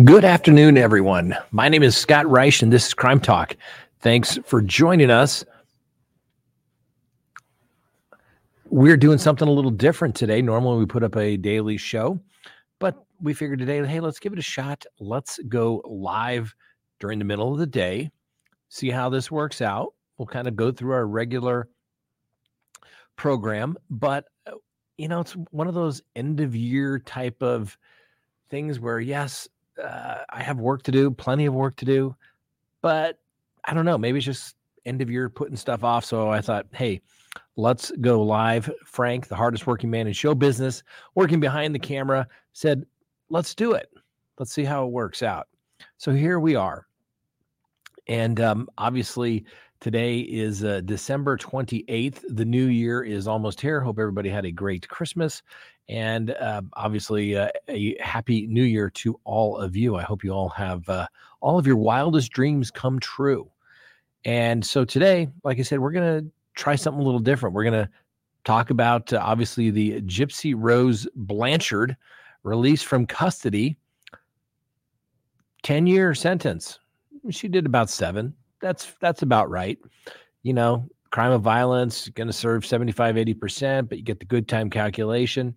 Good afternoon, everyone. My name is Scott Reich, and this is Crime Talk. Thanks for joining us. We're doing something a little different today. Normally, we put up a daily show, but we figured today, hey, let's give it a shot. Let's go live during the middle of the day, see how this works out. We'll kind of go through our regular program, but uh, you know, it's one of those end of year type of things where, yes, uh, I have work to do, plenty of work to do, but I don't know. Maybe it's just end of year putting stuff off. So I thought, hey, let's go live. Frank, the hardest working man in show business, working behind the camera, said, let's do it. Let's see how it works out. So here we are. And um, obviously, today is uh, December 28th. The new year is almost here. Hope everybody had a great Christmas and uh, obviously uh, a happy new year to all of you. I hope you all have uh, all of your wildest dreams come true. And so today, like I said, we're going to try something a little different. We're going to talk about uh, obviously the Gypsy Rose Blanchard released from custody, 10 year sentence. She did about seven. That's that's about right. You know, crime of violence, going to serve 75, 80%, but you get the good time calculation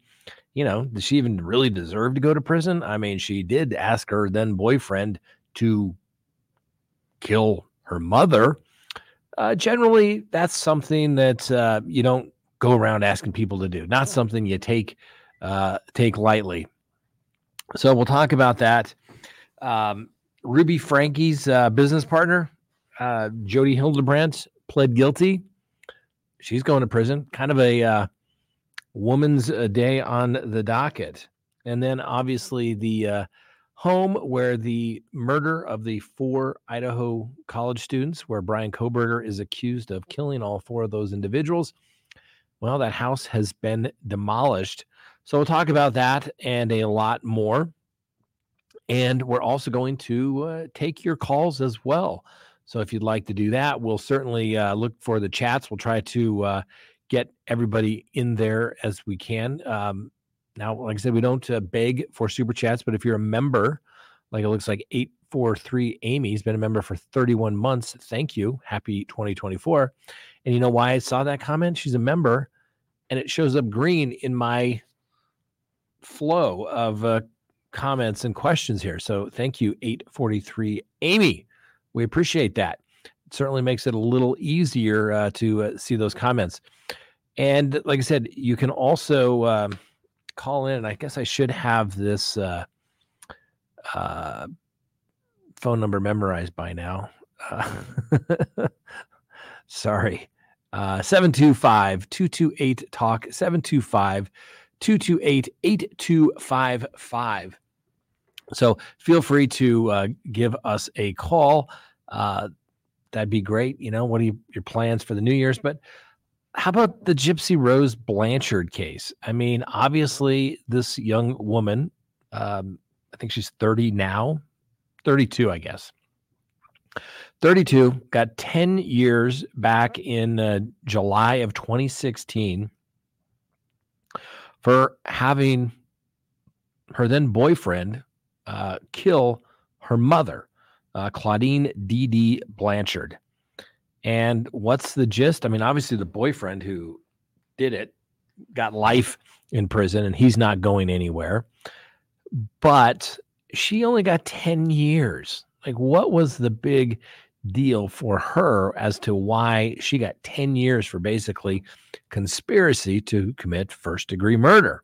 you know, does she even really deserve to go to prison? I mean, she did ask her then boyfriend to kill her mother. Uh, generally, that's something that uh, you don't go around asking people to do. Not something you take uh, take lightly. So we'll talk about that. Um, Ruby Franke's uh, business partner, uh, Jodi Hildebrandt, pled guilty. She's going to prison. Kind of a uh, Woman's uh, Day on the docket. And then obviously the uh, home where the murder of the four Idaho college students, where Bryan Kohberger is accused of killing all four of those individuals. Well, that house has been demolished. So we'll talk about that and a lot more. And we're also going to uh, take your calls as well. So if you'd like to do that, we'll certainly uh, look for the chats. We'll try to uh, get everybody in there as we can. Um, now, like I said, we don't uh, beg for super chats, but if you're a member, like it looks like 843 Amy's been a member for 31 months. Thank you. Happy 2024. And you know why I saw that comment? She's a member and it shows up green in my flow of uh, comments and questions here. So thank you, 843 Amy. We appreciate that. It certainly makes it a little easier uh, to uh, see those comments. And like I said, you can also um, call in. I guess I should have this uh, uh, phone number memorized by now. Uh, sorry. Uh, 725 228 TALK, 725 228 8255. So feel free to uh, give us a call. Uh, that'd be great. You know, what are you, your plans for the New Year's? But how about the Gypsy Rose Blanchard case? I mean, obviously, this young woman, um, I think she's 30 now, 32, I guess. 32, got 10 years back in uh, July of 2016 for having her then boyfriend uh, kill her mother, uh, Claudine Dee Dee Blanchard. And what's the gist? I mean, obviously, the boyfriend who did it got life in prison and he's not going anywhere. But she only got 10 years. Like, what was the big deal for her as to why she got 10 years for basically conspiracy to commit first degree murder?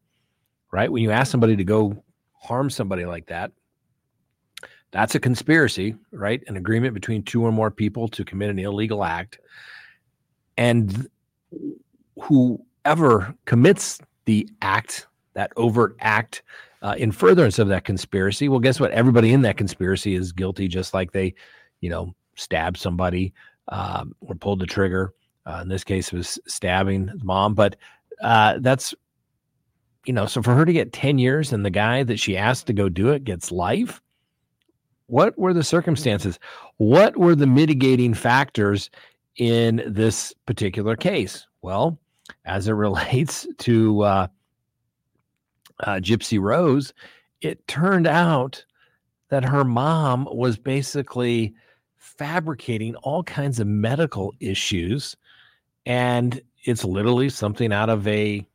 Right? When you ask somebody to go harm somebody like that, that's a conspiracy, right? An agreement between two or more people to commit an illegal act. And whoever commits the act, that overt act, uh, in furtherance of that conspiracy, well, guess what? Everybody in that conspiracy is guilty, just like they, you know, stabbed somebody um, or pulled the trigger. Uh, in this case, it was stabbing the mom. But uh, that's, you know, so for her to get 10 years and the guy that she asked to go do it gets life, what were the circumstances? What were the mitigating factors in this particular case? Well, as it relates to uh, uh, Gypsy Rose, it turned out that her mom was basically fabricating all kinds of medical issues. And it's literally something out of a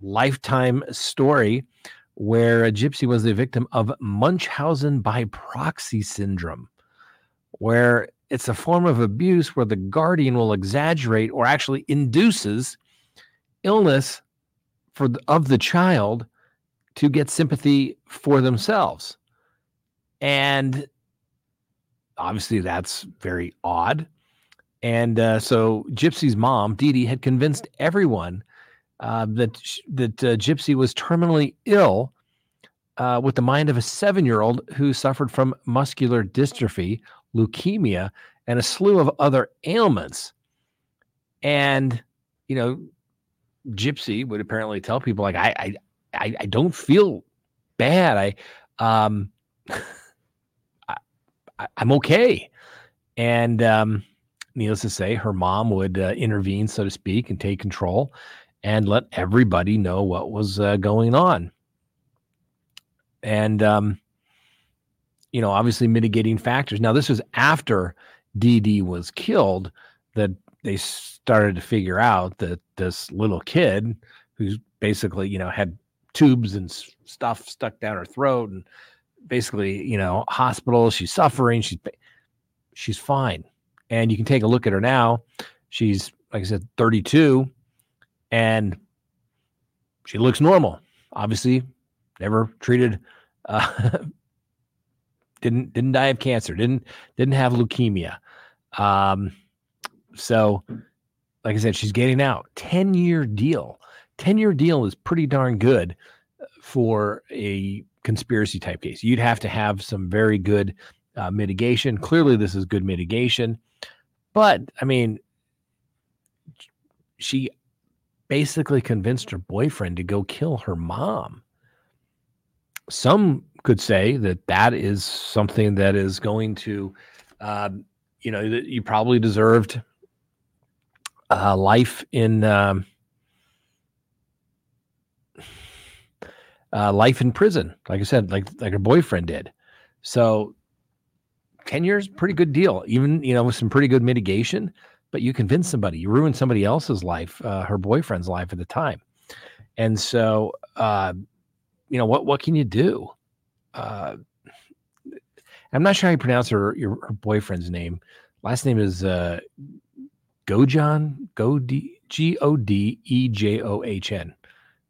lifetime story where a gypsy was the victim of Munchausen by proxy syndrome, where it's a form of abuse where the guardian will exaggerate or actually induces illness for the, of the child to get sympathy for themselves. And obviously that's very odd. And uh, so Gypsy's mom, Dee Dee, had convinced everyone uh, that that uh, Gypsy was terminally ill uh, with the mind of a seven-year-old who suffered from muscular dystrophy, leukemia, and a slew of other ailments. And you know, Gypsy would apparently tell people like, "I, I, I don't feel bad. I, um, I, I'm okay." And um, needless to say, her mom would uh, intervene, so to speak, and take control and let everybody know what was uh, going on. And, um, you know, obviously mitigating factors. Now, this was after Dee was killed that they started to figure out that this little kid who's basically, you know, had tubes and stuff stuck down her throat and basically, you know, hospital, she's suffering, she's she's fine. And you can take a look at her now. She's like I said 32 and she looks normal. Obviously, never treated, uh, didn't didn't die of cancer, didn't didn't have leukemia. Um, so, like I said, she's getting out. Ten year deal. Ten year deal is pretty darn good for a conspiracy type case. You'd have to have some very good uh, mitigation. Clearly, this is good mitigation. But I mean, she basically convinced her boyfriend to go kill her mom. Some could say that that is something that is going to, uh, you know, that you probably deserved uh, life in um, uh, life in prison. Like I said, like like her boyfriend did. So ten years, pretty good deal. Even you know with some pretty good mitigation but you convince somebody, you ruin somebody else's life, uh, her boyfriend's life at the time. And so, uh, you know, what, what can you do? Uh, I'm not sure how you pronounce her, your, her boyfriend's name. Last name is, uh, Gojan, Go G O D E J O H N.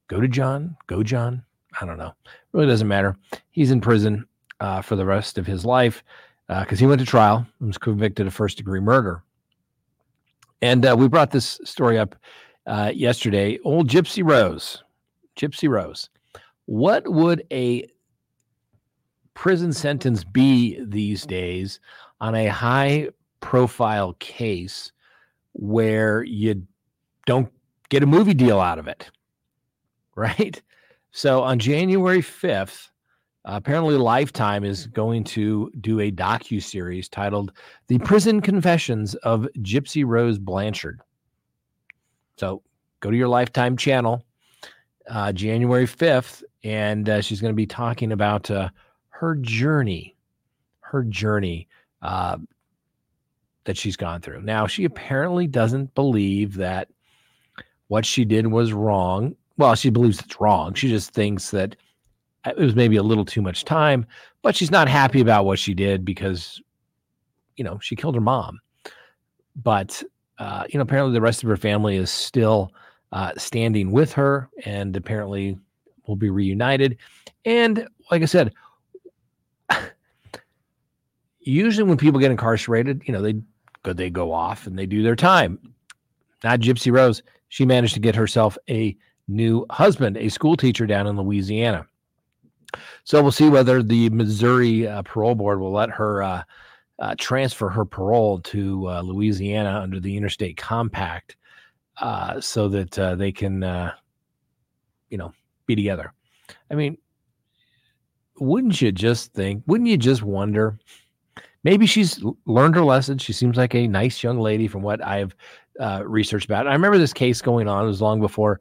Go to John, go John. I don't know. Really doesn't matter. He's in prison uh, for the rest of his life because uh, he went to trial and was convicted of first degree murder. And uh, we brought this story up uh, yesterday. Old Gypsy Rose. Gypsy Rose. What would a prison sentence be these days on a high profile case where you don't get a movie deal out of it? Right? So on January 5th, apparently, Lifetime is going to do a docu series titled "The Prison Confessions of Gypsy Rose Blanchard." So go to your Lifetime channel, uh, January fifth, and uh, she's going to be talking about uh, her journey, her journey uh, that she's gone through. Now, she apparently doesn't believe that what she did was wrong. Well, she believes it's wrong. She just thinks that it was maybe a little too much time, but she's not happy about what she did because, you know, she killed her mom. But, uh, you know, apparently the rest of her family is still uh, standing with her and apparently will be reunited. And like I said, usually when people get incarcerated, you know, they they go off and they do their time. Not Gypsy Rose. She managed to get herself a new husband, a school teacher down in Louisiana. So we'll see whether the Missouri uh, parole board will let her uh, uh, transfer her parole to uh, Louisiana under the Interstate Compact, uh, so that uh, they can, you know, be together. I mean, wouldn't you just think? Wouldn't you just wonder? Maybe she's learned her lesson. She seems like a nice young lady, from what I've researched about. I remember this case going on. It was long before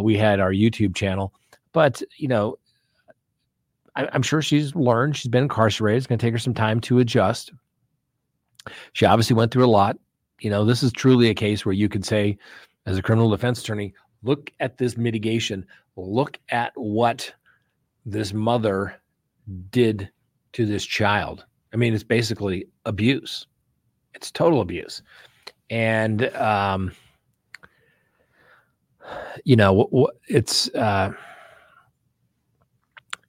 we had our YouTube channel, but you know I, am sure she's learned. She's been incarcerated. It's going to take her some time to adjust. She obviously went through a lot. You know, this is truly a case where you could say, as a criminal defense attorney, look at this mitigation. Look at what this mother did to this child. I mean, it's basically abuse. It's total abuse. And, um, you know, it's, uh,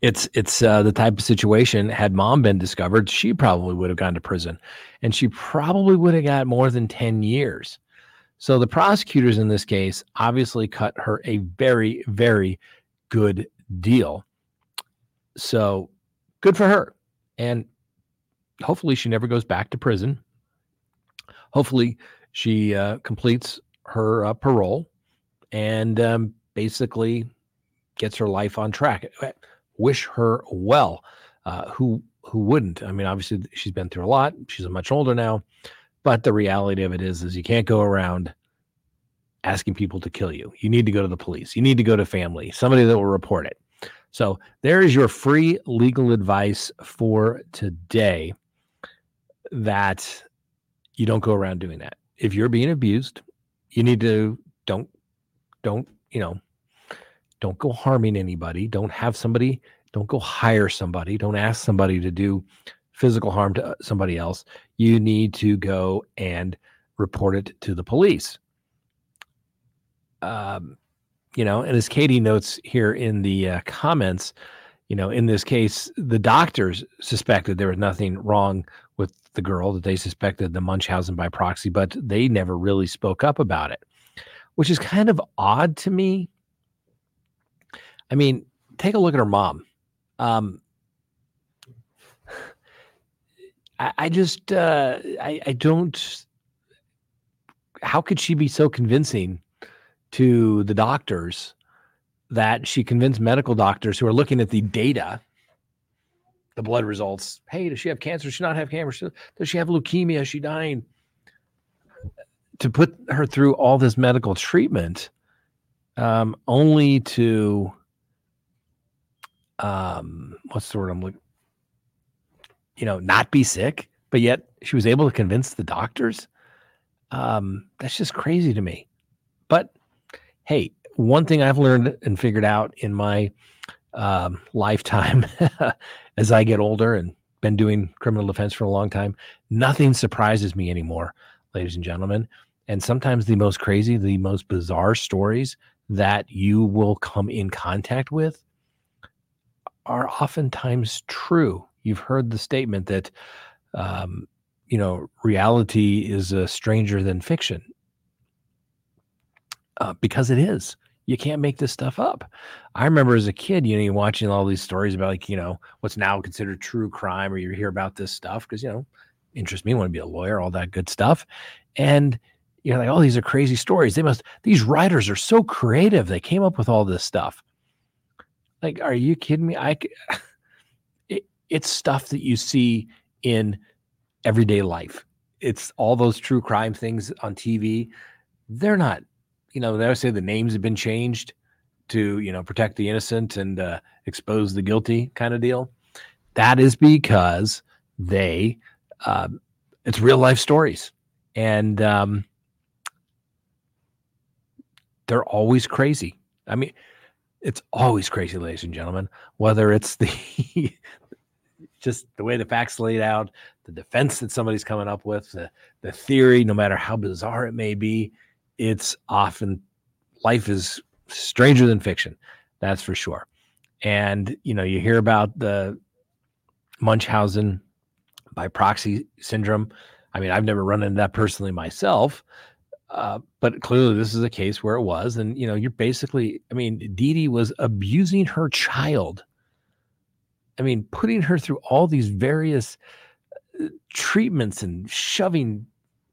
it's it's uh, the type of situation had mom been discovered she probably would have gone to prison. And she probably would have got more than 10 years. So the prosecutors in this case obviously cut her a very very good deal. So good for her. And hopefully she never goes back to prison. Hopefully she uh, completes her uh, parole and um, basically gets her life on track wish her well. Uh, who who wouldn't? I mean, obviously she's been through a lot. She's much older now, but the reality of it is, is you can't go around asking people to kill you. You need to go to the police. You need to go to family, somebody that will report it. So there is your free legal advice for today. That you don't go around doing that. If you're being abused, you need to don't don't you know don't go harming anybody. Don't have somebody, don't go hire somebody. Don't ask somebody to do physical harm to uh, somebody else. You need to go and report it to the police. Um, you know, and as Katie notes here in the uh, comments, you know, in this case, the doctors suspected there was nothing wrong with the girl, that they suspected the Munchausen by proxy, but they never really spoke up about it, which is kind of odd to me I mean, take a look at her mom. Um, I, I just, uh, I, I don't. How could she be so convincing to the doctors that she convinced medical doctors who are looking at the data, the blood results? Hey, does she have cancer? Does she not have cancer? Does she have leukemia? Is she dying? To put her through all this medical treatment, um, only to um, what's the word I'm looking, you know, not be sick, but yet she was able to convince the doctors. Um, that's just crazy to me. But hey, one thing I've learned and figured out in my um, lifetime as I get older and been doing criminal defense for a long time, nothing surprises me anymore, ladies and gentlemen. And sometimes the most crazy, the most bizarre stories that you will come in contact with are oftentimes true. You've heard the statement that, um, you know, reality is a stranger than fiction uh, because it is. You can't make this stuff up. I remember as a kid, you know, watching all these stories about like, you know, what's now considered true crime, or you hear about this stuff because, you know, interest me, want to be a lawyer, all that good stuff. And you're like, oh, these are crazy stories. They must, these writers are so creative. They came up with all this stuff. Like, are you kidding me? I, it, it's stuff that you see in everyday life. It's all those true crime things on TV. They're not, you know, they always say the names have been changed to, you know, protect the innocent and uh, expose the guilty kind of deal. That is because they, uh, it's real life stories. And um, they're always crazy. I mean, it's always crazy, ladies and gentlemen. Whether it's the just the way the facts laid out, the defense that somebody's coming up with, the, the theory, no matter how bizarre it may be, it's often life is stranger than fiction. That's for sure. And you know, you hear about the Munchausen by proxy syndrome. I mean, I've never run into that personally myself, uh, but clearly, this is a case where it was, and you know, you're basically, I mean, Dee Dee was abusing her child. I mean, putting her through all these various uh, treatments and shoving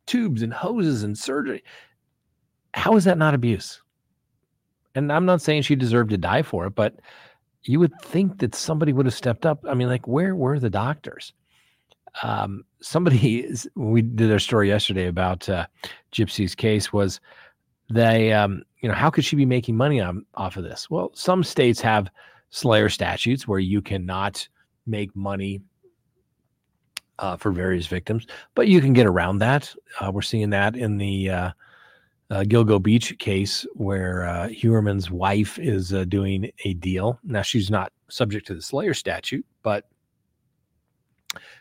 tubes and hoses and surgery. How is that not abuse? And I'm not saying she deserved to die for it, but you would think that somebody would have stepped up. I mean, like, where were the doctors? Um, somebody we did a story yesterday about uh, Gypsy's case was they um, you know how could she be making money on, off of this? Well, some states have Slayer statutes where you cannot make money uh, for various victims, but you can get around that. Uh, we're seeing that in the uh, uh Gilgo Beach case where uh, Heuermann's wife is uh, doing a deal. Now, she's not subject to the Slayer statute, but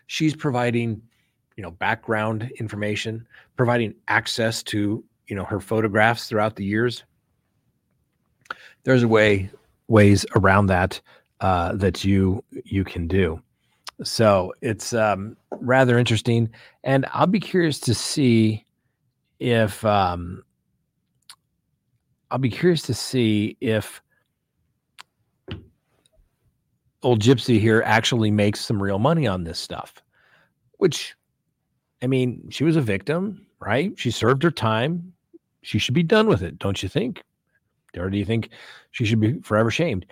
she's providing you know background information providing access to you know her photographs throughout the years. There's a way ways around that uh, that you you can do. So it's um, rather interesting and i'll be curious to see if um, i'll be curious to see if old gypsy here actually makes some real money on this stuff which I mean, she was a victim, right? She served her time. She should be done with it, don't you think? Or do you think she should be forever shamed?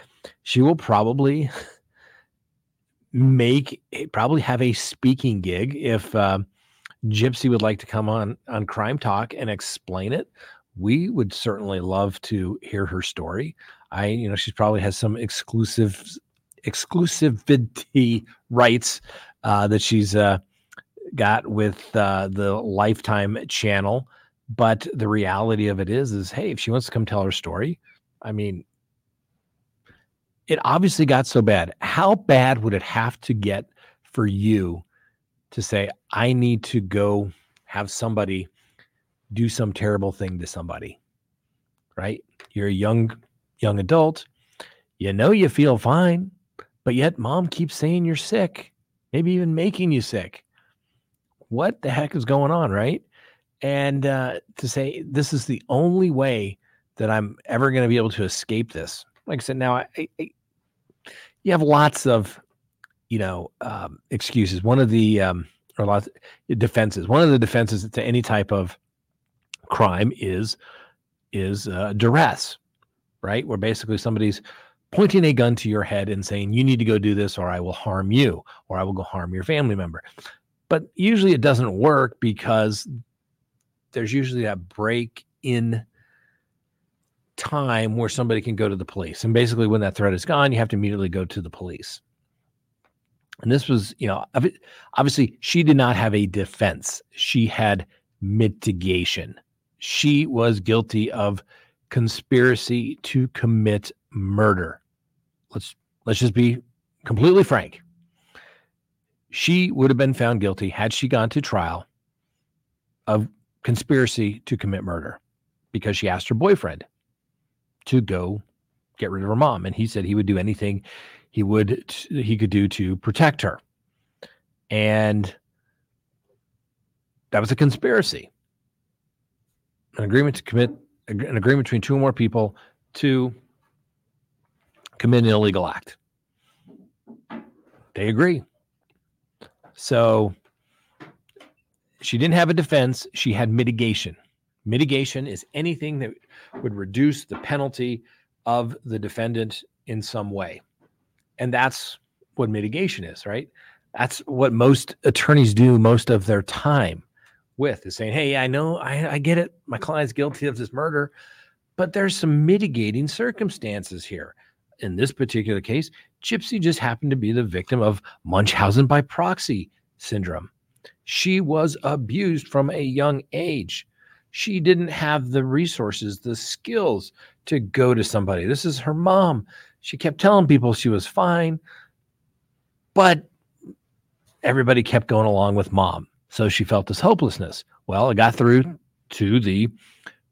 She will probably make probably have a speaking gig if uh, Gypsy would like to come on on Crime Talk and explain it. We would certainly love to hear her story. I, you know, she probably has some exclusive exclusivity rights uh, that she's uh, got with uh, the Lifetime channel. But the reality of it is, is hey, if she wants to come tell her story, I mean, it obviously got so bad. How bad would it have to get for you to say, I need to go have somebody do some terrible thing to somebody? Right? You're a young young adult. You know you feel fine, but yet mom keeps saying you're sick, maybe even making you sick what the heck is going on, right? And uh, to say this is the only way that I'm ever going to be able to escape this. Like I said, now I, I, you have lots of, you know, um, excuses. One of the um, or lots defenses. One of the defenses to any type of crime is is uh, duress, right? Where basically somebody's pointing a gun to your head and saying you need to go do this or I will harm you or I will go harm your family member. But usually it doesn't work because there's usually that break in time where somebody can go to the police. And basically, when that threat is gone, you have to immediately go to the police. And this was, you know, obviously she did not have a defense, she had mitigation. She was guilty of conspiracy to commit murder. Let's let's just be completely frank. She would have been found guilty had she gone to trial of conspiracy to commit murder because she asked her boyfriend to go get rid of her mom. And he said he would do anything he would he could do to protect her. And that was a conspiracy an agreement to commit an agreement between two or more people to commit an illegal act they agree so she didn't have a defense, she had mitigation. Mitigation is anything that would reduce the penalty of the defendant in some way. And that's what mitigation is, right? That's what most attorneys do most of their time with is saying, Hey, I know, I, I get it. My client's guilty of this murder, but there's some mitigating circumstances here. In this particular case, Gypsy just happened to be the victim of Munchausen by proxy syndrome. She was abused from a young age. She didn't have the resources, the skills to go to somebody. This is her mom. She kept telling people she was fine, but everybody kept going along with mom. So she felt this hopelessness. Well, it got through to the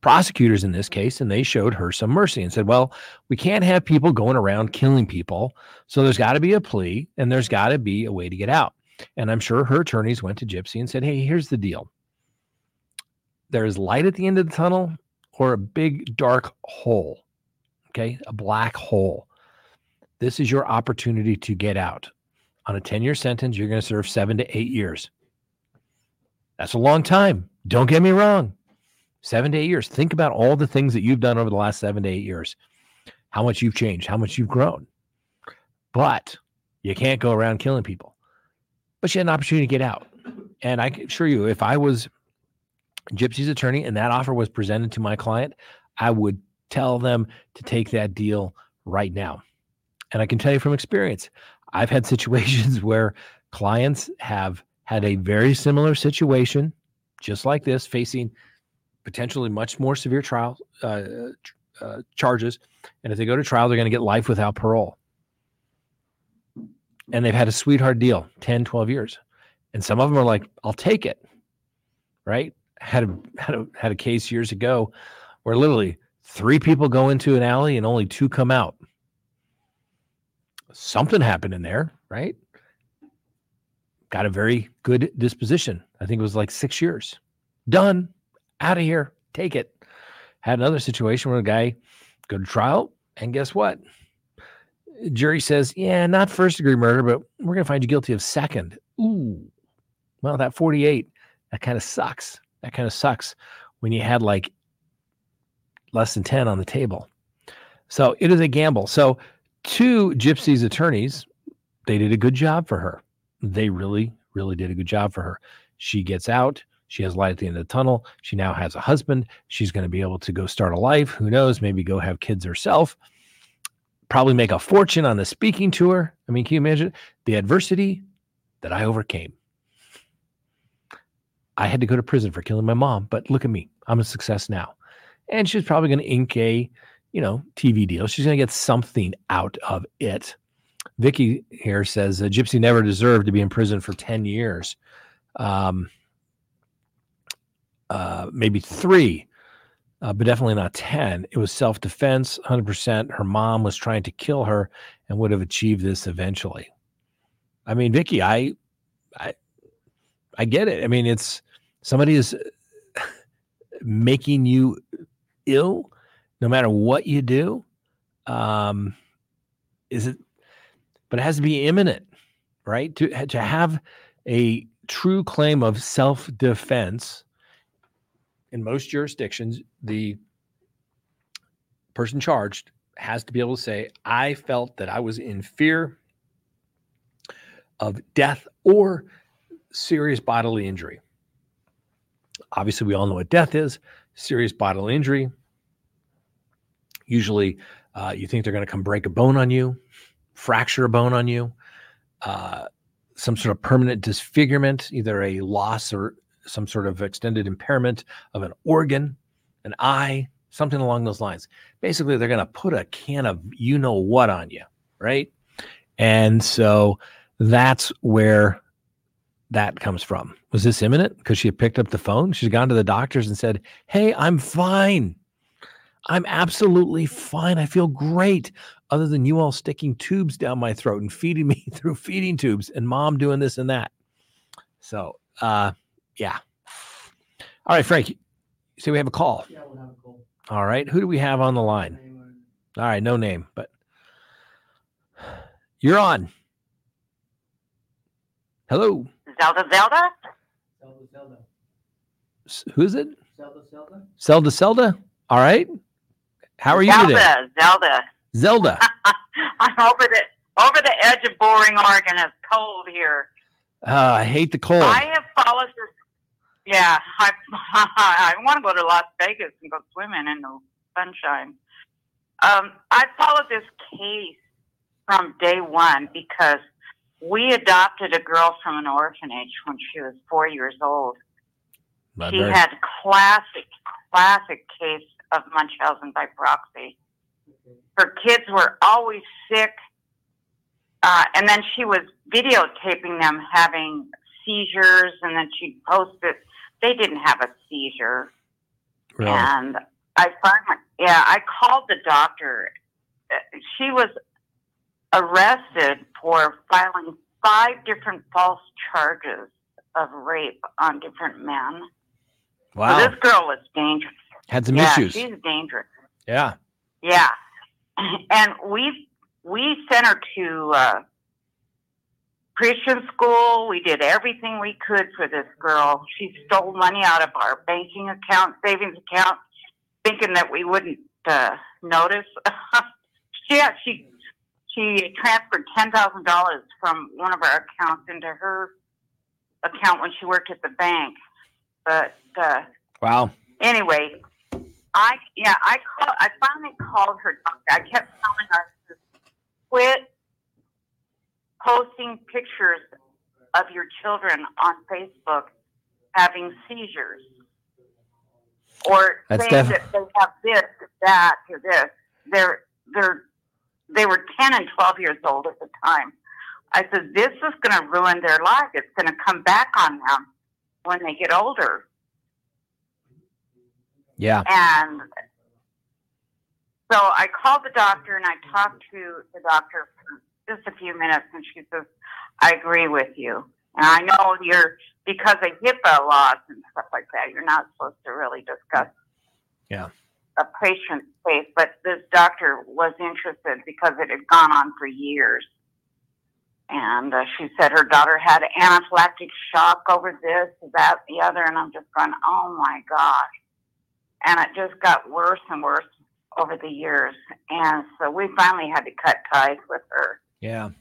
prosecutors in this case, and they showed her some mercy and said, Well, we can't have people going around killing people. So there's got to be a plea and there's got to be a way to get out. And I'm sure her attorneys went to Gypsy and said, Hey, here's the deal there's light at the end of the tunnel or a big dark hole. Okay, a black hole. This is your opportunity to get out. On a 10 year sentence, you're going to serve seven to eight years. That's a long time. Don't get me wrong seven to eight years. Think about all the things that you've done over the last seven to eight years, how much you've changed, how much you've grown. But you can't go around killing people. But you had an opportunity to get out. And I can assure you, if I was Gypsy's attorney and that offer was presented to my client, I would tell them to take that deal right now. And I can tell you from experience, I've had situations where clients have had a very similar situation, just like this, facing potentially much more severe trial uh, uh, charges. And if they go to trial, they're going to get life without parole. And they've had a sweetheart deal 10, 12 years. And some of them are like, I'll take it. Right. Had a, had a, had a case years ago where literally three people go into an alley and only two come out. Something happened in there, right? Got a very good disposition. I think it was like six years. Done. Out of here. Take it. Had another situation where a guy go to trial, and guess what? Jury says, yeah, not first degree murder, but we're going to find you guilty of second. Ooh. Well, that 48, that kind of sucks. That kind of sucks when you had like less than 10 on the table. So it is a gamble. So, two Gypsy's attorneys, they did a good job for her. They really, really did a good job for her. She gets out. She has light at the end of the tunnel. She now has a husband. She's going to be able to go start a life. Who knows? Maybe go have kids herself. Probably make a fortune on the speaking tour. I mean, can you imagine the adversity that I overcame? I had to go to prison for killing my mom, but look at me. I'm a success now and she's probably going to ink a, you know, TV deal. She's going to get something out of it. Vicky here says Gypsy never deserved to be in prison for 10 years. Um, uh, maybe three, uh, but definitely not 10. It was self defense, 100%. Her mom was trying to kill her and would have achieved this eventually. I mean, Vicky, I, I, I get it. I mean, it's somebody is making you ill no matter what you do um is it but it has to be imminent right to to have a true claim of self-defense in most jurisdictions the person charged has to be able to say i felt that i was in fear of death or serious bodily injury obviously we all know what death is serious bodily injury. Usually, uh, you think they're going to come break a bone on you, fracture a bone on you, uh, some sort of permanent disfigurement, either a loss or some sort of extended impairment of an organ, an eye, something along those lines. Basically, they're going to put a can of you know what on you, right? And so that's where that comes from. Was this imminent? Because she had picked up the phone. She's gone to the doctors and said, Hey, I'm fine. I'm absolutely fine. I feel great. Other than you all sticking tubes down my throat and feeding me through feeding tubes and mom doing this and that. So, uh, yeah. All right, Frank. So we have a call. Yeah, we'll have a call. All right. Who do we have on the line? All right, no name, but you're on. Hello. Zelda Zelda? Zelda Zelda. Who is it? Zelda Zelda. Zelda Zelda? All right. How are you doing? Zelda, today? Zelda. Zelda. I'm over the over the edge of boring Oregon. It's cold here. Uh, I hate the cold. I have followed this. Yeah, I I want to go to Las Vegas and go swimming in the sunshine. Um, I followed this case from day one because we adopted a girl from an orphanage when she was four years old. Not she very... had classic, classic case of Munchausen by proxy. Her kids were always sick, uh, and then she was videotaping them having seizures, and then she'd post it. They didn't have a seizure, really? and I finally, yeah, I called the doctor. She was arrested for filing five different false charges of rape on different men. Wow. So this girl was dangerous. Had some yeah, issues. She's dangerous. Yeah. Yeah. And we we sent her to uh, Christian school. We did everything we could for this girl. She stole money out of our banking account, savings account, thinking that we wouldn't uh, notice. yeah, she she transferred ten thousand dollars from one of our accounts into her account when she worked at the bank. But uh, wow. Anyway, I yeah I call I finally called her doctor. I kept telling her to quit posting pictures of your children on Facebook having seizures or That's saying def- that they have this, that, or this. They're they're they were ten and twelve years old at the time. I said, This is gonna ruin their life. It's gonna come back on them when they get older. Yeah. And so I called the doctor and I talked to the doctor for just a few minutes, and she says, I agree with you. And I know you're, because of HIPAA laws and stuff like that, you're not supposed to really discuss Yeah. a patient's case, but this doctor was interested because it had gone on for years. And uh, she said her daughter had anaphylactic shock over this, that, the other, and I'm just going, oh my gosh and it just got worse and worse over the years. And so we finally had to cut ties with her. Yeah.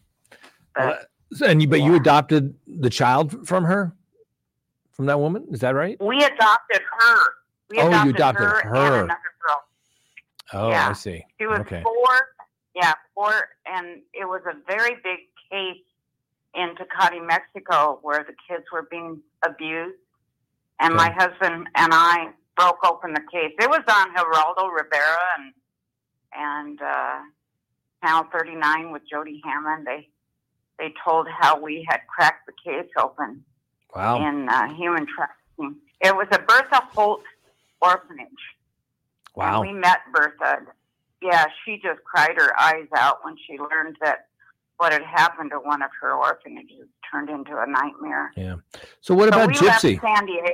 But and you, but you adopted the child from her, from that woman. Is that right? we adopted her. We Oh, you adopted, adopted her, her. and another girl. Oh, I see. She was Okay. four. Yeah, four, and it was a very big case in Tecate, Mexico, where the kids were being abused. And my husband and I broke open the case. It was on Geraldo Rivera and and uh, Channel 39 with Jody Hammond. They they told how we had cracked the case open Wow. in uh, human trafficking. It was a Bertha Holt orphanage. Wow. And we met Bertha. Yeah, she just cried her eyes out when she learned that what had happened to one of her orphanages turned into a nightmare. Yeah. So what so about Gypsy? San Diego.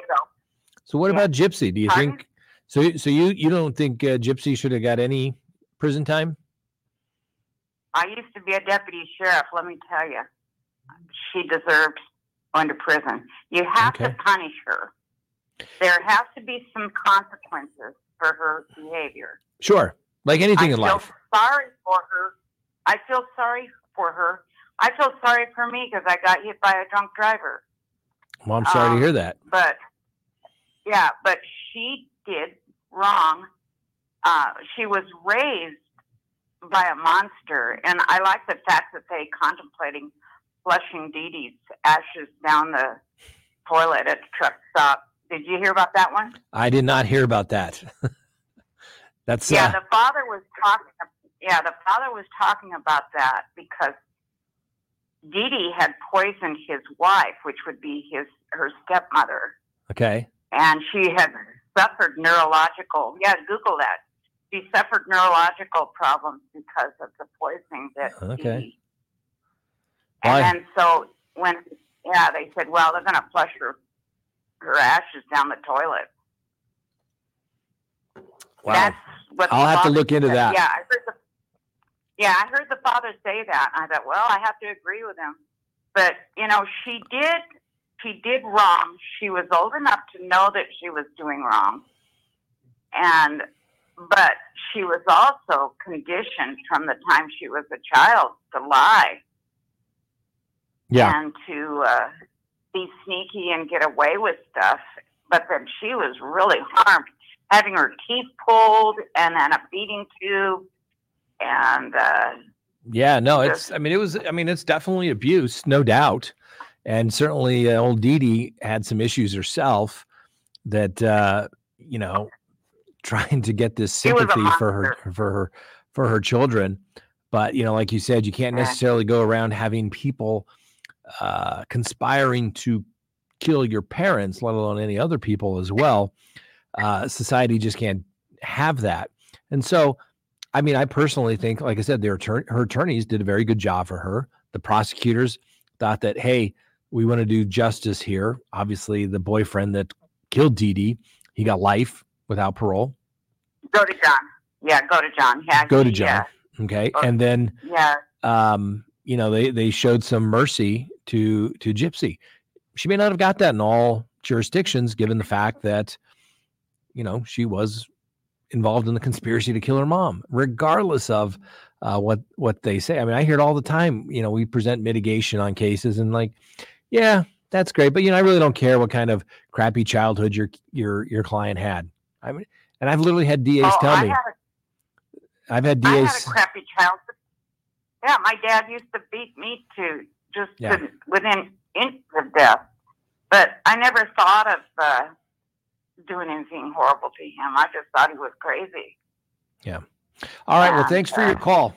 So what Yeah. about Gypsy? Do you Pardon? think so? So you you don't think uh, Gypsy should have got any prison time? I used to be a deputy sheriff. Let me tell you, she deserved going to prison. You have Okay. to punish her. There has to be some consequences for her behavior. Sure, like anything I in feel life. sorry for her. I feel sorry for her. I feel sorry for me because I got hit by a drunk driver. Well, I'm sorry um, to hear that. But yeah, but she did wrong. Uh, she was raised by a monster, and I like the fact that they contemplating flushing Dee Dee's ashes down the toilet at the truck stop. Did you hear about that one? I did not hear about that. That's Yeah, uh, the father was talking. Yeah, the father was talking about that because Dee Dee had poisoned his wife, which would be his her stepmother, okay. and she had suffered neurological. Yeah, Google that. She suffered neurological problems because of the poisoning that. Okay. Why? And then so when yeah, they said, well, they're going to flush her her ashes down the toilet. Wow. That's what I'll have to look into said. that. Yeah, I heard the yeah, I heard the father say that. I thought, well, I have to agree with him. But you know, she did she did wrong. She was old enough to know that she was doing wrong, and but she was also conditioned from the time she was a child to lie Yeah. and to uh, be sneaky and get away with stuff. But then she was really harmed, having her teeth pulled and then a feeding tube. And uh, Yeah, no, it's. I mean, it was. I mean, it's definitely abuse, no doubt, and certainly uh, old Dee Dee had some issues herself that uh, you know, trying to get this She was a sympathy for her for her for her children, but you know, like you said, you can't necessarily go around having people uh, conspiring to kill your parents, let alone any other people as well. Uh, society just can't have that, and so I mean, I personally think, like I said, their attorney, her attorneys did a very good job for her. The prosecutors thought that, hey, we want to do justice here. Obviously, the boyfriend that killed Dee Dee, he got life without parole. go to John. Yeah, go to John. Yeah, Go to John. Okay, Okay. and then Yeah, um, you know they they showed some mercy to to Gypsy. She may not have got that in all jurisdictions, given the fact that you know she was involved in the conspiracy to kill her mom, regardless of uh, what what they say. I mean, I hear it all the time. You know, we present mitigation on cases, and like, yeah, that's great, but you know, I really don't care what kind of crappy childhood your your your client had. I mean, and I've literally had DAs oh, tell I me, I've had a, I had DAs. a crappy childhood. Yeah, my dad used to beat me to just Yeah. to, within inches of death, but I never thought of uh, doing anything horrible to him. I just thought he was crazy. Yeah. All right. Well, Yeah, thanks for your uh, call.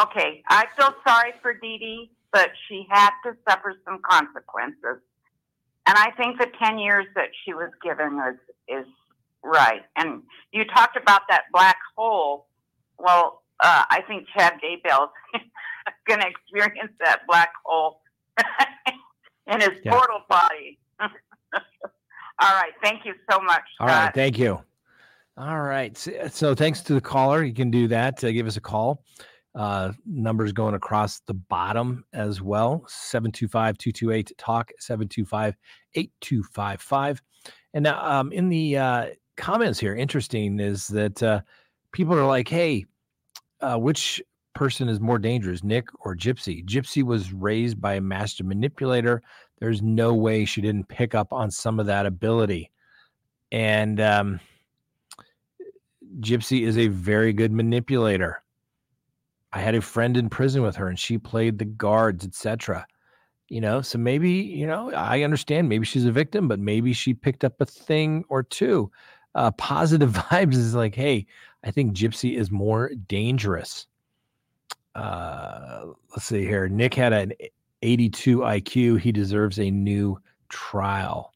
Okay, I feel sorry for Dee Dee, but she had to suffer some consequences. And I think the 10 years that she was given is, is right. And you talked about that black hole. Well, uh, I think Chad Daybell's going to experience that black hole in his Yeah. portal body. All right. Thank you so much. All right. Scott. Thank you. All right. So, so thanks to the caller. You can do that. Uh, give us a call. Uh, numbers going across the bottom as well 725 228 talk 725 8255. And now, um, in the uh, comments here, interesting is that uh, people are like, hey, uh, which person is more dangerous, Nick or Gypsy? Gypsy was raised by a master manipulator. There's no way she didn't pick up on some of that ability. And um, Gypsy is a very good manipulator. I had a friend in prison with her and she played the guards, etc. You know, so maybe, you know, I understand maybe she's a victim, but maybe she picked up a thing or two. Uh, positive vibes is like, hey, I think Gypsy is more dangerous. Uh, let's see here. Nick had an 82 IQ. He deserves a new trial.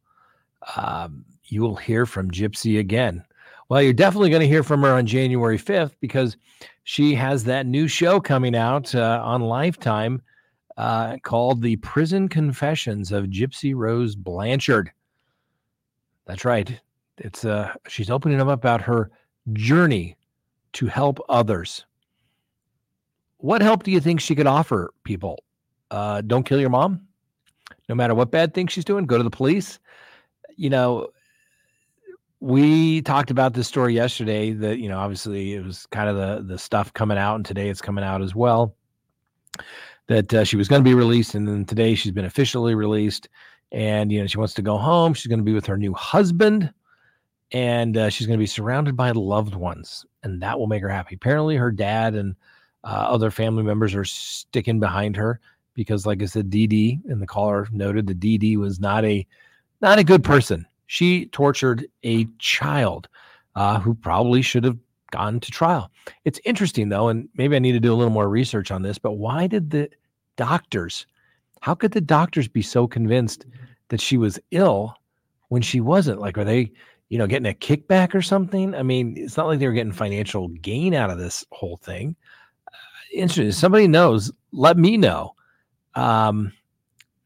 Um, you will hear from Gypsy again. Well, you're definitely going to hear from her on January 5th because she has that new show coming out uh, on Lifetime uh, called The Prison Confessions of Gypsy Rose Blanchard. That's right. It's uh she's opening up about her journey to help others. What help do you think she could offer people? Uh, don't kill your mom. No matter what bad thing she's doing, go to the police. You know, we talked about this story yesterday that you know obviously it was kind of the the stuff coming out and today it's coming out as well that uh, she was going to be released and then today she's been officially released and you know she wants to go home. She's going to be with her new husband and uh, she's going to be surrounded by loved ones and that will make her happy. Apparently her dad and uh, other family members are sticking behind her because like i said Dee Dee and the caller noted that Dee Dee was not a not a good person she tortured a child uh, who probably should have gone to trial. It's interesting though, and maybe I need to do a little more research on this, but why did the doctors, how could the doctors be so convinced that she was ill when she wasn't? Like, are they, you know, getting a kickback or something? I mean, it's not like they were getting financial gain out of this whole thing. Uh, interesting. Somebody knows, let me know. Um,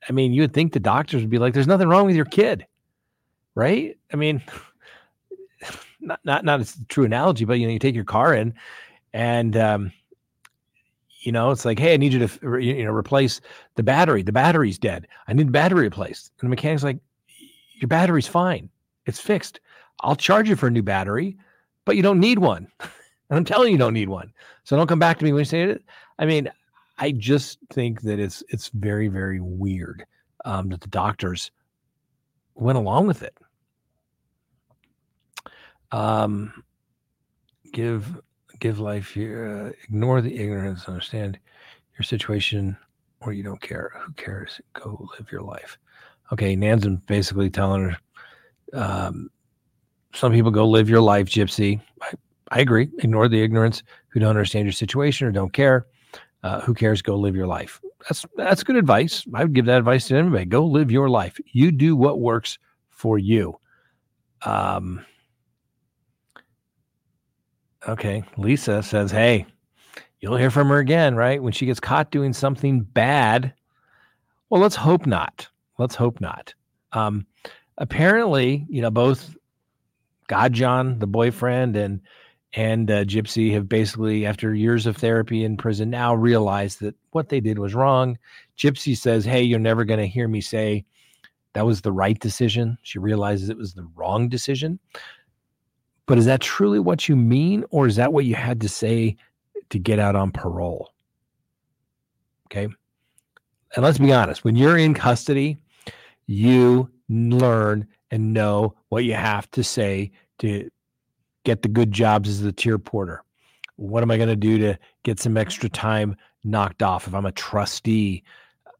I mean, you would think the doctors would be like, there's nothing wrong with your kid right? I mean, not not not a true analogy, but you know, you take your car in, and um, you know, it's like, hey, I need you to you know replace the battery. The battery's dead. I need the battery replaced. And the mechanic's like, your battery's fine. It's fixed. I'll charge you for a new battery, but you don't need one. and I'm telling you, you don't need one. So don't come back to me when you say it. I mean, I just think that it's it's very very weird um, that the doctors went along with it. Um, give give life here. Uh, ignore the ignorance. Understand your situation, or you don't care. Who cares? Go live your life. Okay, Nan's basically telling her. Um, some people go live your life, Gypsy. I, I agree. Ignore the ignorance who don't understand your situation or don't care. Uh, who cares? Go live your life. That's that's good advice. I would give that advice to anybody. Go live your life. You do what works for you. Um, okay, Lisa says, "Hey, you'll hear from her again, right? When she gets caught doing something bad." Well, let's hope not. Let's hope not. Um, apparently, you know, both Godejohn, the boyfriend, and and uh, Gypsy have basically, after years of therapy in prison, now realized that what they did was wrong. Gypsy says, "Hey, you're never going to hear me say that was the right decision." She realizes it was the wrong decision. But is that truly what you mean, or is that what you had to say to get out on parole? Okay. And let's be honest, when you're in custody, you learn and know what you have to say to get the good jobs as the tier porter. What am I going to do to get some extra time knocked off? If I'm a trustee,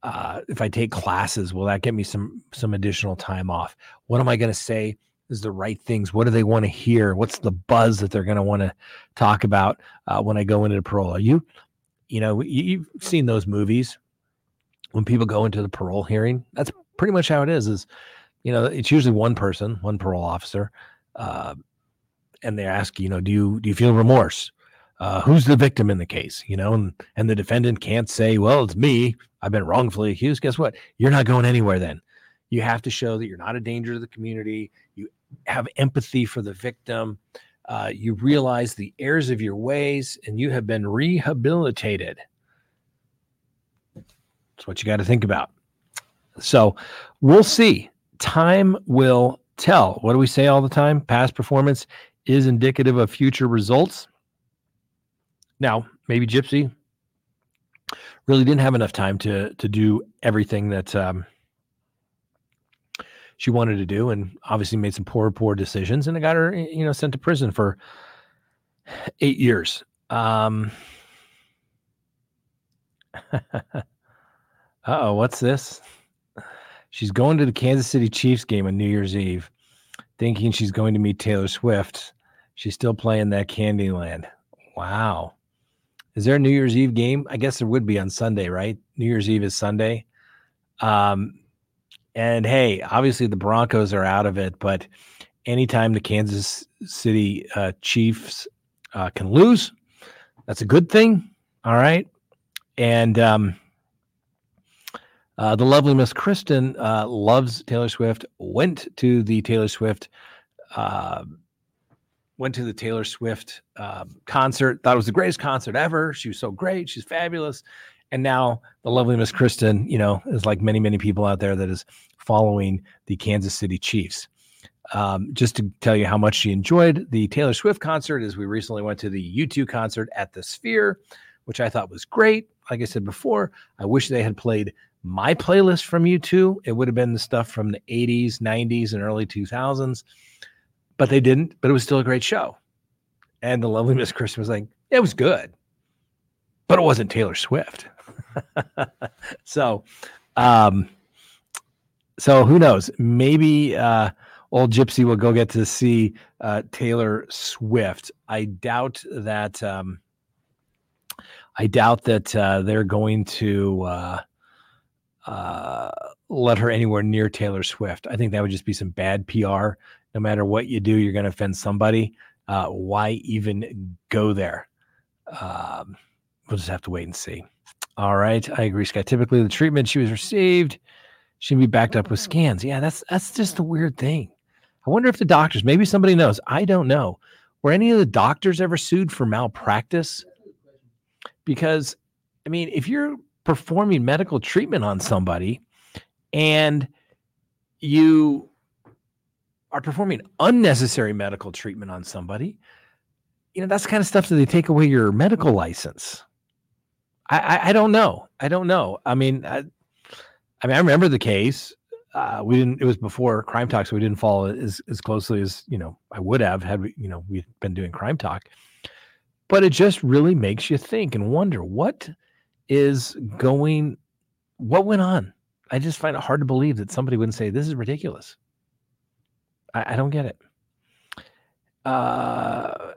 uh, if I take classes, will that get me some some additional time off? What am I going to say is the right things? What do they want to hear? What's the buzz that they're going to want to talk about uh, when I go into the parole? Are you, you know, you, you've seen those movies when people go into the parole hearing. That's pretty much how it is. Is you know, it's usually one person, one parole officer, uh, and they ask, you know, do you do you feel remorse? Uh, who's the victim in the case? You know, and and the defendant can't say, well, it's me. I've been wrongfully accused. Guess what? You're not going anywhere. Then you have to show that you're not a danger to the community. You have empathy for the victim. Uh, you realize the errors of your ways, and you have been rehabilitated. That's what you got to think about. So we'll see. Time will tell. What do we say all the time? Past performance is indicative of future results. Now, maybe Gypsy really didn't have enough time to to do everything that um, she wanted to do, and obviously made some poor, poor decisions, and it got her, you know, sent to prison for eight years. Um, oh, what's this? She's going to the Kansas City Chiefs game on New Year's Eve, thinking she's going to meet Taylor Swift. She's still playing that Candyland. Wow. Is there a New Year's Eve game? I guess there would be on Sunday, right? New Year's Eve is Sunday. Um, and hey, obviously the Broncos are out of it, but anytime the Kansas City uh, Chiefs uh, can lose, that's a good thing. All right. And um, uh, the lovely Miss Kristen uh, loves Taylor Swift, went to the Taylor Swift. Uh, went to the Taylor Swift um, concert. Thought it was the greatest concert ever. She was so great. She's fabulous. And now the lovely Miss Kristen, you know, is like many, many people out there that is following the Kansas City Chiefs. Um, just to tell you how much she enjoyed the Taylor Swift concert, as we recently went to the U2 concert at the Sphere, which I thought was great. Like I said before, I wish they had played my playlist from U2. It would have been the stuff from the 80s, 90s, and early 2000s, but they didn't. But it was still a great show. And the lovely Miss Kristen was like, it was good, but it wasn't Taylor Swift. so, um, so who knows? Maybe uh, old Gypsy will go get to see uh, Taylor Swift. I doubt that. Um, I doubt that uh, they're going to uh, uh, let her anywhere near Taylor Swift. I think that would just be some bad PR. No matter what you do, you're going to offend somebody. Uh, why even go there? Um, we'll just have to wait and see. All right, I agree, Scott. Typically, the treatment she was received should be backed up with mm-hmm. scans. Yeah, that's that's just a weird thing. I wonder if the doctors, maybe somebody knows. I don't know. Were any of the doctors ever sued for malpractice? Because, I mean, if you're performing medical treatment on somebody and you are performing unnecessary medical treatment on somebody, you know, that's the kind of stuff that they take away your medical license. I, I, I don't know. I don't know. I mean, I, I mean, I remember the case. Uh, we didn't. It was before Crime Talk, so we didn't follow it as as closely as you know I would have had we you know we'd been doing Crime Talk. But it just really makes you think and wonder what is going, what went on. I just find it hard to believe that somebody wouldn't say this is ridiculous. I, I don't get it. Uh,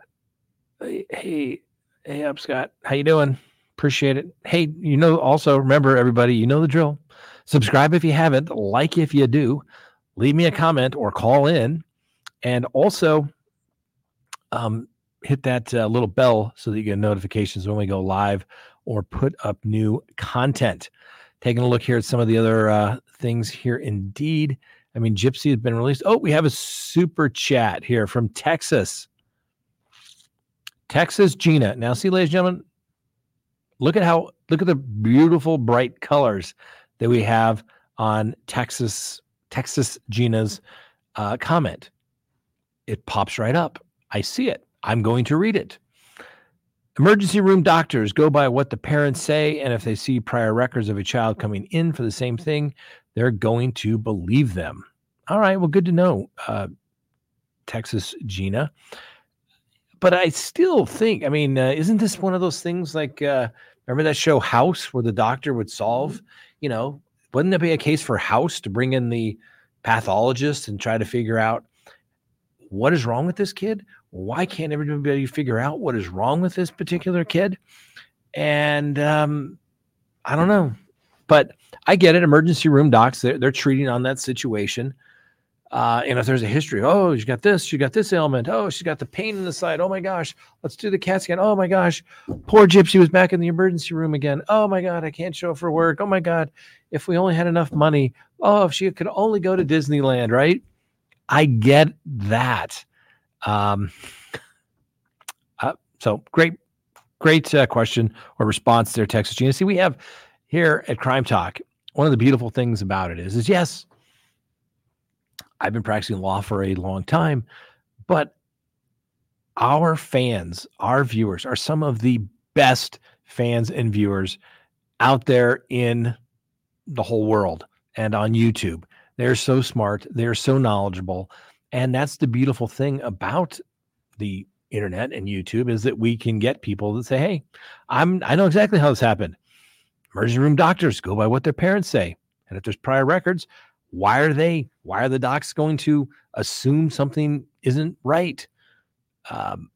hey, hey, up, Scott. How you doing? Appreciate it. Hey, you know, also remember everybody, you know the drill. Subscribe if you haven't, like if you do, leave me a comment or call in, and also um, hit that uh, little bell so that you get notifications when we go live or put up new content. Taking a look here at some of the other uh, things here. Indeed, I mean, Gypsy has been released. Oh, we have a super chat here from Texas. Texas Gina. Now, see, ladies and gentlemen, look at how look at the beautiful bright colors that we have on Texas Texas Gina's uh, comment. It pops right up. I see it. I'm going to read it. Emergency room doctors go by what the parents say, and if they see prior records of a child coming in for the same thing, they're going to believe them. All right, well, good to know, uh, Texas Gina. But I still think, I mean, uh, isn't this one of those things like, uh, remember that show House where the doctor would solve, you know, wouldn't there be a case for House to bring in the pathologist and try to figure out what is wrong with this kid? Why can't everybody figure out what is wrong with this particular kid? And um, I don't know, but I get it. Emergency room docs, they're, they're treating on that situation. Uh, and if there's a history, oh, she got this, she got this ailment. Oh, she's got the pain in the side. Oh my gosh, let's do the CAT scan. Oh my gosh, poor Gypsy was back in the emergency room again. Oh my God, I can't show up for work. Oh my God, if we only had enough money. Oh, if she could only go to Disneyland, right? I get that. Um, uh, so great, great uh, question or response there, Texas Gina. See, we have here at Crime Talk. One of the beautiful things about it is, is yes, I've been practicing law for a long time, but our fans, our viewers are some of the best fans and viewers out there in the whole world and on YouTube. They're so smart, they're so knowledgeable. And that's the beautiful thing about the internet and YouTube is that we can get people that say, "Hey, I'm I know exactly how this happened." Emergency room doctors go by what their parents say. And if there's prior records, why are they why are the docs going to assume something isn't right? Um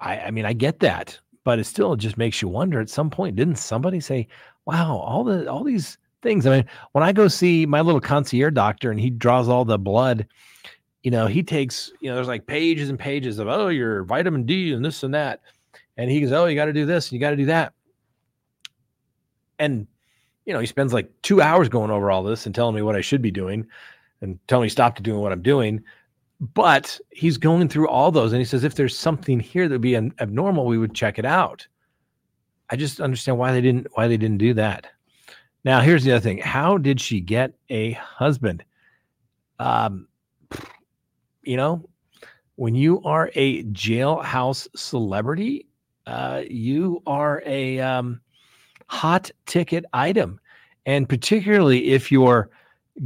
i i mean i get that but it still just makes you wonder at some point didn't somebody say wow all the all these things i mean when i go see my little concierge doctor and he draws all the blood you know he takes you know there's like pages and pages of oh your vitamin d and this and that and he goes oh you got to do this and you got to do that. And you know, he spends like two hours going over all this and telling me what I should be doing and telling me stop to doing what I'm doing. But he's going through all those and he says, if there's something here that would be an, abnormal, we would check it out. I just understand why they didn't why they didn't do that. Now, here's the other thing. How did she get a husband? Um, you know, when you are a jailhouse celebrity, uh, you are a um, hot ticket item. And particularly if you're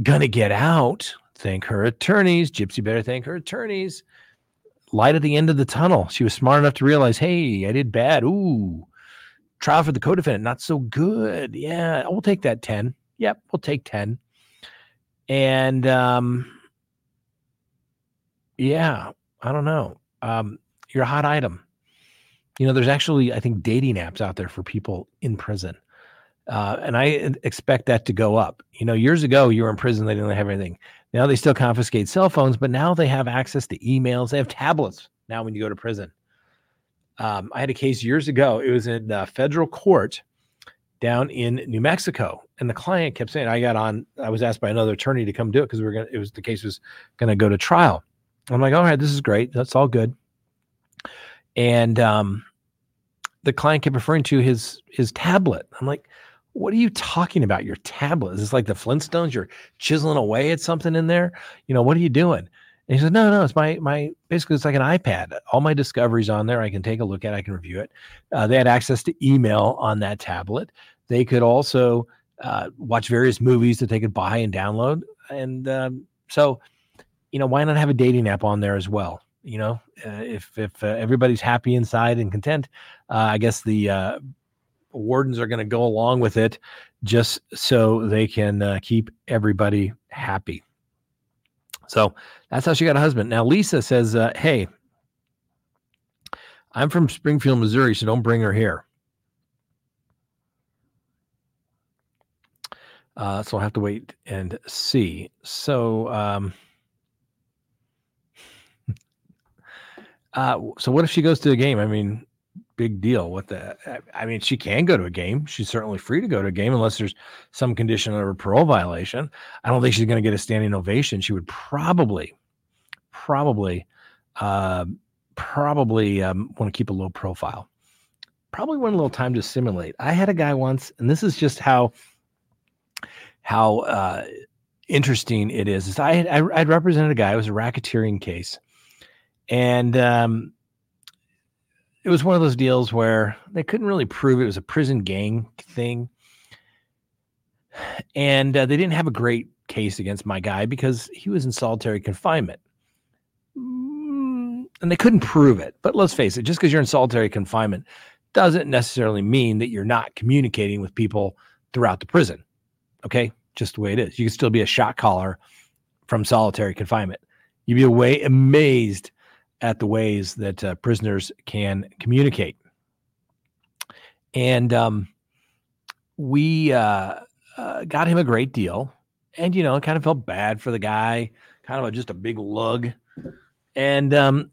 going to get out, thank her attorneys. Gypsy better thank her attorneys. Light at the end of the tunnel. She was smart enough to realize, hey, I did bad. Ooh, trial for the co-defendant, not so good. Yeah, we'll take that 10. Yep, we'll take 10. And um, yeah, I don't know. Um, you're a hot item. You know, there's actually, I think, dating apps out there for people in prison. Uh, and I expect that to go up. You know, years ago, you were in prison, they didn't have anything. Now they still confiscate cell phones, but now they have access to emails. They have tablets now when you go to prison. Um, I had a case years ago. It was in uh, federal court down in New Mexico, and the client kept saying, "I got on." I was asked by another attorney to come do it because we were going to, It was the case was going to go to trial. I'm like, "All right, this is great. That's all good." And um, the client kept referring to his his tablet. I'm like, what are you talking about? Your tablet? Is this like the Flintstones? You're chiseling away at something in there? You know, what are you doing? And he said, No, no, it's my my basically it's like an iPad. All my discoveries on there. I can take a look at. I can review it. Uh, they had access to email on that tablet. They could also uh, watch various movies that they could buy and download. And um, so, you know, why not have a dating app on there as well? you know, uh, if if uh, everybody's happy inside and content, uh, I guess the uh, wardens are going to go along with it just so they can uh, keep everybody happy. So that's how she got a husband. Now Lisa says, uh, "Hey, I'm from Springfield, Missouri, so don't bring her here." Uh, so I'll have to wait and see. So, um, Uh, so what if she goes to a game? I mean, big deal. What the? I mean, she can go to a game. She's certainly free to go to a game unless there's some condition of a parole violation. I don't think she's going to get a standing ovation. She would probably, probably, uh, probably um, want to keep a low profile. Probably want a little time to simulate. I had a guy once, and this is just how how uh, interesting it is. is I I, I'd represented a guy. It was a racketeering case and um, it was one of those deals where they couldn't really prove it was a prison gang thing. And uh, they didn't have a great case against my guy because he was in solitary confinement. Mm, and they couldn't prove it. But let's face it, just because you're in solitary confinement doesn't necessarily mean that you're not communicating with people throughout the prison. Okay, just the way it is. You can still be a shot caller from solitary confinement. You'd be way amazed at the ways that uh, prisoners can communicate. And um, we uh, uh, got him a great deal, and you know, kind of felt bad for the guy, kind of a, just a big lug, and um,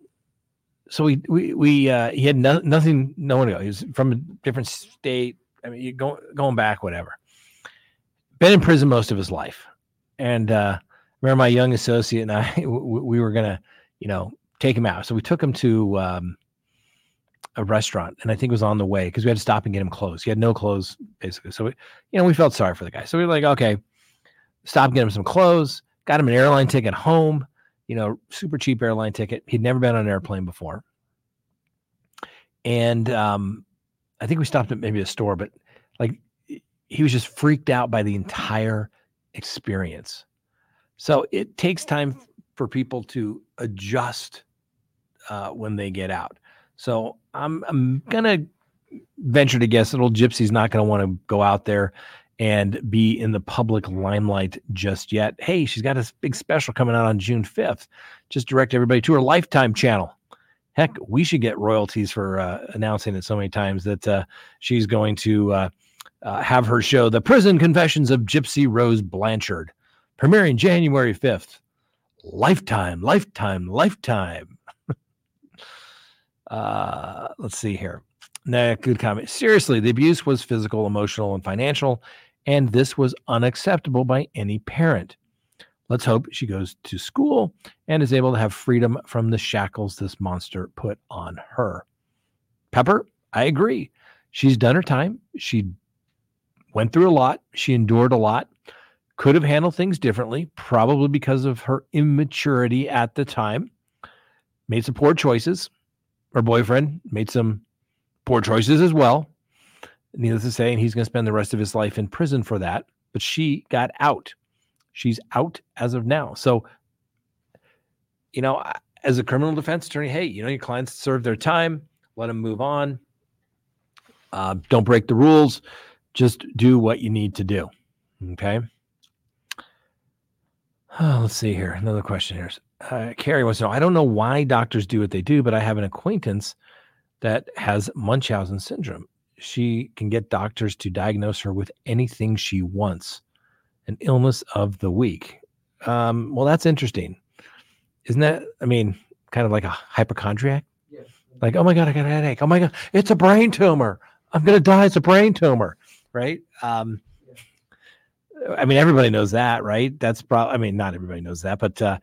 so we we we uh, he had no, nothing, no one to go. He was from a different state. I mean, you go, going back, whatever. Been in prison most of his life, and uh, remember my young associate and I, we, we were gonna, you know, take him out. So we took him to um, a restaurant, and I think it was on the way because we had to stop and get him clothes. He had no clothes basically. So we, you know, we felt sorry for the guy. So we were like, okay, stop, get him some clothes, got him an airline ticket home. You know, super cheap airline ticket. He'd never been on an airplane before, and um, I think we stopped at maybe a store, but like he was just freaked out by the entire experience. So it takes time for people to adjust uh, when they get out. So I'm I'm gonna venture to guess little Gypsy's not gonna want to go out there and be in the public limelight just yet. Hey, she's got a big special coming out on June 5th. Just direct everybody to her Lifetime channel. Heck, we should get royalties for uh, announcing it so many times that uh, she's going to uh, uh have her show, The Prison Confessions of Gypsy Rose Blanchard, premiering January 5th. Lifetime, lifetime, lifetime. uh, let's see here. Nah, good comment. Seriously, the abuse was physical, emotional, and financial, and this was unacceptable by any parent. Let's hope she goes to school and is able to have freedom from the shackles this monster put on her. Pepper, I agree. She's done her time. She went through a lot. She endured a lot. Could have handled things differently, probably because of her immaturity at the time. Made some poor choices. Her boyfriend made some poor choices as well. Needless to say, and he's going to spend the rest of his life in prison for that. But she got out. She's out as of now. So, you know, as a criminal defense attorney, hey, you know, your clients serve their time, let them move on. Uh, don't break the rules. Just do what you need to do. Okay. Oh, let's see here. Another question here. Uh, Carrie wants to know I don't know why doctors do what they do, but I have an acquaintance that has Munchausen syndrome. She can get doctors to diagnose her with anything she wants, an illness of the week. Um, well, that's interesting. Isn't that, I mean, kind of like a hypochondriac? Yes. Like, oh my God, I got a headache. Oh my God, it's a brain tumor. I'm going to die. It's a brain tumor. Right. Um, I mean, everybody knows that, right? That's probably, I mean, not everybody knows that, but uh,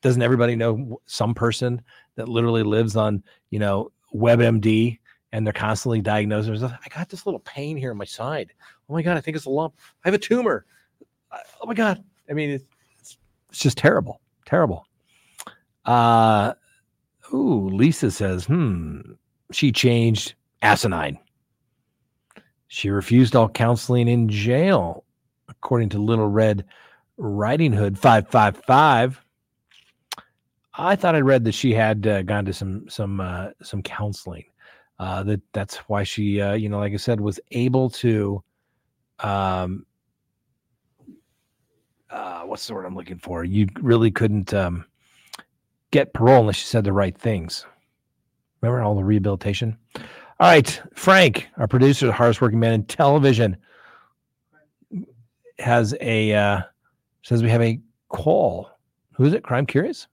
doesn't everybody know some person that literally lives on, you know, WebMD and they're constantly diagnosed? I got this little pain here on my side. Oh my God, I think it's a lump. I have a tumor. Oh my God. I mean, it's, it's just terrible, terrible. Uh, ooh, Lisa says, hmm, she changed asinine. She refused all counseling in jail according to Little Red Riding Hood 555. I thought I read that she had uh, gone to some some uh, some counseling. Uh, that that's why she, uh, you know, like I said, was able to. Um, uh, what's the word I'm looking for? You really couldn't um, get parole unless you said the right things. Remember all the rehabilitation. All right, Frank, our producer, the hardest working man in television has a uh, says we have a call. Who is it? Crime Curious.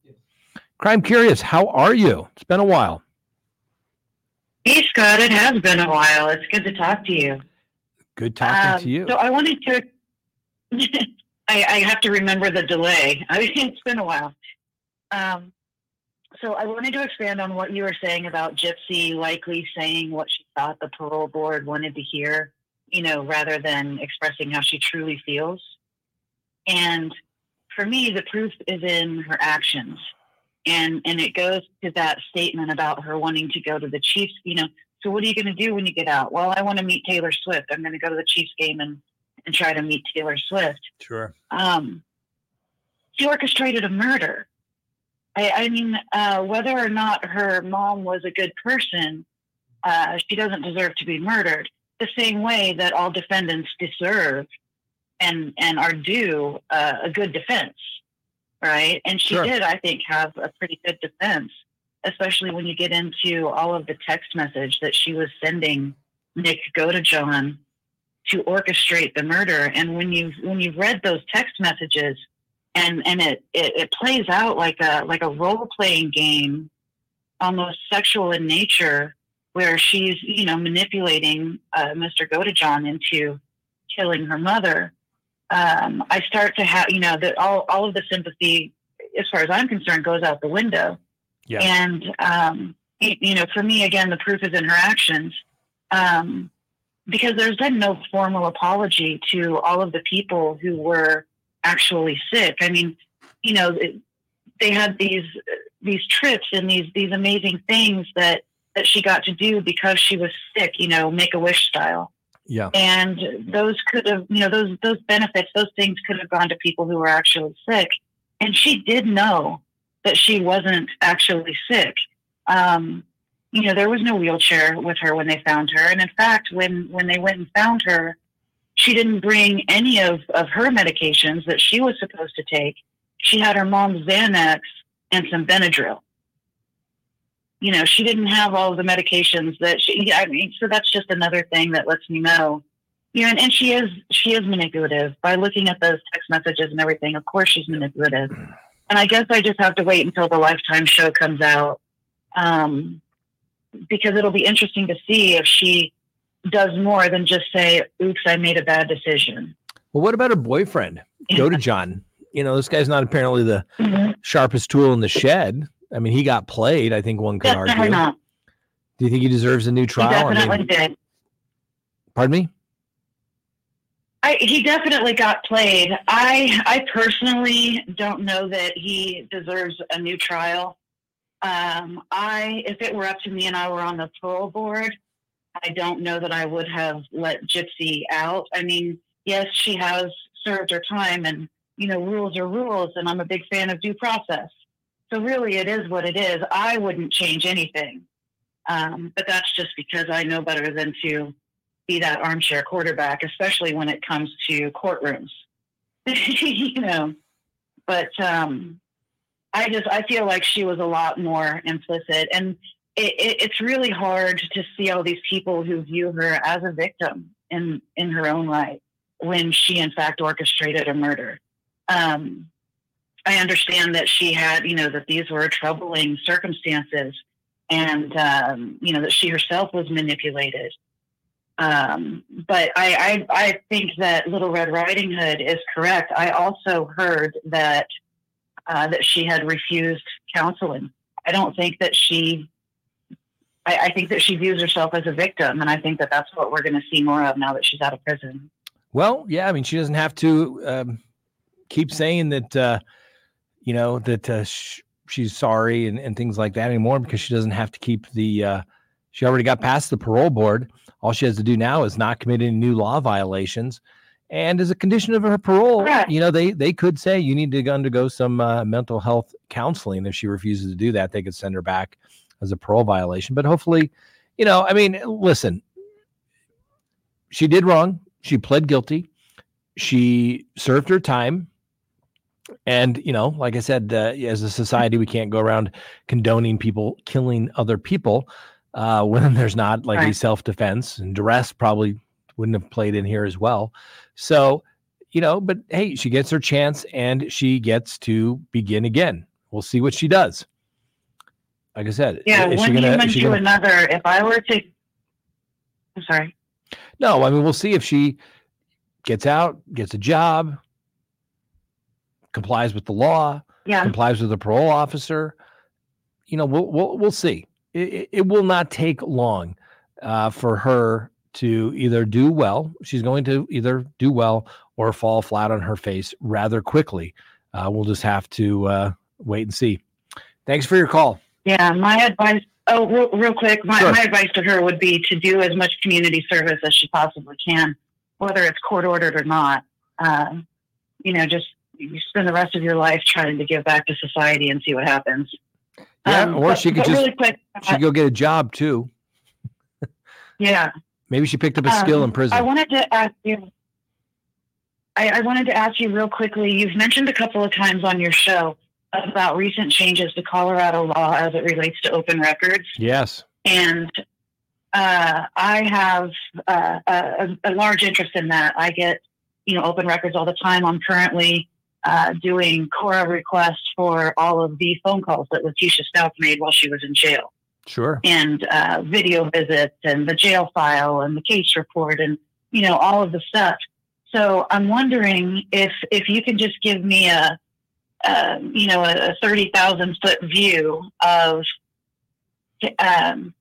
Crime Curious, how are you? It's been a while. Hey Scott, it has been a while. It's good to talk to you. Good talking um, to you. So I wanted to. I, I, have to remember the delay. I mean, it's been a while. Um, so I wanted to expand on what you were saying about Gypsy likely saying what she thought the parole board wanted to hear you know, rather than expressing how she truly feels. And for me, the proof is in her actions. And and it goes to that statement about her wanting to go to the Chiefs, you know, so what are you going to do when you get out? Well, I want to meet Taylor Swift. I'm going to go to the Chiefs game and and try to meet Taylor Swift. Sure. Um, she orchestrated a murder. I, I mean, uh, whether or not her mom was a good person, uh, she doesn't deserve to be murdered. The same way that all defendants deserve and and are due uh, a good defense, right? And she Sure. did, I think, have a pretty good defense, especially when you get into all of the text message that she was sending Nick Godejohn to John to orchestrate the murder. And when you when you've read those text messages, and and it, it it plays out like a like a role playing game, almost sexual in nature, where she's you know manipulating uh, Mr. Godejohn into killing her mother. Um, I start to have you know that all all of the sympathy, as far as I'm concerned, goes out the window. Yeah. And um, you know, for me, again, the proof is in her actions. Um, because there's been no formal apology to all of the people who were actually sick. I mean, you know, they had these these trips and these these amazing things that that she got to do because she was sick. You know, Make a Wish style, Yeah. and those could have, you know, those those benefits, those things could have gone to people who were actually sick. And she did know that she wasn't actually sick. Um, you know, there was no wheelchair with her when they found her, and in fact, when when they went and found her, she didn't bring any of of her medications that she was supposed to take. She had her mom's Xanax and some Benadryl. You know, she didn't have all of the medications that she. I mean, so that's just another thing that lets me know. You know, and, and she is she is manipulative by looking at those text messages and everything. Of course, she's manipulative, and I guess I just have to wait until the Lifetime show comes out, um, because it'll be interesting to see if she does more than just say, "Oops, I made a bad decision." Well, what about her boyfriend? Godejohn. You know, this guy's not apparently the Mhm. sharpest tool in the shed. I mean, he got played. I think one could Definitely argue. not. Do you think he deserves a new He trial? I definitely mean, did. pardon me. I, he definitely got played. I I personally don't know that he deserves a new trial. Um, I if it were up to me and I were on the parole board, I don't know that I would have let Gypsy out. I mean, yes, she has served her time, and you know, rules are rules, and I'm a big fan of due process. So really, it is what it is. I wouldn't change anything, um, but that's just because I know better than to be that armchair quarterback, especially when it comes to courtrooms. you know, but um, I just I feel like she was a lot more implicit, and it, it, it's really hard to see all these people who view her as a victim in in her own right when she in fact orchestrated a murder. Um, I understand that she had, you know, that these were troubling circumstances, and um, you know that she herself was manipulated. Um, but I, I, I think that Little Red Riding Hood is correct. I also heard that uh, that she had refused counseling. I don't think that she. I, I think that she views herself as a victim, and I think that that's what we're going to see more of now that she's out of prison. Well, yeah. I mean, she doesn't have to um, keep saying that. Uh, you know that uh, sh- she's sorry and, and things like that anymore because she doesn't have to keep the. Uh, she already got past the parole board. All she has to do now is not commit any new law violations. And as a condition of her parole, you know, they they could say you need to undergo some uh, mental health counseling. If she refuses to do that, they could send her back as a parole violation. But hopefully, you know, I mean, listen, she did wrong. She pled guilty. She served her time. And, you know, like I said, uh, as a society, we can't go around condoning people killing other people uh, when there's not like a self defense and duress probably wouldn't have played in here as well. So, you know, but hey, she gets her chance and she gets to begin again. We'll see what she does. Like I said, Yeah, is one gonna- human to gonna- another. If I were to, I'm sorry. No, I mean we'll see if she gets out, gets a job, complies with the law, Yeah, complies with the parole officer. You know, we'll we'll, we'll see. It, it- will not take long uh, for her to either do well. She's going to either do well or fall flat on her face rather quickly. Uh, we'll just have to uh, wait and see. Thanks for your call. yeah. My advice. Oh, real, real quick. My, Sure. my advice to her would be to do as much community service as she possibly can, whether it's court ordered or not. Um, you know, just you spend the rest of your life trying to give back to society and see what happens. Yeah, Um, or but- she could just really quick. she could go get a job too. yeah, Maybe she picked up a skill in Um, prison. I wanted to ask you. I, I wanted to ask you real quickly. You've mentioned a couple of times on your show about recent changes to Colorado law as it relates to open records, yes. and uh, I have uh, a, a large interest in that. I get you know open records all the time. I'm currently uh, doing CORA requests for all of the phone calls that Letecia Stauch made while she was in jail Sure. and uh, video visits and the jail file and the case report and you know all of the stuff. So I'm wondering if if you can just give me a, a you know a, a thirty thousand foot view of. Um,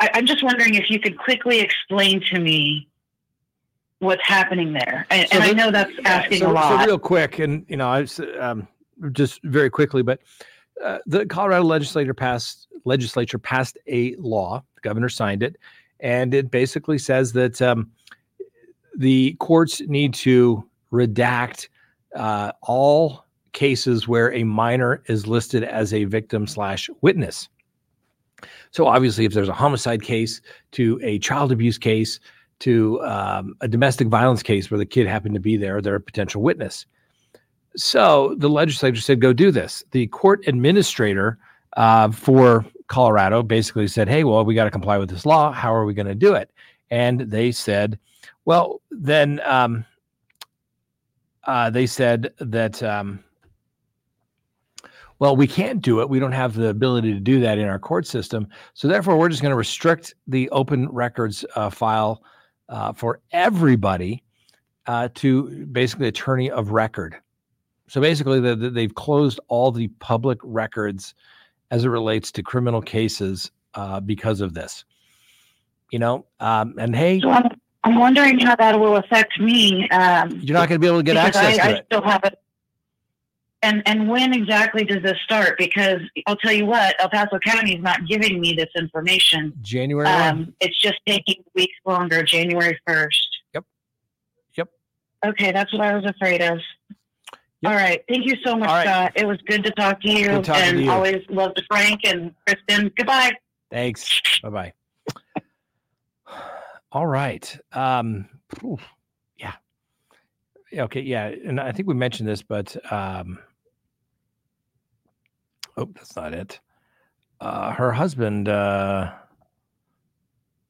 I, I'm just wondering if you could quickly explain to me what's happening there, and, So and I know that's asking so, a lot. So real quick, and you know, I was, um, just very quickly, but uh, the Colorado legislature passed legislature passed a law. The governor signed it, and it basically says that um, the courts need to redact uh, all cases where a minor is listed as a victim slash witness. So obviously, if there's a homicide case to a child abuse case to um, a domestic violence case where the kid happened to be there, they're a potential witness. So the legislature said, go do this. The court administrator uh, for Colorado basically said, hey, well, we got to comply with this law. How are we going to do it? And they said, well, then um, uh, they said that, um, well, we can't do it. We don't have the ability to do that in our court system. So therefore, we're just going to restrict the open records uh, file uh, for everybody uh, to basically attorney of record. So basically, the, the- they've closed all the public records as it relates to criminal cases uh, because of this. You know, um, and hey, So I'm, I'm wondering how that will affect me. Um, you're not going to be able to get access I, to I it. still have it. And and when exactly does this start? Because I'll tell you what, El Paso County is not giving me this information. January. Um, it's just taking weeks longer. January first. Yep. Yep. Okay, that's what I was afraid of. Yep. All right. Thank you so much, right. Scott. It was good to talk to you, and to you. always love to Frank and Kristen. Goodbye. Thanks. Bye bye. All right. Um, yeah. Yeah, Okay. Yeah. And I think we mentioned this, but um, oh, that's not it. Uh, her husband. Uh,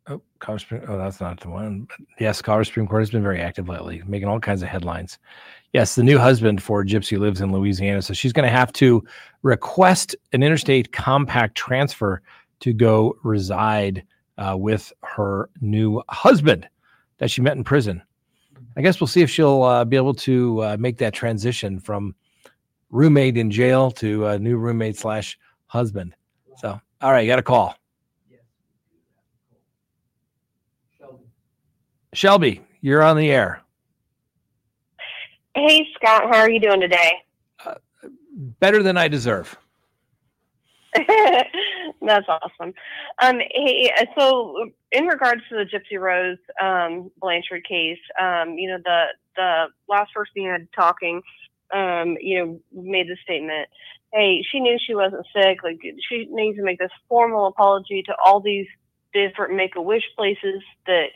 oh. Oh, that's not the one. But yes, Colorado Supreme Court has been very active lately, making all kinds of headlines. Yes, the new husband for Gypsy lives in Louisiana, so she's going to have to request an interstate compact transfer to go reside uh, with her new husband that she met in prison. I guess we'll see if she'll uh, be able to uh, make that transition from roommate in jail to a new roommate slash husband. So, all right, you got a call. Shelby, you're on the air. Hey, Scott, how are you doing today? Better than I deserve. That's awesome. Um, hey, uh, so in regards to the Gypsy Rose um, Blanchard case, um, you know, the the last person you had talking, um, you know, made the statement, "Hey, she knew she wasn't sick. Like, she needs to make this formal apology to all these different Make a Wish places that,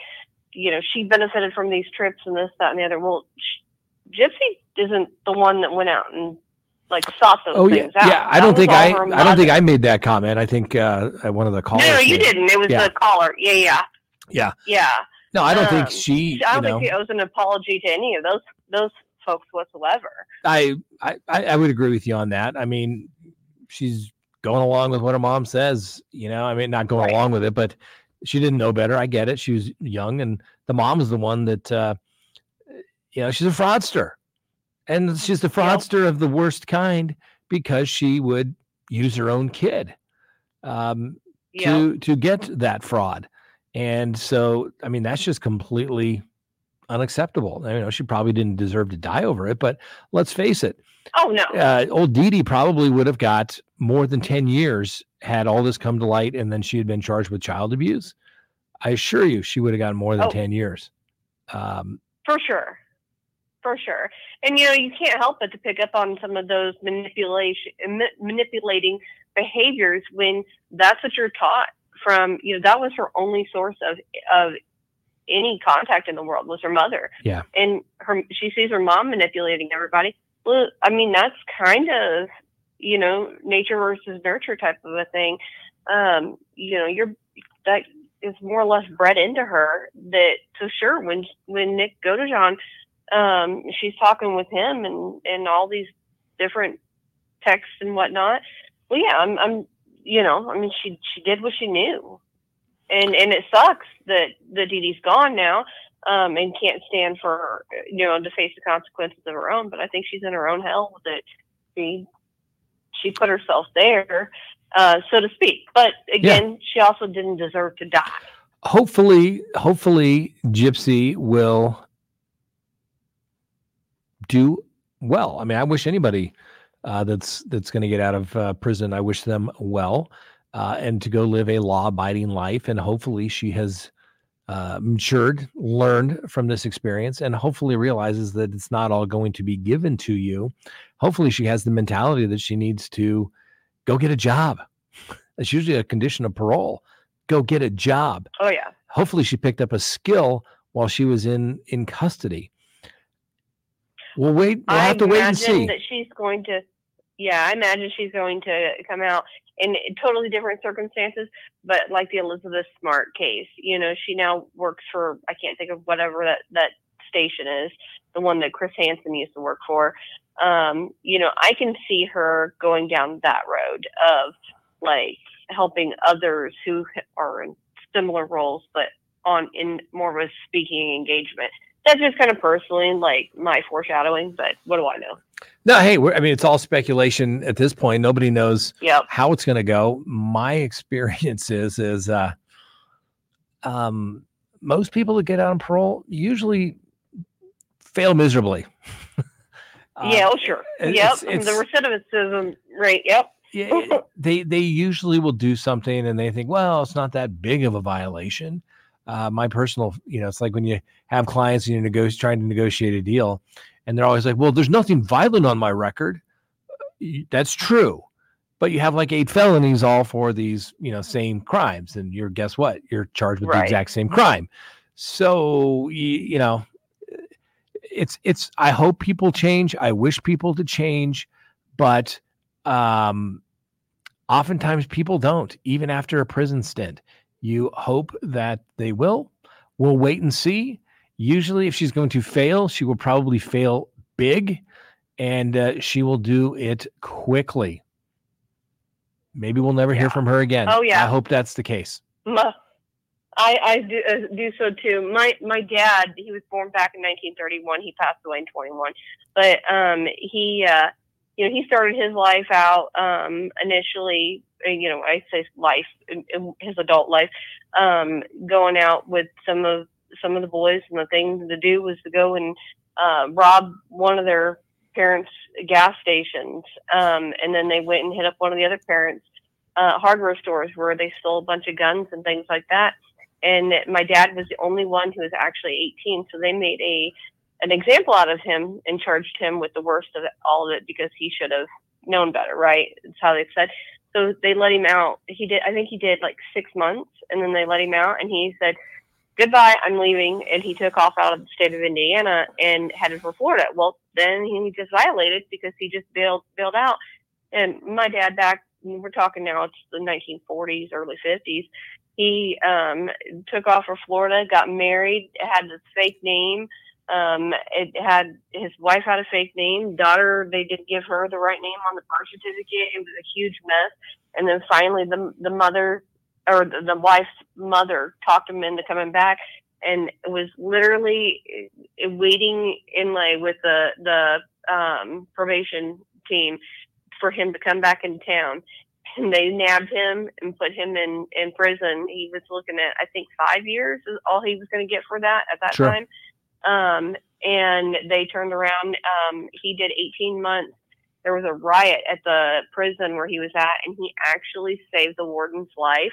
you know, she benefited from these trips and this, that, and the other." Well, sh- Gypsy isn't the one that went out and like sought those Oh yeah, things out. yeah. I don't think I. I don't think I made that comment. I think uh, one of the callers. No, no, you did. didn't. It was Yeah. the caller. Yeah, yeah, Yeah. yeah. No, I don't think Um, she. I don't know, think she owes an apology to any of those those folks whatsoever. I, I I would agree with you on that. I mean, she's going along with what her mom says. You know, I mean, not going Right. along with it, but she didn't know better. I get it. She was young, and the mom is the one that, uh, you know, she's a fraudster, and she's the fraudster of the worst kind because she would use her own kid um, Yeah. to to get that fraud, and so I mean, that's just completely unacceptable. I know she probably didn't deserve to die over it, but let's face it Oh no. uh, old Dee Dee probably would have got more than 10 years had all this come to light and then she had been charged with child abuse. I assure you, she would have gotten more than Oh. 10 years. Um, For sure. for sure. And you know, you can't help but to pick up on some of those manipulation manipulating behaviors when that's what you're taught from. You know, that was her only source of of any contact in the world was her mother. Yeah. And her she sees her mom manipulating everybody. Well, I mean, that's kind of you know nature versus nurture type of a thing. Um, you know, you're that is more or less bred into her. That so sure when when Nick Godejohn um, she's talking with him and and all these different texts and whatnot. Well, yeah, I'm, I'm, you know, I mean, she she did what she knew, and and it sucks that the Dee Dee's gone now, um, and can't stand for you know to face the consequences of her own. But I think she's in her own hell that she she put herself there, uh, so to speak. But again, yeah. she also didn't deserve to die. Hopefully, hopefully, Gypsy will do well. I mean, I wish anybody uh, that's that's going to get out of uh, prison, I wish them well, uh, and to go live a law-abiding life. And hopefully, she has uh, matured, learned from this experience, and hopefully realizes that it's not all going to be given to you. Hopefully, she has the mentality that she needs to go get a job. That's usually a condition of parole. Go get a job. Oh yeah. Hopefully, she picked up a skill while she was in in custody We'll wait. We'll have to wait and see. That she's going to, yeah, I imagine she's going to come out in totally different circumstances, but like the Elizabeth Smart case, you know, she now works for I can't think of whatever that that station is, the one that Chris Hansen used to work for. Um, you know, I can see her going down that road of like helping others who are in similar roles, but on in more of a speaking engagement that's just kind of personally like my foreshadowing, but what do I know? No, hey, I mean, it's all speculation at this point. Nobody knows yep. how it's going to go. My experience is, is, uh, um, most people that get out on parole usually fail miserably. uh, yeah, oh, sure. It's, yep. It's, the recidivism rate. Yep. yeah, they they usually will do something and they think, well, it's not that big of a violation uh, my personal, you know, it's like when you have clients and you're trying to negotiate a deal, and they're always like, "Well, there's nothing violent on my record." That's true, but you have like eight felonies all for these, you know, same crimes, and you're guess what? You're charged with right. the exact same crime. So you, you know, it's it's. I hope people change. I wish people to change, but um, oftentimes people don't, even after a prison stint. You hope that they will. We'll wait and see. Usually, if she's going to fail, she will probably fail big and uh, she will do it quickly. Maybe we'll never yeah. hear from her again. Oh, yeah. I hope that's the case. I, I do, uh, do so too. My my dad, he was born back in 1931. He passed away in 21. But um, he, uh, you know, he started his life out um, initially you know, I say life, in, in his adult life, um, going out with some of some of the boys, and the thing to do was to go and uh, rob one of their parents' gas stations, um, and then they went and hit up one of the other parents' uh, hardware stores where they stole a bunch of guns and things like that. And my dad was the only one who was actually 18, so they made a an example out of him and charged him with the worst of all of it because he should have known better, right? That's how they said. So they let him out. He did, I think he did like six months, and then they let him out, and he said, "Goodbye, I'm leaving." And he took off out of the state of Indiana and headed for Florida. Well, then he just violated because he just bailed bailed out. And my dad back, we're talking now, it's the 1940s, early 50s. He um, took off for Florida, got married, had this fake name um, it had his wife had a fake name. Daughter, they didn't give her the right name on the birth certificate. It was a huge mess. And then finally, the the mother or the, the wife's mother talked him into coming back, and was literally uh, waiting in lay with the the um, probation team for him to come back in town. And they nabbed him and put him in in prison. He was looking at I think five years is all he was going to get for that at that sure. time um, and they turned around. Um, he did 18 months. There was a riot at the prison where he was at, and he actually saved the warden's life.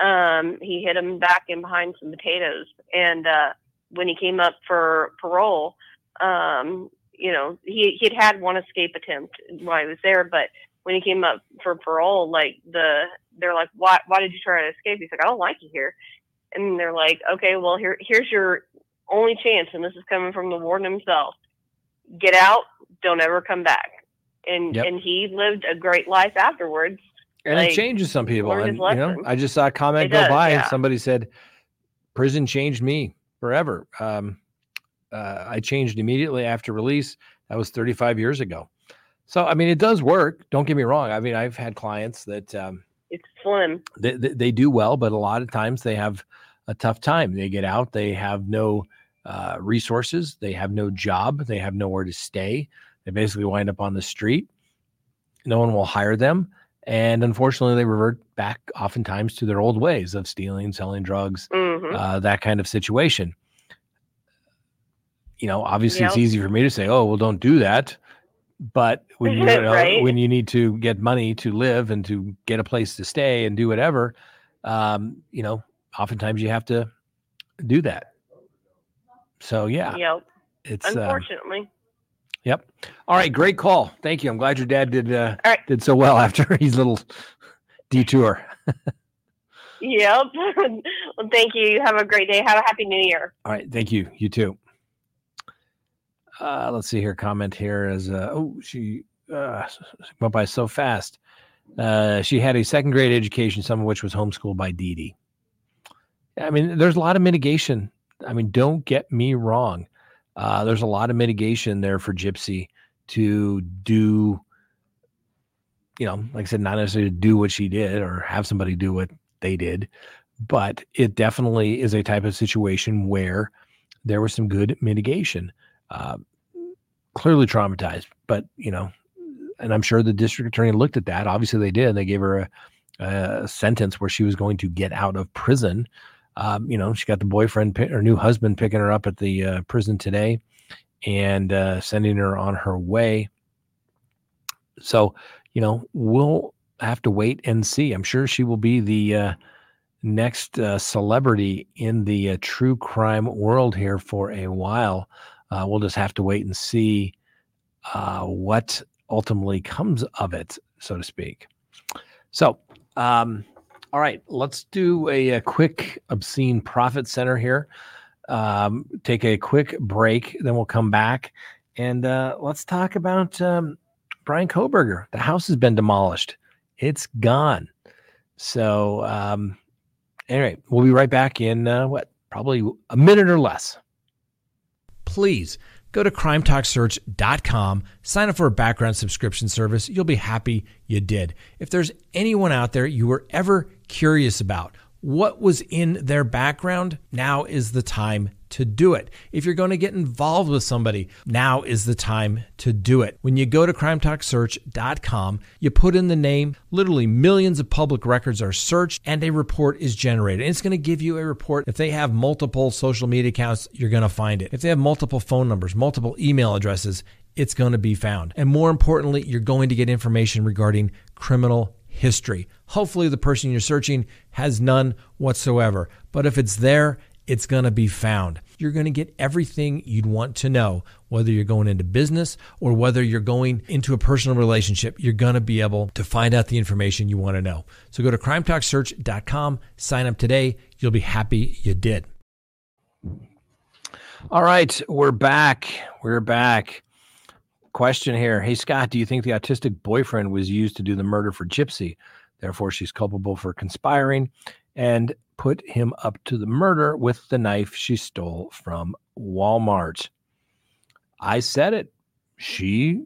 Um, he hit him back in behind some potatoes, and uh, when he came up for parole, Um, you know, he he'd had one escape attempt while he was there, but when he came up for parole, like the they're like, why why did you try to escape? He's like, I don't like you here, and they're like, okay, well here here's your only chance, and this is coming from the warden himself. Get out, don't ever come back. And Yep. and he lived a great life afterwards. and like, it changes some people. And you know. I just saw a comment It go does, by. yeah. Somebody said, "Prison changed me forever." Um, uh, I changed immediately after release. That was 35 years ago. So I mean, it does work. Don't get me wrong. I mean, I've had clients that um, It's slim. they, they, they do well, but a lot of times they have a tough time. They get out, they have no uh, resources, they have no job, they have nowhere to stay. They basically wind up on the street. No one will hire them. And unfortunately, they revert back oftentimes to their old ways of stealing, selling drugs, hmm uh, that kind of situation. You know, obviously, it's easy for me to say, "Oh, well, don't do that." But when you, know, Right. when you need to get money to live and to get a place to stay and do whatever, um, you know, oftentimes you have to do that. So yeah, Yep. it's uh, Unfortunately. yep. All right, great call. Thank you. I'm glad your dad did uh, right. did so well after his little detour. Yep. well, thank you. Have a great day. Have a happy new year. All right, thank you. You too. Uh, let's see here. Comment here is uh, oh she uh, went by so fast. Uh, she had a second grade education, some of which was homeschooled by Dee Dee. I mean, there's a lot of mitigation. I mean, don't get me wrong. Uh, there's a lot of mitigation there for Gypsy to do. You know, like I said, not necessarily to do what she did or have somebody do what they did, but it definitely is a type of situation where there was some good mitigation. Uh, clearly traumatized, but you know, and I'm sure the district attorney looked at that. Obviously, they did. They gave her a, a sentence where she was going to get out of prison. Um, you know, she got the boyfriend, her new husband, picking her up at the uh, prison today and uh, sending her on her way. So, you know, we'll have to wait and see. I'm sure she will be the uh, next uh, celebrity in the uh, true crime world here for a while. Uh, we'll just have to wait and see uh, what ultimately comes of it, so to speak. So, um, all right, let's do a, a quick obscene profit center here. Um, take a quick break, then we'll come back and uh, let's talk about um, Bryan Kohberger. The house has been demolished, it's gone. So, um, anyway, we'll be right back in uh, what, probably a minute or less. Please go to crimetalksearch.com, sign up for a background subscription service. You'll be happy you did. If there's anyone out there you were ever curious about, what was in their background, now is the time to do it. If you're going to get involved with somebody, now is the time to do it. When you go to crimetalksearch.com, you put in the name, literally millions of public records are searched and a report is generated. And it's going to give you a report. If they have multiple social media accounts, you're going to find it. If they have multiple phone numbers, multiple email addresses, it's going to be found. And more importantly, you're going to get information regarding criminal history. Hopefully, the person you're searching has none whatsoever. But if it's there, it's going to be found. You're going to get everything you'd want to know, whether you're going into business or whether you're going into a personal relationship. You're going to be able to find out the information you want to know. So go to crimetalksearch.com, sign up today. You'll be happy you did. All right, we're back. We're back. Question here. Hey, Scott, do you think the autistic boyfriend was used to do the murder for Gypsy? Therefore, she's culpable for conspiring and put him up to the murder with the knife she stole from Walmart. I said it. She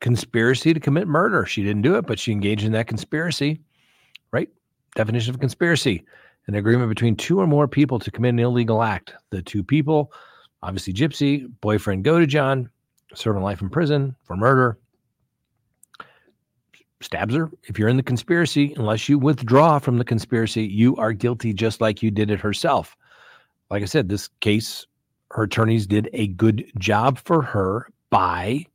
conspiracy to commit murder. She didn't do it, but she engaged in that conspiracy. Right? Definition of conspiracy an agreement between two or more people to commit an illegal act. The two people, obviously Gypsy, boyfriend Godejohn, serving life in prison for murder. Stabs her. If you're in the conspiracy, unless you withdraw from the conspiracy, you are guilty just like you did it herself. Like I said, this case, her attorneys did a good job for her by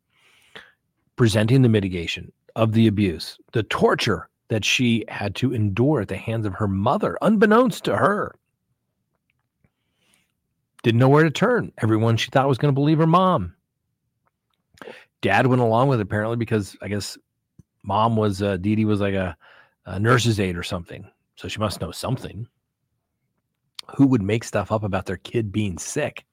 presenting the mitigation of the abuse, the torture that she had to endure at the hands of her mother, unbeknownst to her. didn't know where to turn. Everyone she thought was going to believe her mom. Dad went along with it apparently because I guess mom was uh, Dee Dee was like a, a nurse's aide or something, so she must know something. Who would make stuff up about their kid being sick?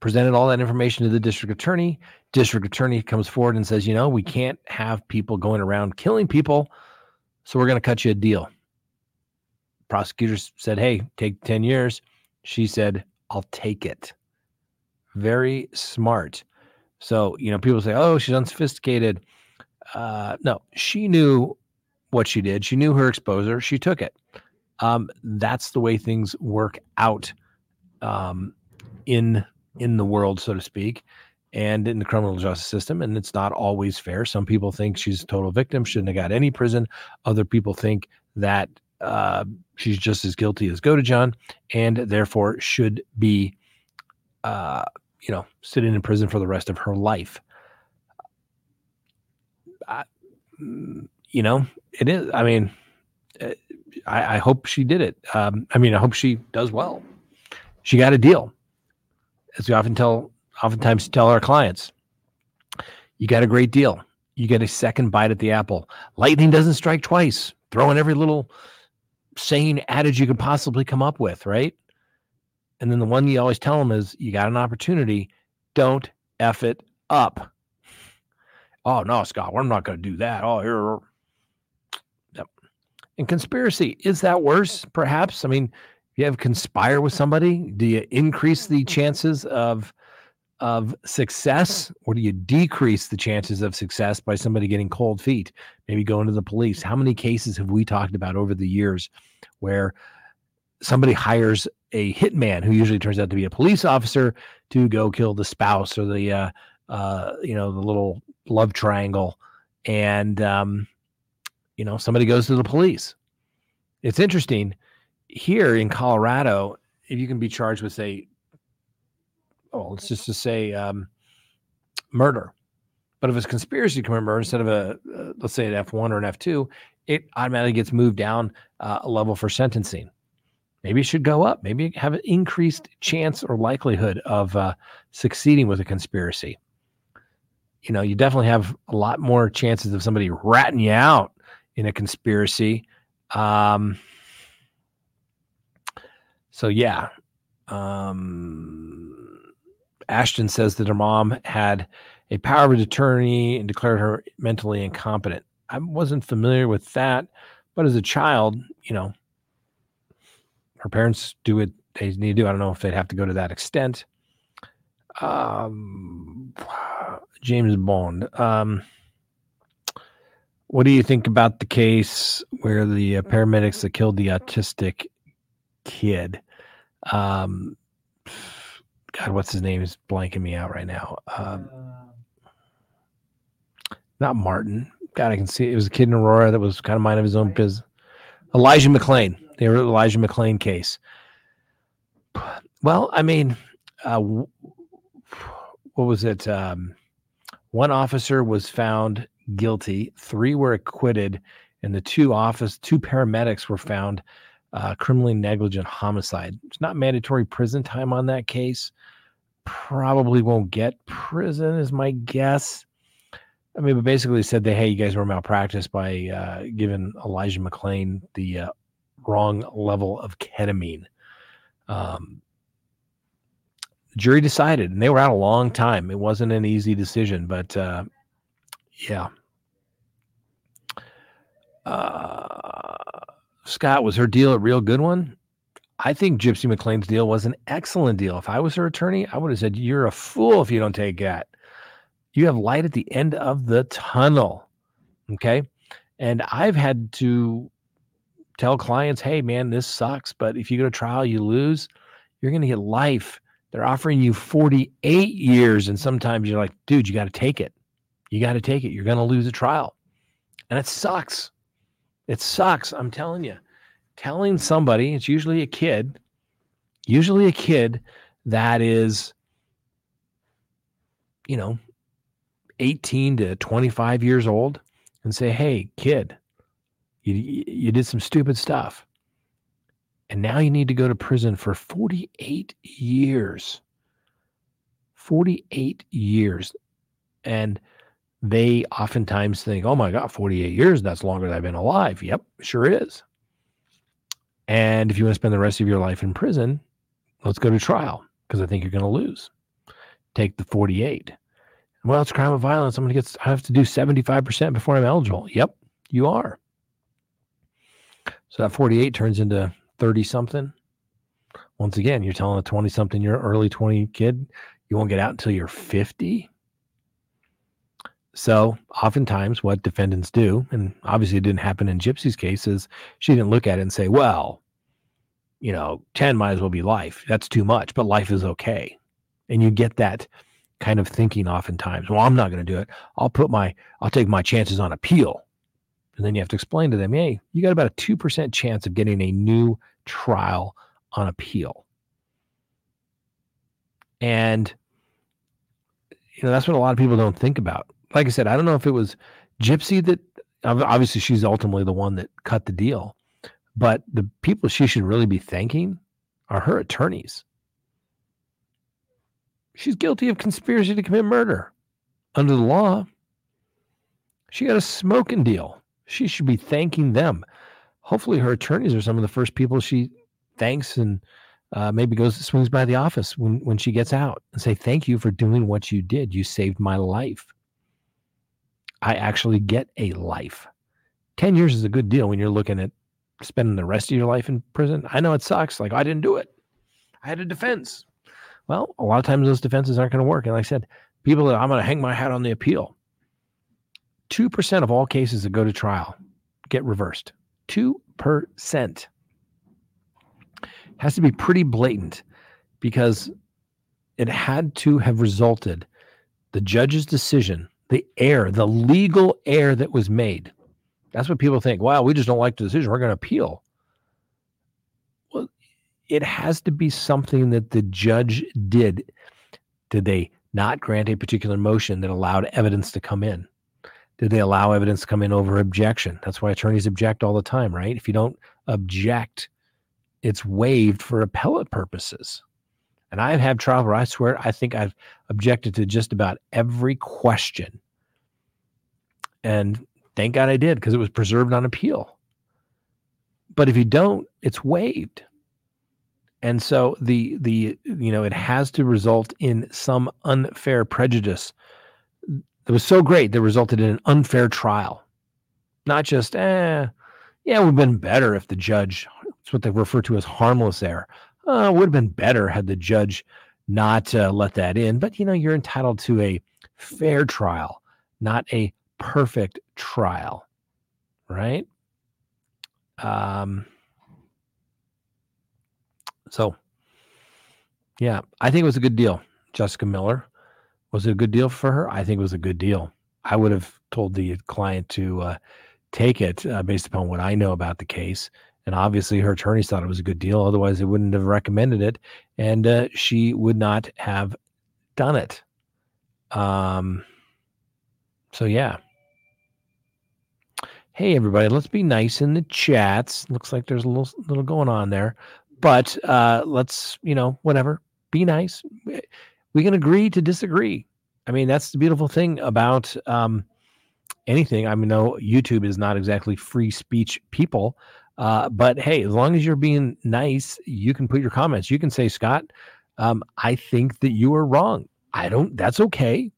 Presented all that information to the district attorney. District attorney comes forward and says, you know, we can't have people going around killing people, so we're going to cut you a deal. Prosecutors said, hey, take 10 years. She said, I'll take it. Very smart. So, you know, people say, oh, she's unsophisticated. Uh, no, she knew what she did. She knew her exposure. She took it. Um, that's the way things work out um, in in the world, so to speak, and in the criminal justice system. And it's not always fair. Some people think she's a total victim, shouldn't have got any prison. Other people think that uh, she's just as guilty as Godejohn, and therefore should be, uh, you know, sitting in prison for the rest of her life. I, you know, it is. I mean, uh, I, I hope she did it. Um, I mean, I hope she does well. She got a deal, as we often tell, oftentimes tell our clients. You got a great deal. You get a second bite at the apple. Lightning doesn't strike twice. Throwing every little saying adage you could possibly come up with, right? And then the one you always tell them is you got an opportunity, don't F it up. Oh no, Scott, I'm not going to do that. Oh, here. Yep. And conspiracy, is that worse? Perhaps. I mean, you have conspire with somebody, do you increase the chances of of success or do you decrease the chances of success by somebody getting cold feet maybe going to the police how many cases have we talked about over the years where somebody hires a hitman who usually turns out to be a police officer to go kill the spouse or the uh, uh, you know the little love triangle and um, you know somebody goes to the police it's interesting here in colorado if you can be charged with say oh, let's just to say um, murder. But if it's conspiracy to commit murder instead of a, uh, let's say an F1 or an F2, it automatically gets moved down uh, a level for sentencing. Maybe it should go up. Maybe have an increased chance or likelihood of uh, succeeding with a conspiracy. You know, you definitely have a lot more chances of somebody ratting you out in a conspiracy. Um, so yeah, um, Ashton says that her mom had a power of attorney and declared her mentally incompetent. I wasn't familiar with that, but as a child, you know, her parents do what they need to do. I don't know if they'd have to go to that extent. Um, James Bond. Um, what do you think about the case where the uh, paramedics that killed the autistic kid? Um, God, what's his name is blanking me out right now. Um, not Martin. God, I can see it. it was a kid in Aurora that was kind of mind of his own business. Elijah McClain. They were Elijah McClain case. Well, I mean, uh, what was it? Um, one officer was found guilty. Three were acquitted, and the two office two paramedics were found uh, criminally negligent homicide. It's not mandatory prison time on that case. Probably won't get prison, is my guess. I mean, but basically said that hey, you guys were malpractice by uh, giving Elijah McClain the uh, wrong level of ketamine. Um, jury decided, and they were out a long time. It wasn't an easy decision, but uh, yeah. Uh, Scott, was her deal a real good one? I think Gypsy McClain's deal was an excellent deal. If I was her attorney, I would have said, You're a fool if you don't take that. You have light at the end of the tunnel. Okay. And I've had to tell clients, Hey, man, this sucks. But if you go to trial, you lose, you're going to get life. They're offering you 48 years. And sometimes you're like, Dude, you got to take it. You got to take it. You're going to lose a trial. And it sucks. It sucks. I'm telling you. Telling somebody, it's usually a kid, usually a kid that is, you know, 18 to 25 years old and say, hey, kid, you, you did some stupid stuff. And now you need to go to prison for 48 years. 48 years. And they oftentimes think, oh my God, 48 years, that's longer than I've been alive. Yep, sure is. And if you want to spend the rest of your life in prison, let's go to trial because I think you're going to lose. Take the 48. Well, it's crime of violence. I'm going to get, I have to do 75% before I'm eligible. Yep, you are. So that 48 turns into 30 something. Once again, you're telling a 20 something, you're early 20 kid, you won't get out until you're 50. So, oftentimes, what defendants do, and obviously it didn't happen in Gypsy's case, is she didn't look at it and say, well, you know, 10 might as well be life. That's too much, but life is okay. And you get that kind of thinking oftentimes. Well, I'm not going to do it. I'll put my, I'll take my chances on appeal. And then you have to explain to them, hey, you got about a 2% chance of getting a new trial on appeal. And, you know, that's what a lot of people don't think about like I said, I don't know if it was Gypsy that obviously she's ultimately the one that cut the deal, but the people she should really be thanking are her attorneys. She's guilty of conspiracy to commit murder. Under the law, she got a smoking deal. She should be thanking them. Hopefully, her attorneys are some of the first people she thanks and uh, maybe goes swings by the office when when she gets out and say thank you for doing what you did. You saved my life. I actually get a life. 10 years is a good deal when you're looking at spending the rest of your life in prison. I know it sucks. Like, I didn't do it. I had a defense. Well, a lot of times those defenses aren't going to work. And like I said, people that I'm going to hang my hat on the appeal. 2% of all cases that go to trial get reversed. 2%. Has to be pretty blatant because it had to have resulted the judge's decision the error, the legal error that was made. That's what people think. Wow, we just don't like the decision. We're going to appeal. Well, it has to be something that the judge did. Did they not grant a particular motion that allowed evidence to come in? Did they allow evidence to come in over objection? That's why attorneys object all the time, right? If you don't object, it's waived for appellate purposes. And I've had trial where I swear I think I've objected to just about every question. And thank God I did because it was preserved on appeal. But if you don't, it's waived. And so the the you know it has to result in some unfair prejudice. It was so great that resulted in an unfair trial. Not just eh, yeah, it would have been better if the judge, it's what they refer to as harmless error uh, would have been better had the judge not uh, let that in. But you know, you're entitled to a fair trial, not a perfect trial, right? Um. So, yeah, I think it was a good deal. Jessica Miller was it a good deal for her? I think it was a good deal. I would have told the client to uh, take it uh, based upon what I know about the case and obviously, her attorneys thought it was a good deal. Otherwise, they wouldn't have recommended it. And uh, she would not have done it. Um, so, yeah. Hey, everybody, let's be nice in the chats. Looks like there's a little, little going on there. But uh, let's, you know, whatever, be nice. We can agree to disagree. I mean, that's the beautiful thing about um, anything. I mean, no, YouTube is not exactly free speech people. Uh, but hey, as long as you're being nice, you can put your comments. You can say, Scott, um, I think that you are wrong. I don't, that's okay.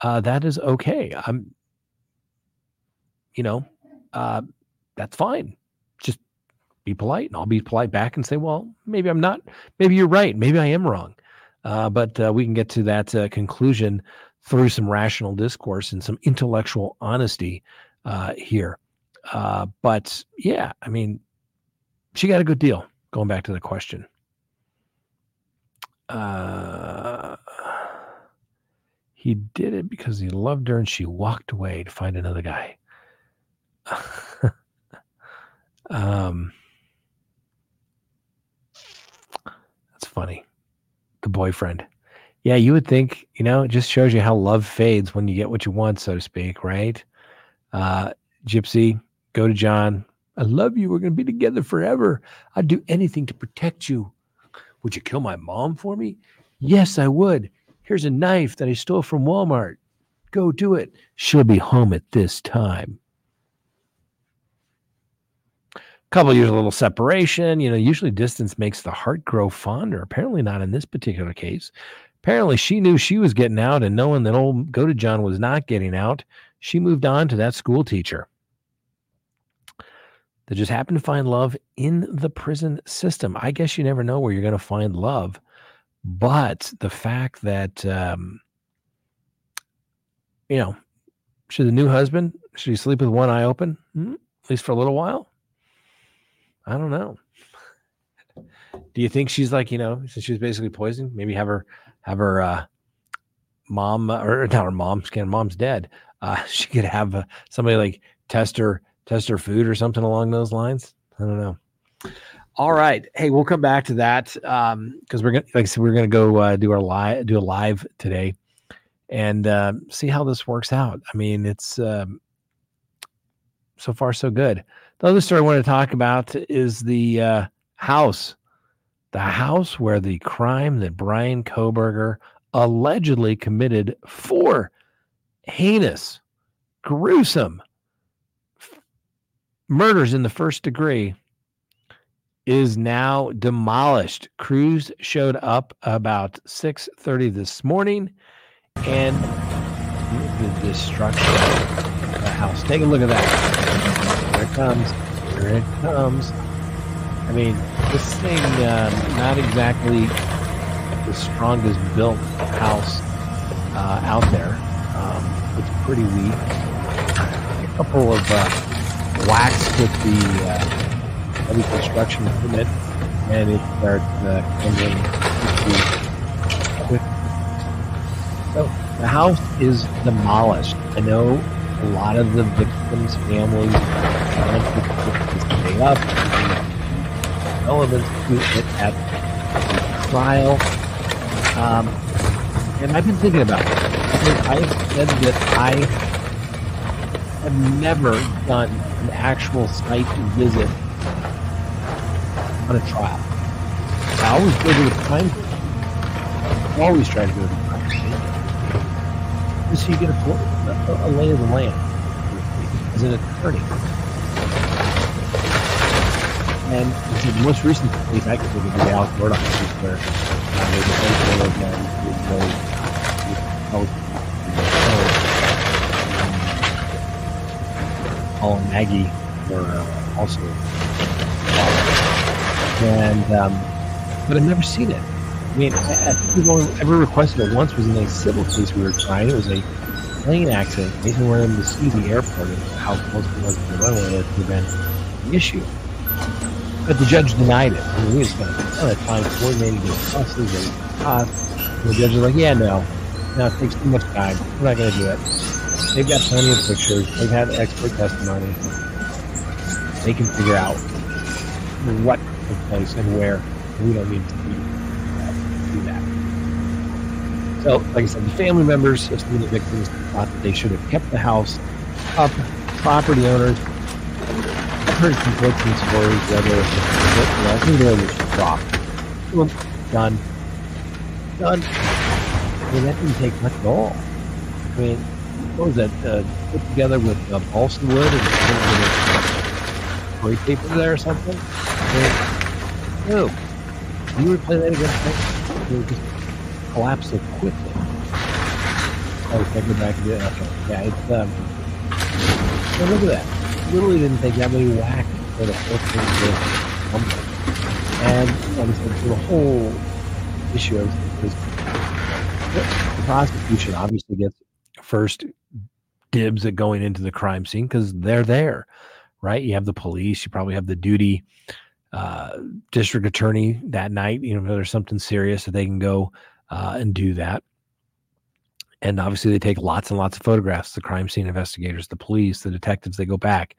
Uh, that is okay. I'm, you know, uh, that's fine. Just be polite and I'll be polite back and say, well, maybe I'm not, maybe you're right. Maybe I am wrong. Uh, but uh, we can get to that uh, conclusion through some rational discourse and some intellectual honesty uh, here. Uh, but yeah, I mean, she got a good deal. Going back to the question. Uh, he did it because he loved her and she walked away to find another guy. um, that's funny. The boyfriend. Yeah, you would think, you know, it just shows you how love fades when you get what you want, so to speak, right? Uh, Gypsy, Godejohn. I love you. We're going to be together forever. I'd do anything to protect you. Would you kill my mom for me? Yes, I would. Here's a knife that I stole from Walmart. Go do it. She'll be home at this time. A couple years, a little separation. You know, usually distance makes the heart grow fonder. Apparently, not in this particular case. Apparently, she knew she was getting out, and knowing that old Godejohn was not getting out, she moved on to that school teacher that just happened to find love in the prison system. I guess you never know where you're going to find love, but the fact that um, you know, should the new husband should he sleep with one eye open hmm? at least for a little while? I don't know. Do you think she's like you know since she was basically poisoned? Maybe have her have her uh, mom or not her mom. Scan mom's dead. Uh, she could have uh, somebody like test her test her food or something along those lines. I don't know. All right. Hey, we'll come back to that because um, we're gonna like I said, we're gonna go uh, do our live do a live today and uh, see how this works out. I mean, it's um, so far so good. The other story I want to talk about is the uh, house, the house where the crime that Bryan Kohberger allegedly committed four heinous, gruesome murders in the first degree is now demolished. Crews showed up about 6:30 this morning and the destruction of the house. Take a look at that. Here it comes. Here it comes. I mean, this thing um, not exactly the strongest built house uh, out there. Um, it's pretty weak. A couple of uh, whacks with the uh, heavy construction equipment, and it starts uh, crumbling. So the house is demolished. I know a lot of the victims' families stay up. Elements to it at trial. Um, and I've been thinking about it. I've said that I have never done an actual site visit on a trial. I always go to the crime scene. Always try to go to the crime scene. Just so you get a, a, a lay of the land as an attorney. And the most recent case I could think of the Alex case where uh, the defense lawyer was Paul and Maggie were uh, also and um, but I've never seen it. I mean, I, I think we've only ever requested it once was in a civil case we were trying. It was a plane accident. Basically, wanted to see the airport and how close it was to the runway to prevent the issue. But the judge denied it. I mean, we spent a ton of time coordinating with buses and costs. And the judge was like, "Yeah, no, no, it takes too much time. We're not going to do it." They've got plenty of pictures. They've had expert testimony. They can figure out what took place and where. We don't need to do that. So, like I said, the family members of the victims thought that they should have kept the house up. Property owners heard conflicting stories whether I think they was dropped. Well, done. Done. I mean, that didn't take much at all. I mean, what was that uh, put together with uh, balsa wood and spray paper there or something? And, no, you would play that against me, it would just collapse so quickly. Oh, I go back and do it. Okay. Yeah, it's um. So look at that. Literally didn't take that many whacks for the whole thing. And so the whole issue of is the prosecution obviously gets first dibs at going into the crime scene because they're there, right? You have the police, you probably have the duty uh, district attorney that night. You know, if there's something serious that they can go uh, and do that. And obviously, they take lots and lots of photographs. The crime scene investigators, the police, the detectives, they go back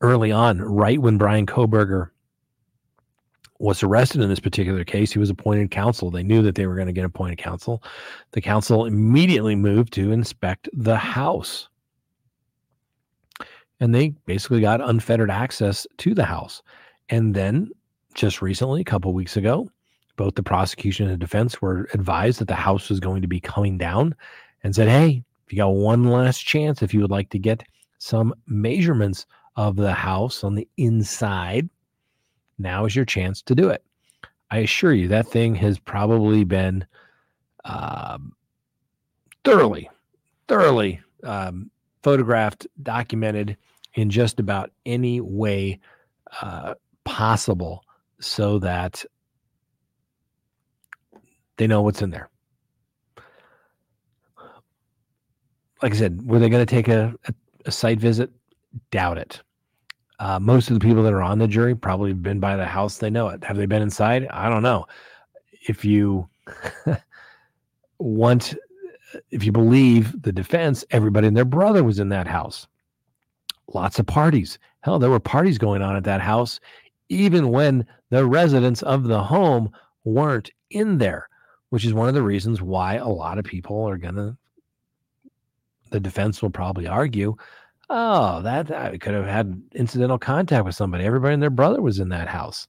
early on, right when Bryan Kohberger was arrested in this particular case. He was appointed counsel. They knew that they were going to get appointed counsel. The counsel immediately moved to inspect the house. and they basically got unfettered access to the house. And then just recently, a couple weeks ago, both the prosecution and the defense were advised that the house was going to be coming down and said, hey, if you got one last chance, if you would like to get some measurements of the house on the inside, now is your chance to do it. I assure you, that thing has probably been um, thoroughly, thoroughly um, photographed, documented in just about any way uh, possible so that they know what's in there. Like I said, were they going to take a, a, a, site visit? Doubt it. Uh, most of the people that are on the jury probably have been by the house. They know it. Have they been inside? I don't know. If you want, if you believe the defense, everybody and their brother was in that house. Lots of parties. Hell, there were parties going on at that house, even when the residents of the home weren't in there which is one of the reasons why a lot of people are going to, the defense will probably argue, oh, that I could have had incidental contact with somebody. Everybody and their brother was in that house.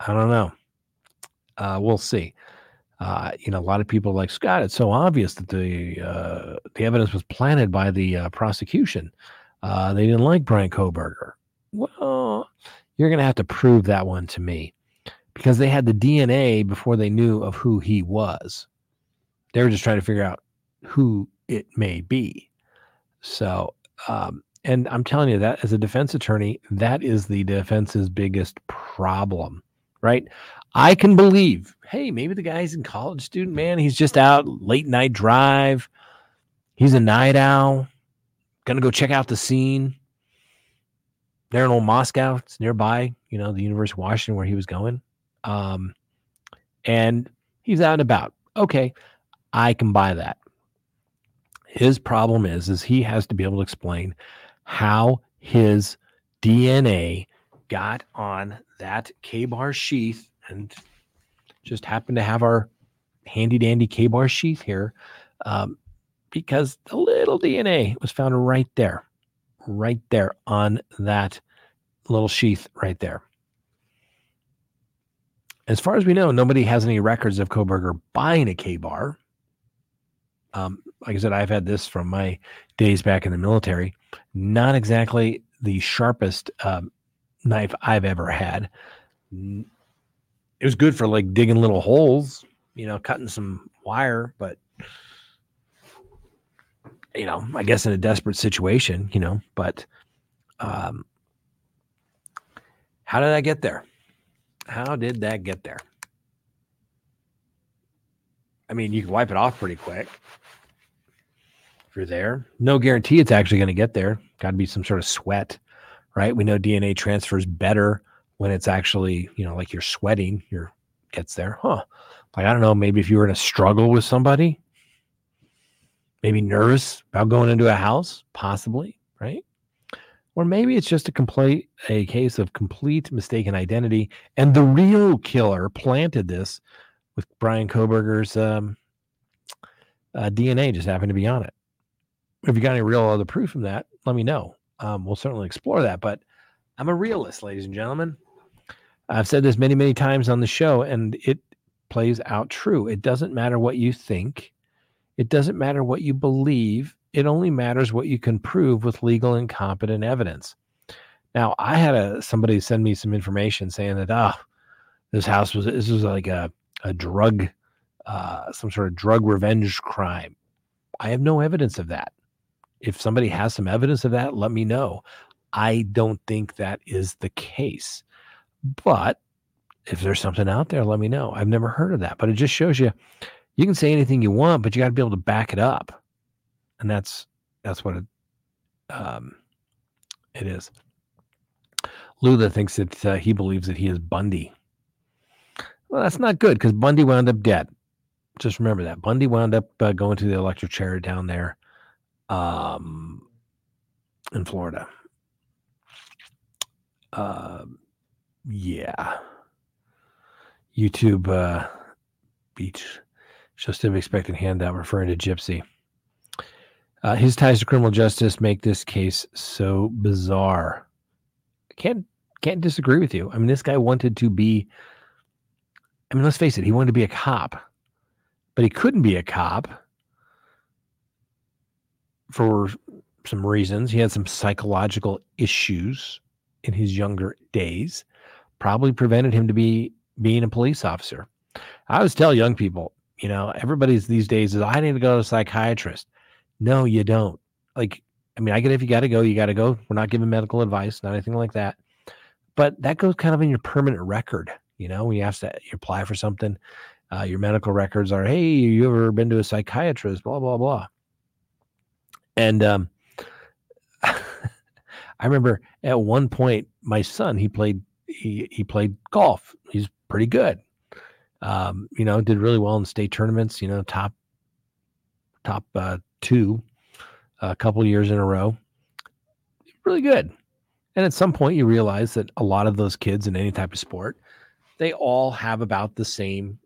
I don't know. Uh, we'll see. Uh, you know, a lot of people like Scott. It's so obvious that the uh, the evidence was planted by the uh, prosecution. Uh, they didn't like Bryan Kohberger. Well, you're going to have to prove that one to me because they had the DNA before they knew of who he was. They were just trying to figure out who it may be. So, um, and I'm telling you that as a defense attorney, that is the defense's biggest problem, right? I can believe, hey, maybe the guy's a college student, man. He's just out late night drive. He's a night owl, gonna go check out the scene. There in old Moscow, it's nearby, you know, the University of Washington where he was going. Um, and he's out and about. Okay, I can buy that. His problem is, is he has to be able to explain how his DNA got on that Ka-Bar sheath and just happened to have our handy dandy Ka-Bar sheath here um, because the little DNA was found right there, right there on that little sheath right there as far as we know, nobody has any records of Kohberger buying a Ka-Bar. Um, like I said, I've had this from my days back in the military. Not exactly the sharpest um, knife I've ever had. It was good for like digging little holes, you know, cutting some wire, but you know, I guess in a desperate situation, you know, but um, how did I get there? How did that get there? I mean, you can wipe it off pretty quick if you're there. No guarantee it's actually going to get there. Got to be some sort of sweat, right? We know DNA transfers better when it's actually, you know, like you're sweating, your gets there. Huh. Like, I don't know, maybe if you were in a struggle with somebody, maybe nervous about going into a house, possibly, right? Or maybe it's just a complete a case of complete mistaken identity, and the real killer planted this with bryan kohberger's um, uh, DNA just happened to be on it. If you got any real other proof from that, let me know. Um, we'll certainly explore that. But I'm a realist, ladies and gentlemen. I've said this many, many times on the show, and it plays out true. It doesn't matter what you think, it doesn't matter what you believe. It only matters what you can prove with legal and competent evidence. Now, I had a somebody send me some information saying that ah, this house was this was like a a drug, uh, some sort of drug revenge crime. I have no evidence of that. If somebody has some evidence of that, let me know. I don't think that is the case. But if there's something out there, let me know. I've never heard of that, but it just shows you you can say anything you want, but you got to be able to back it up and that's that's what it um it is. Lula thinks that uh, he believes that he is Bundy. Well, that's not good because Bundy wound up dead. Just remember that Bundy wound up uh, going to the electric chair down there, um, in Florida. Uh, yeah. YouTube uh, beach. Just an expected handout referring to Gypsy. Uh, his ties to criminal justice make this case so bizarre. Can't can't disagree with you. I mean, this guy wanted to be. I mean, let's face it. He wanted to be a cop, but he couldn't be a cop for some reasons. He had some psychological issues in his younger days, probably prevented him to be being a police officer. I always tell young people, you know, everybody's these days is I need to go to a psychiatrist. No, you don't. Like, I mean, I get if you got to go, you got to go. We're not giving medical advice, not anything like that. But that goes kind of in your permanent record. You know, when you have to apply for something, uh, your medical records are, hey, you ever been to a psychiatrist? Blah blah blah. And um, I remember at one point, my son he played he he played golf. He's pretty good. Um, you know, did really well in state tournaments. You know, top top uh, two a couple years in a row. Really good. And at some point, you realize that a lot of those kids in any type of sport, they all have about the same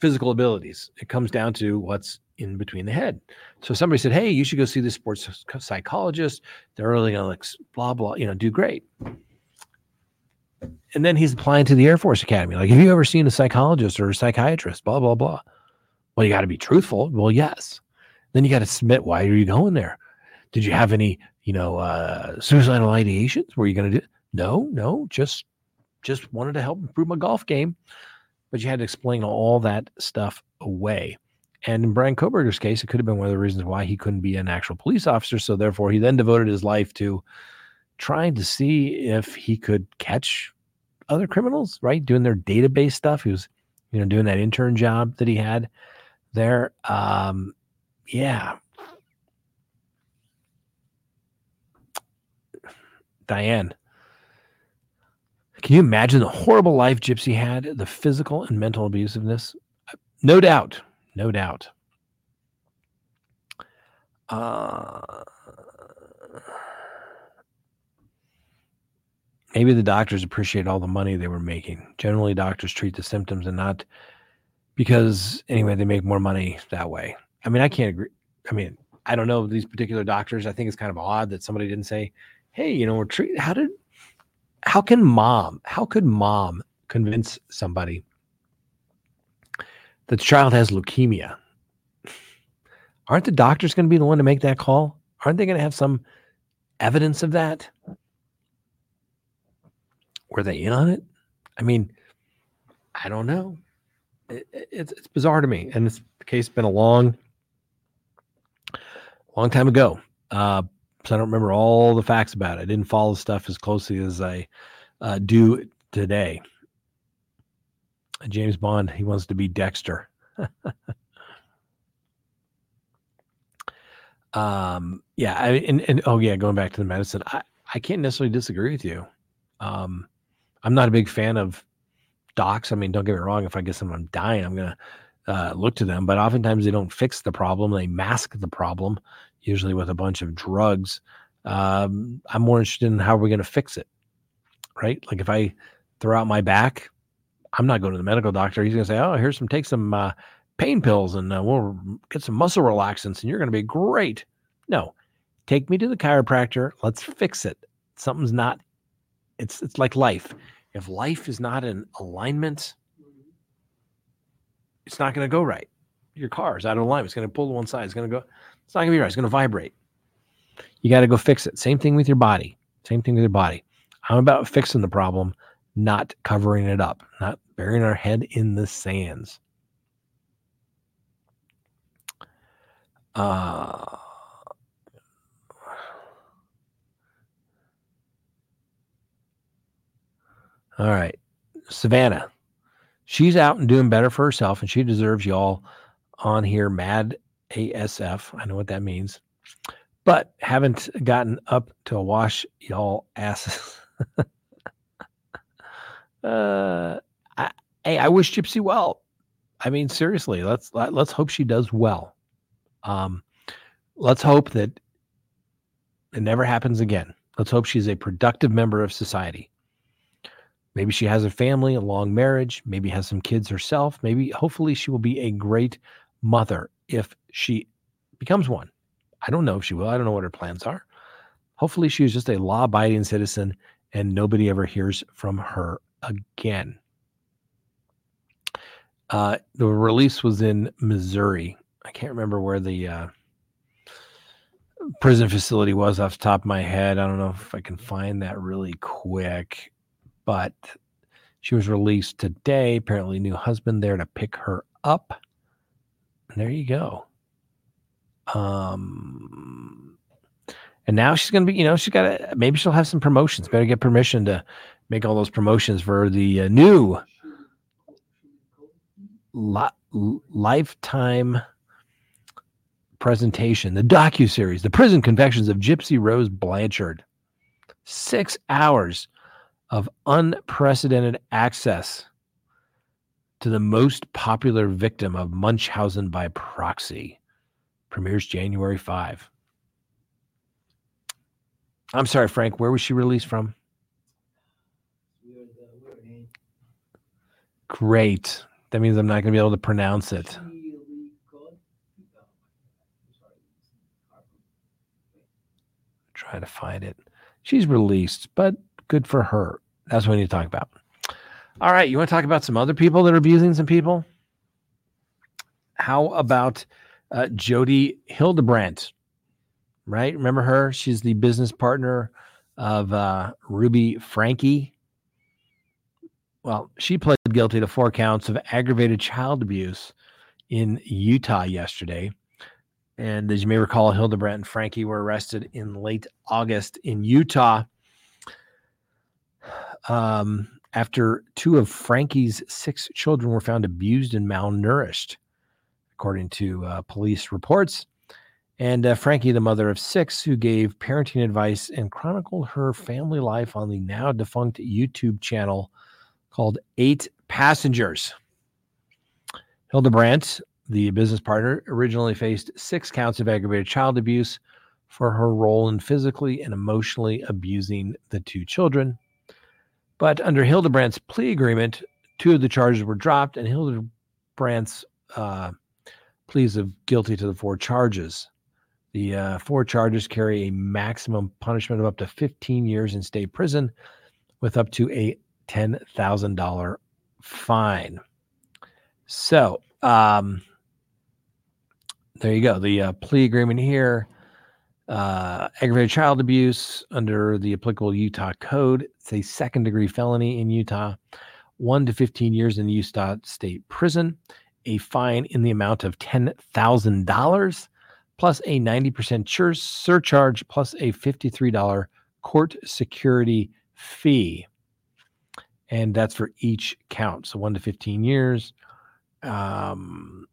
physical abilities. It comes down to what's in between the head. So somebody said, "Hey, you should go see the sports psychologist. They're really gonna like blah blah, you know, do great." And then he's applying to the Air Force Academy. Like, have you ever seen a psychologist or a psychiatrist? Blah blah blah. Well, you got to be truthful. Well, yes. Then you got to submit. Why are you going there? Did you have any, you know, uh, suicidal ideations? Were you going to do? No, no. Just, just wanted to help improve my golf game. But you had to explain all that stuff away. And in Bryan Kohberger's case, it could have been one of the reasons why he couldn't be an actual police officer. So therefore, he then devoted his life to trying to see if he could catch other criminals, right? Doing their database stuff. He was, you know, doing that intern job that he had there. Um, yeah. Diane, can you imagine the horrible life Gypsy had, the physical and mental abusiveness? No doubt. No doubt. Uh, maybe the doctors appreciate all the money they were making. Generally, doctors treat the symptoms and not because, anyway, they make more money that way. I mean, I can't agree. I mean, I don't know these particular doctors. I think it's kind of odd that somebody didn't say, "Hey, you know, we're treating." How did? How can mom? How could mom convince somebody that the child has leukemia? Aren't the doctors going to be the one to make that call? Aren't they going to have some evidence of that? Were they in on it? I mean, I don't know. It, it, it's, it's bizarre to me, and this case been a long long time ago. Uh, so I don't remember all the facts about it. I didn't follow stuff as closely as I uh, do today. James Bond, he wants to be Dexter. um, yeah, I, and, and oh yeah, going back to the medicine, I, I can't necessarily disagree with you. Um, I'm not a big fan of docs. I mean, don't get me wrong. If I get someone dying, I'm gonna uh, look to them, but oftentimes they don't fix the problem. They mask the problem usually with a bunch of drugs. Um, I'm more interested in how we're to fix it, right? Like if I throw out my back, I'm not going to the medical doctor. He's to say, "Oh, here's some take some uh, pain pills and uh, we'll get some muscle relaxants, and you're to be great." No, take me to the chiropractor. Let's fix it. Something's not. It's it's like life. If life is not in alignment, it's not going to go right. Your car is out of alignment. It's going to pull to one side. It's going to go. It's not going to be right. It's going to vibrate. You got to go fix it. Same thing with your body. Same thing with your body. I'm about fixing the problem, not covering it up, not burying our head in the sands. Uh, all right. Savannah. She's out and doing better for herself, and she deserves y'all on here mad ASF. I know what that means, but haven't gotten up to wash y'all asses. uh, I, hey, I wish Gypsy well. I mean, seriously, let's let, let's hope she does well. Um, let's hope that it never happens again. Let's hope she's a productive member of society. Maybe she has a family, a long marriage, maybe has some kids herself. Maybe, hopefully, she will be a great mother if she becomes one. I don't know if she will. I don't know what her plans are. Hopefully, she is just a law abiding citizen and nobody ever hears from her again. Uh, the release was in Missouri. I can't remember where the uh, prison facility was off the top of my head. I don't know if I can find that really quick, but she was released today. Apparently, new husband there to pick her up. And there you go. Um, and now she's going to be, you know, she's got to, maybe she'll have some promotions. Better get permission to make all those promotions for the uh, new li- lifetime presentation, the docu series, the prison confessions of Gypsy Rose Blanchard. Six hours of unprecedented access to the most popular victim of Munchausen by proxy. Premieres January 5. I'm sorry, Frank, where was she released from? Great. That means I'm not going to be able to pronounce it. Try to find it. She's released, but good for her. That's what we need to talk about. All right. You want to talk about some other people that are abusing some people? How about uh, Jodi Hildebrandt? Right? Remember her? She's the business partner of uh, Ruby Franke. Well, she pled guilty to four counts of aggravated child abuse in Utah yesterday. And as you may recall, Hildebrandt and Franke were arrested in late August in Utah um, after two of Franke's six children were found abused and malnourished, according to uh, police reports. And uh, Franke, the mother of six, who gave parenting advice and chronicled her family life on the now defunct YouTube channel called Eight Passengers. Hildebrandt the business partner originally faced six counts of aggravated child abuse for her role in physically and emotionally abusing the two children. But under Hildebrandt's plea agreement, two of the charges were dropped, and Hildebrandt's uh, pleas of guilty to the four charges. The uh, four charges carry a maximum punishment of up to 15 years in state prison with up to a $10,000 fine. So, um, there you go. The uh, plea agreement here uh, aggravated child abuse under the applicable Utah code. It's a second degree felony in Utah, one to 15 years in the Utah State Prison, a fine in the amount of $10,000, plus a 90% surcharge, plus a $53 court security fee. And that's for each count. So one to 15 years. Um,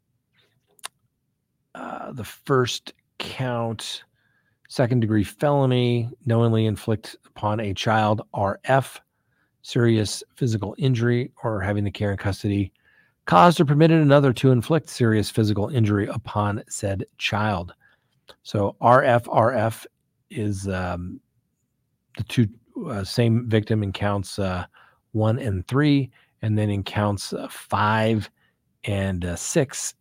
uh, the first count, second degree felony, knowingly inflict upon a child, RF, serious physical injury, or having the care and custody caused or permitted another to inflict serious physical injury upon said child. So RF, RF is um, the two uh, same victim in counts uh, one and three, and then in counts uh, five and uh, six,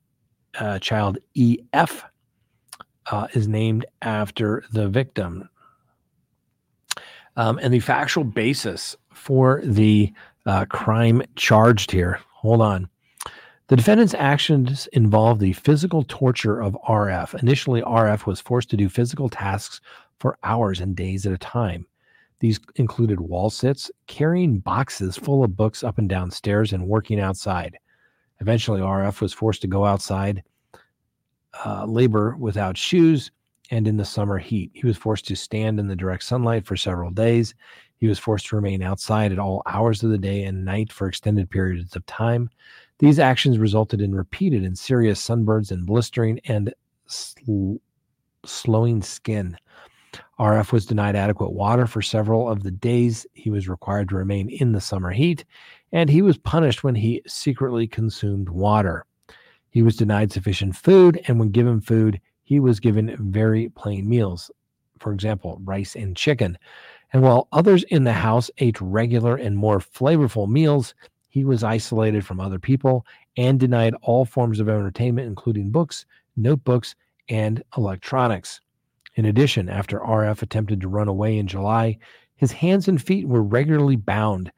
uh, child EF uh, is named after the victim. Um, and the factual basis for the uh, crime charged here, hold on. The defendant's actions involved the physical torture of RF. Initially, RF was forced to do physical tasks for hours and days at a time. These included wall sits, carrying boxes full of books up and down stairs, and working outside. Eventually, RF was forced to go outside, uh, labor without shoes, and in the summer heat. He was forced to stand in the direct sunlight for several days. He was forced to remain outside at all hours of the day and night for extended periods of time. These actions resulted in repeated and serious sunburns and blistering and sl- slowing skin. RF was denied adequate water for several of the days he was required to remain in the summer heat, and he was punished when he secretly consumed water. He was denied sufficient food, and when given food, he was given very plain meals, for example, rice and chicken. And while others in the house ate regular and more flavorful meals, he was isolated from other people and denied all forms of entertainment, including books, notebooks, and electronics. In addition, after RF attempted to run away in July, his hands and feet were regularly bound.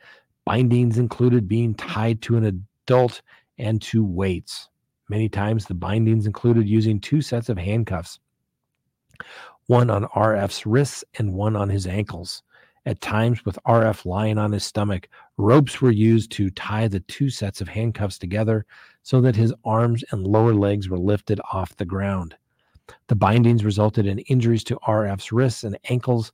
Bindings included being tied to an adult and to weights. Many times, the bindings included using two sets of handcuffs one on RF's wrists and one on his ankles. At times, with RF lying on his stomach, ropes were used to tie the two sets of handcuffs together so that his arms and lower legs were lifted off the ground. The bindings resulted in injuries to RF's wrists and ankles,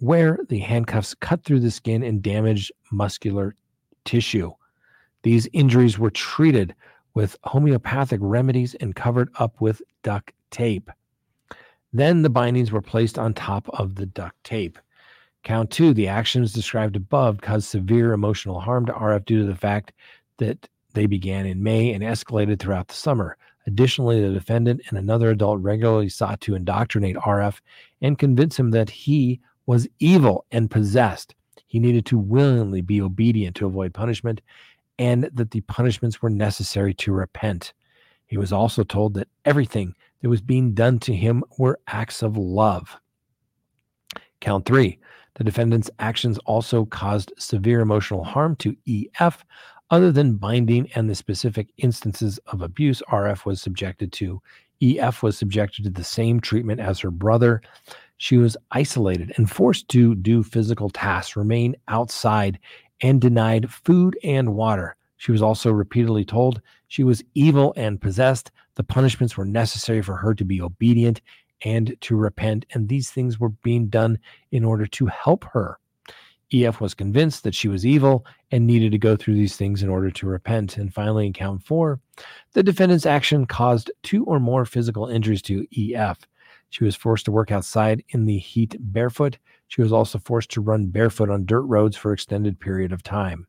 where the handcuffs cut through the skin and damaged muscular tissue. These injuries were treated with homeopathic remedies and covered up with duct tape. Then the bindings were placed on top of the duct tape. Count two, the actions described above caused severe emotional harm to RF due to the fact that they began in May and escalated throughout the summer. Additionally, the defendant and another adult regularly sought to indoctrinate RF and convince him that he was evil and possessed. He needed to willingly be obedient to avoid punishment and that the punishments were necessary to repent. He was also told that everything that was being done to him were acts of love. Count three. The defendant's actions also caused severe emotional harm to EF. Other than binding and the specific instances of abuse RF was subjected to, EF was subjected to the same treatment as her brother. She was isolated and forced to do physical tasks, remain outside, and denied food and water. She was also repeatedly told she was evil and possessed. The punishments were necessary for her to be obedient and to repent, and these things were being done in order to help her. EF was convinced that she was evil and needed to go through these things in order to repent. And finally, in count four, the defendant's action caused two or more physical injuries to EF. She was forced to work outside in the heat barefoot. She was also forced to run barefoot on dirt roads for extended period of time.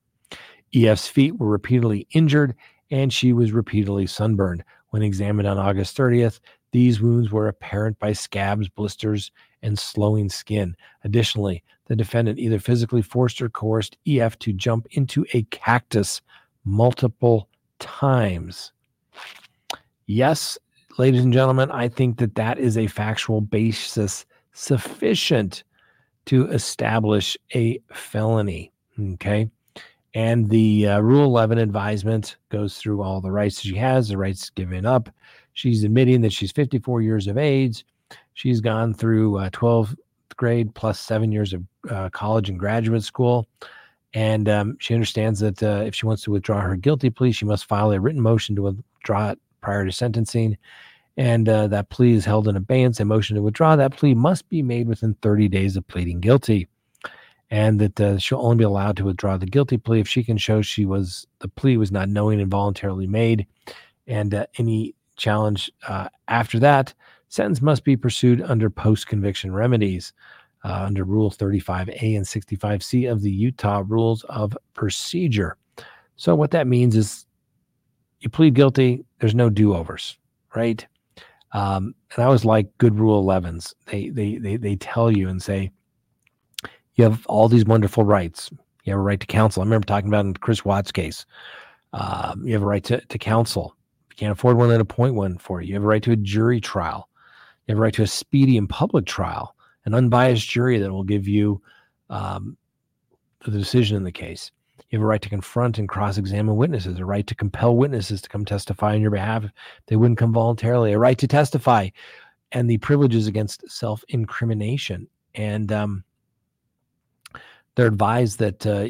EF's feet were repeatedly injured and she was repeatedly sunburned. When examined on August 30th, these wounds were apparent by scabs, blisters, and slowing skin. Additionally, the defendant either physically forced or coerced EF to jump into a cactus multiple times. Yes, ladies and gentlemen, I think that that is a factual basis sufficient to establish a felony. Okay. And the uh, Rule 11 advisement goes through all the rights she has, the rights given up. She's admitting that she's 54 years of age. She's gone through uh, 12th grade plus seven years of uh, college and graduate school. And um, she understands that uh, if she wants to withdraw her guilty plea, she must file a written motion to withdraw it prior to sentencing. And uh, that plea is held in abeyance. A motion to withdraw that plea must be made within 30 days of pleading guilty and that uh, she'll only be allowed to withdraw the guilty plea if she can show she was the plea was not knowing and voluntarily made, and uh, any challenge uh, after that sentence must be pursued under post conviction remedies uh, under Rule 35A and 65C of the Utah Rules of Procedure. So what that means is you plead guilty, there's no do overs, right? Um, and I was like good Rule 11s. They they they they tell you and say you have all these wonderful rights. You have a right to counsel. I remember talking about in Chris Watts' case. Um, you have a right to, to counsel. If you can't afford one, then appoint one for you. You have a right to a jury trial. You have a right to a speedy and public trial, an unbiased jury that will give you um, the decision in the case. You have a right to confront and cross examine witnesses, a right to compel witnesses to come testify on your behalf they wouldn't come voluntarily, a right to testify, and the privileges against self incrimination. And um, they're advised that uh,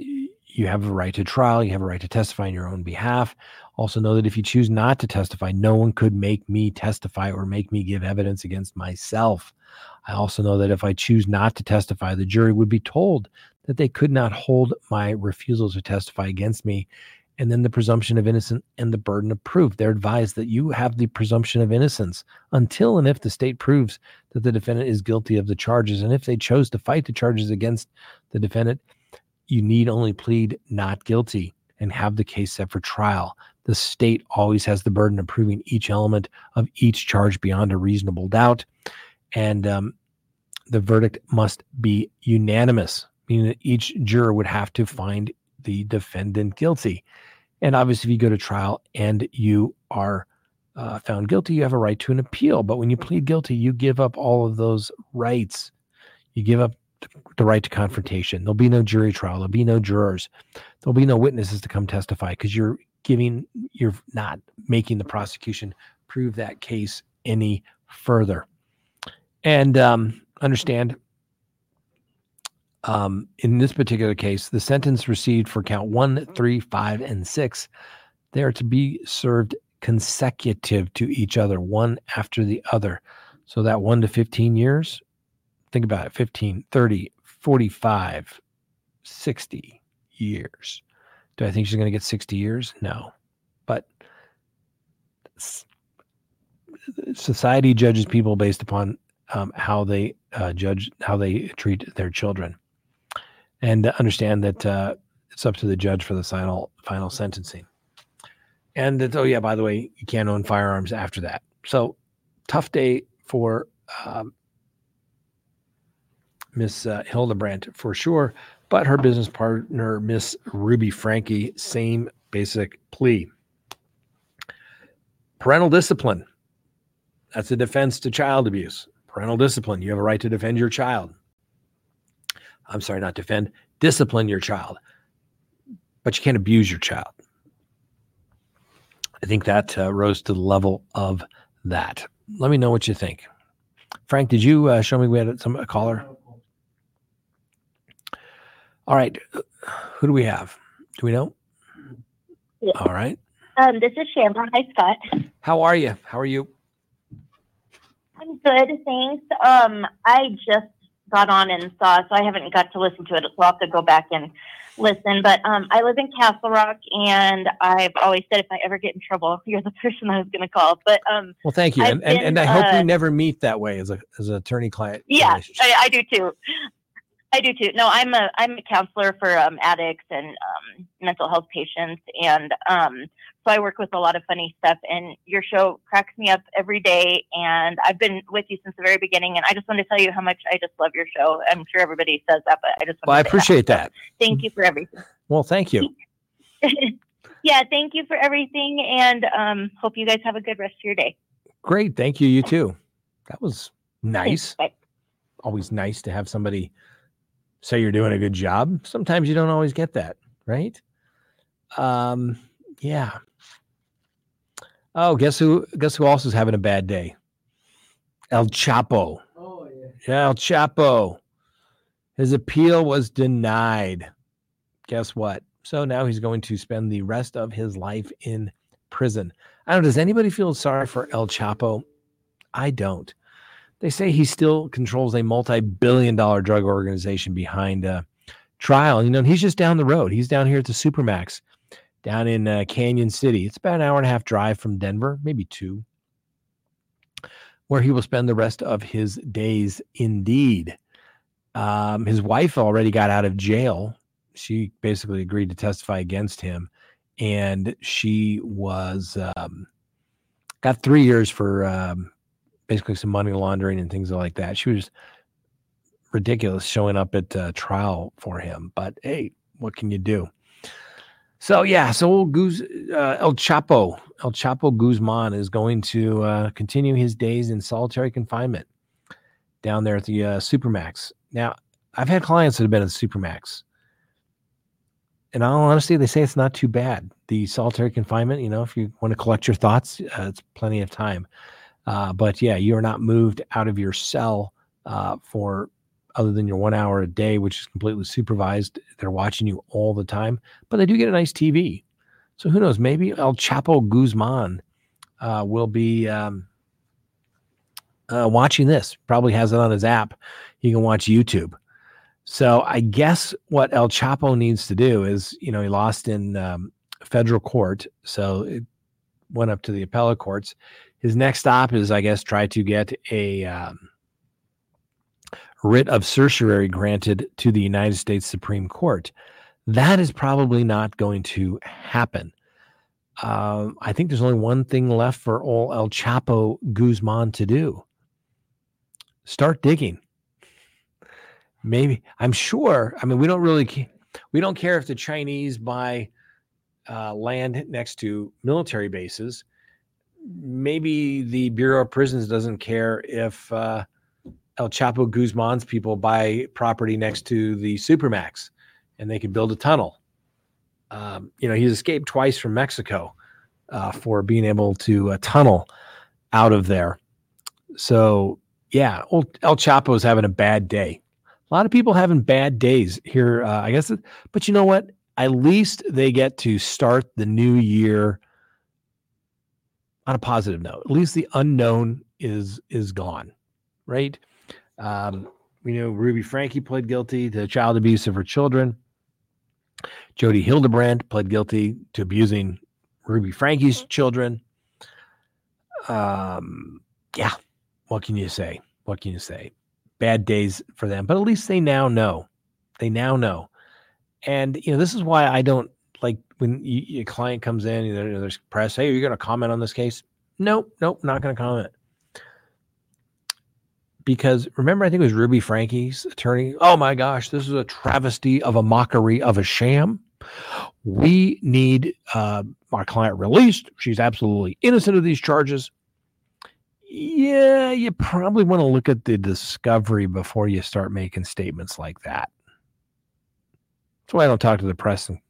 you have a right to trial, you have a right to testify on your own behalf. Also, know that if you choose not to testify, no one could make me testify or make me give evidence against myself. I also know that if I choose not to testify, the jury would be told that they could not hold my refusal to testify against me. And then the presumption of innocence and the burden of proof. They're advised that you have the presumption of innocence until and if the state proves that the defendant is guilty of the charges. And if they chose to fight the charges against the defendant, you need only plead not guilty and have the case set for trial. The state always has the burden of proving each element of each charge beyond a reasonable doubt. And um, the verdict must be unanimous, meaning that each juror would have to find the defendant guilty. And obviously, if you go to trial and you are uh, found guilty, you have a right to an appeal. But when you plead guilty, you give up all of those rights. You give up the right to confrontation. There'll be no jury trial. There'll be no jurors. There'll be no witnesses to come testify because you're giving, you're not making the prosecution prove that case any further. And um, understand um, in this particular case, the sentence received for count one, three, five, and six, they are to be served consecutive to each other, one after the other. So that one to 15 years, think about it 15, 30, 45, 60 years. Do I think she's going to get 60 years? No. But society judges people based upon um, how they uh, judge, how they treat their children and understand that uh, it's up to the judge for the final final sentencing. And that oh yeah, by the way, you can't own firearms after that. So tough day for um, Miss uh, Hildebrandt for sure, but her business partner Miss Ruby Franke, same basic plea. Parental discipline. That's a defense to child abuse. Parental discipline. You have a right to defend your child. I'm sorry, not defend, discipline your child, but you can't abuse your child. I think that uh, rose to the level of that. Let me know what you think. Frank, did you uh, show me we had some a caller? All right, who do we have? Do we know? Yeah. All right. Um, this is Shamron. Hi, Scott. How are you? How are you? I'm good, thanks. Um, I just got on and saw, so I haven't got to listen to it. So I'll have to go back and listen. But um, I live in Castle Rock, and I've always said if I ever get in trouble, you're the person I was going to call. But um, Well, thank you, I've and, and been, and I hope we uh, never meet that way as a as an attorney client. yeah, I, I do too. I do too. No, I'm a I'm a counselor for um, addicts and um, mental health patients, and um, so I work with a lot of funny stuff. And your show cracks me up every day, and I've been with you since the very beginning. And I just want to tell you how much I just love your show. I'm sure everybody says that, but I just want Well, I appreciate that. Thank you for everything. Well, thank you. yeah, thank you for everything, and um, hope you guys have a good rest of your day. Great, thank you. You too. That was nice. Bye. Always nice to have somebody say you're doing a good job. Sometimes you don't always get that, right? Um, yeah. Oh, guess who? Guess who else is having a bad day? El Chapo. Oh yeah. Yeah, El Chapo. His appeal was denied. Guess what? So now he's going to spend the rest of his life in prison. I don't. Does anybody feel sorry for El Chapo? I don't. They say he still controls a multi-billion dollar drug organization behind a trial. You know, he's just down the road. He's down here at the Supermax, down in uh, Cañon City. It's about an hour and a half drive from Denver, maybe two, where he will spend the rest of his days. Indeed, um, his wife already got out of jail. She basically agreed to testify against him, and she was um, got three years for um, basically some money laundering and things like that. She was ridiculous showing up at uh, trial for him, but hey, what can you do? So yeah, so old Guz, uh, El Chapo, El Chapo Guzman is going to uh, continue his days in solitary confinement down there at the uh, Supermax. Now, I've had clients that have been the Supermax. In all honesty, they say it's not too bad. The solitary confinement, you know, if you want to collect your thoughts, uh, it's plenty of time. Uh, but yeah, you are not moved out of your cell uh, for other than your one hour a day, which is completely supervised. They're watching you all the time, but they do get a nice TV. So who knows? Maybe El Chapo Guzman uh, will be um, uh, watching this. Probably has it on his app. He can watch YouTube. So I guess what El Chapo needs to do is, you know, he lost in um, federal court, so it went up to the appellate courts. His next stop is, I guess, try to get a um, writ of certiorari granted to the United States Supreme Court. That is probably not going to happen. Um, I think there's only one thing left for all El Chapo Guzman to do start digging. Maybe, I'm sure. I mean, we don't really, we don't care if the Chinese buy uh, land next to military bases maybe the Bureau of Prisons doesn't care if uh, El Chapo Guzman's people buy property next to the Supermax and they could build a tunnel. Um, you know, he's escaped twice from Mexico uh, for being able to uh, tunnel out of there. So, yeah, old El Chapo's having a bad day. A lot of people having bad days here, uh, I guess. But you know what? At least they get to start the new year on a positive note. At least the unknown is is gone, right? Um, we know Ruby Franke pled guilty to child abuse of her children. Jodi Hildebrandt pled guilty to abusing Ruby Franke's children. Um, yeah, what can you say? What can you say? Bad days for them, but at least they now know. They now know. And you know, this is why I don't like when you, a client comes in, there's press. Hey, are you going to comment on this case? Nope, nope, not going to comment because remember, I think it was Ruby Franke's attorney. Oh my gosh, this is a travesty of a mockery of a sham. We need uh, our client released. She's absolutely innocent of these charges. Yeah, you probably want to look at the discovery before you start making statements like that. That's why I don't talk to the press in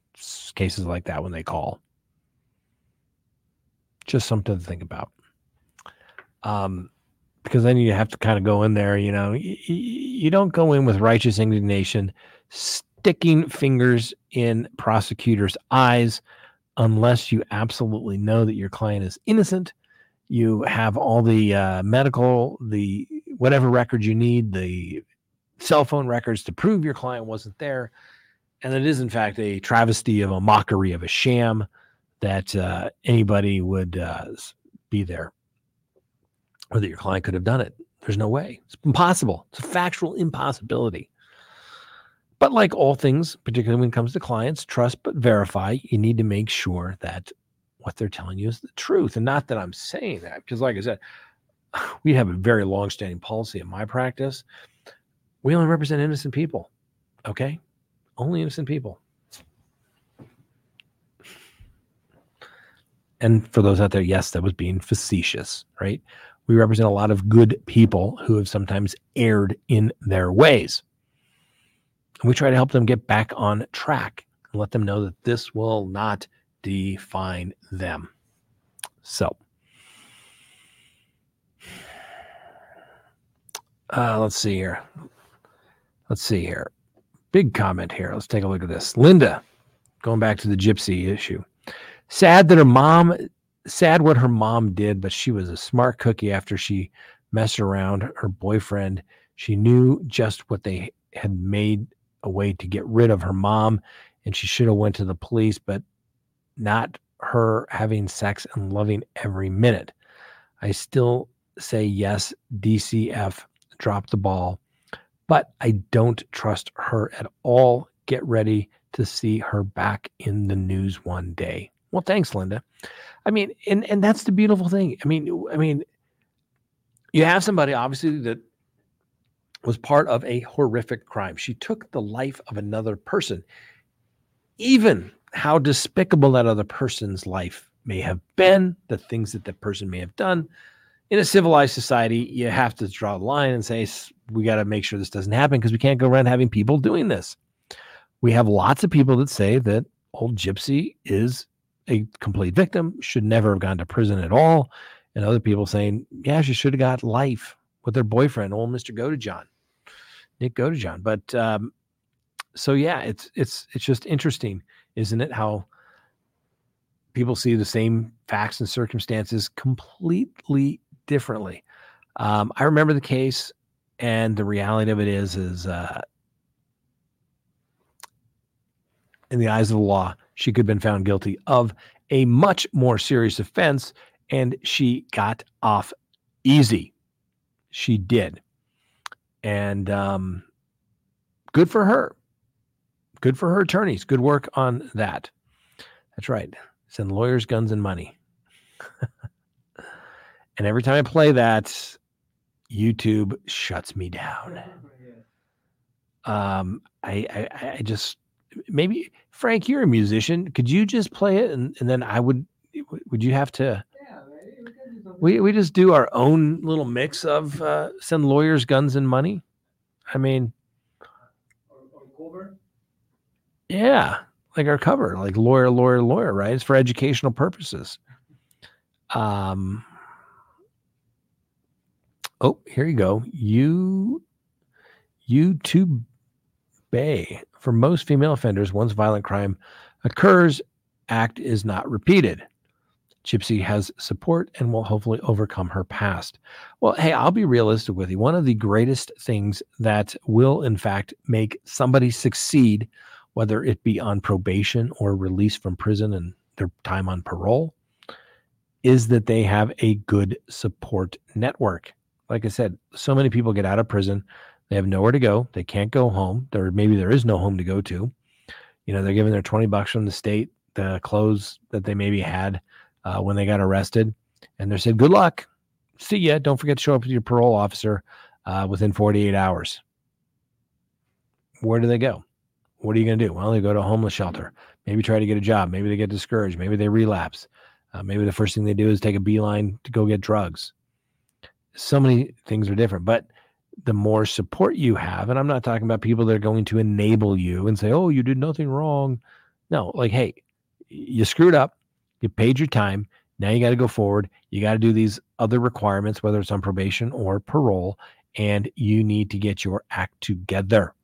cases like that when they call. Just something to think about. Um, because then you have to kind of go in there, you know, you, you don't go in with righteous indignation, sticking fingers in prosecutors' eyes unless you absolutely know that your client is innocent. You have all the uh, medical, the whatever records you need, the cell phone records to prove your client wasn't there. And it is, in fact, a travesty of a mockery of a sham that uh, anybody would uh, be there or that your client could have done it. There's no way. It's impossible. It's a factual impossibility. But like all things, particularly when it comes to clients, trust but verify. You need to make sure that what they're telling you is the truth. And not that I'm saying that, because like I said, we have a very long-standing policy in my practice. We only represent innocent people. Okay? Only innocent people. And for those out there, yes, that was being facetious, right? we represent a lot of good people who have sometimes erred in their ways. And we try to help them get back on track and let them know that this will not define them. So, uh, let's see here. Let's see here. Big comment here. Let's take a look at this. Linda, going back to the gypsy issue. Sad that her mom sad what her mom did, but she was a smart cookie after she messed around her boyfriend. She knew just what they had made a way to get rid of her mom and she should have went to the police, but not her having sex and loving every minute. I still say yes, DCF dropped the ball, but I don't trust her at all. Get ready to see her back in the news one day. Well, thanks, Linda. I mean, and and that's the beautiful thing. I mean, I mean, you have somebody obviously that was part of a horrific crime. She took the life of another person. Even how despicable that other person's life may have been, the things that that person may have done. In a civilized society, you have to draw the line and say, we got to make sure this doesn't happen because we can't go around having people doing this. We have lots of people that say that old Gypsy is a complete victim, should never have gone to prison at all. And other people saying, yeah, she should have got life with her boyfriend, old Mr. Godejohn, Nick Godejohn. But um, so yeah, it's it's it's just interesting, isn't it? How people see the same facts and circumstances completely differently. Um, I remember the case, and the reality of it is, is uh, in the eyes of the law, she could have been found guilty of a much more serious offense, and she got off easy. She did. And um, good for her. Good for her attorneys. Good work on that. That's right. Send lawyers, guns, and money. and every time I play that, YouTube shuts me down. Um, I, I, I just maybe Frank, you're a musician. Could you just play it and, and then I would would you have to We we just do our own little mix of uh, send lawyers guns and money. I mean, yeah, like our cover, like lawyer, lawyer, lawyer, right? It's for educational purposes. Um. Oh, here you go. You, YouTube Bay. For most female offenders, once violent crime occurs, act is not repeated. Gypsy has support and will hopefully overcome her past. Well, hey, I'll be realistic with you. One of the greatest things that will, in fact, make somebody succeed, whether it be on probation or release from prison and their time on parole, is that they have a good support network. Like I said, so many people get out of prison, they have nowhere to go, they can't go home, there maybe there is no home to go to. You know, they're given their 20 bucks from the state, the clothes that they maybe had uh, when they got arrested, and they're said, "Good luck, see ya. Don't forget to show up with your parole officer uh, within 48 hours." Where do they go? What are you going to do? Well, they go to a homeless shelter. Maybe try to get a job. Maybe they get discouraged. Maybe they relapse. Uh, maybe the first thing they do is take a beeline to go get drugs. So many things are different, but the more support you have, and I'm not talking about people that are going to enable you and say, "Oh, you did nothing wrong." No, like, hey, you screwed up. You paid your time. Now you got to go forward. You got to do these other requirements, whether it's on probation or parole, and you need to get your act together.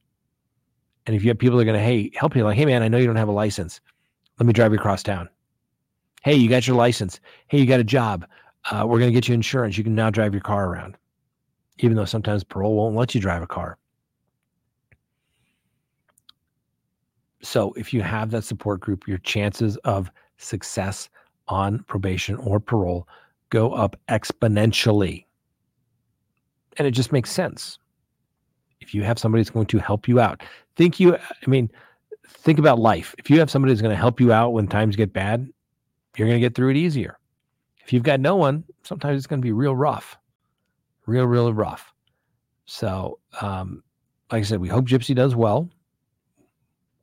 And if you have people that are going to, hey, help you, like, hey, man, I know you don't have a license. Let me drive you across town. Hey, you got your license. Hey, you got a job. Uh, we're going to get you insurance. You can now drive your car around, even though sometimes parole won't let you drive a car. So if you have that support group, your chances of success on probation or parole go up exponentially. And it just makes sense. If you have somebody that's going to help you out, think you, I mean, think about life. If you have somebody that's going to help you out when times get bad, you're going to get through it easier. If you've got no one, sometimes it's going to be real rough, real, real rough. So, um, like I said, we hope Gypsy does well.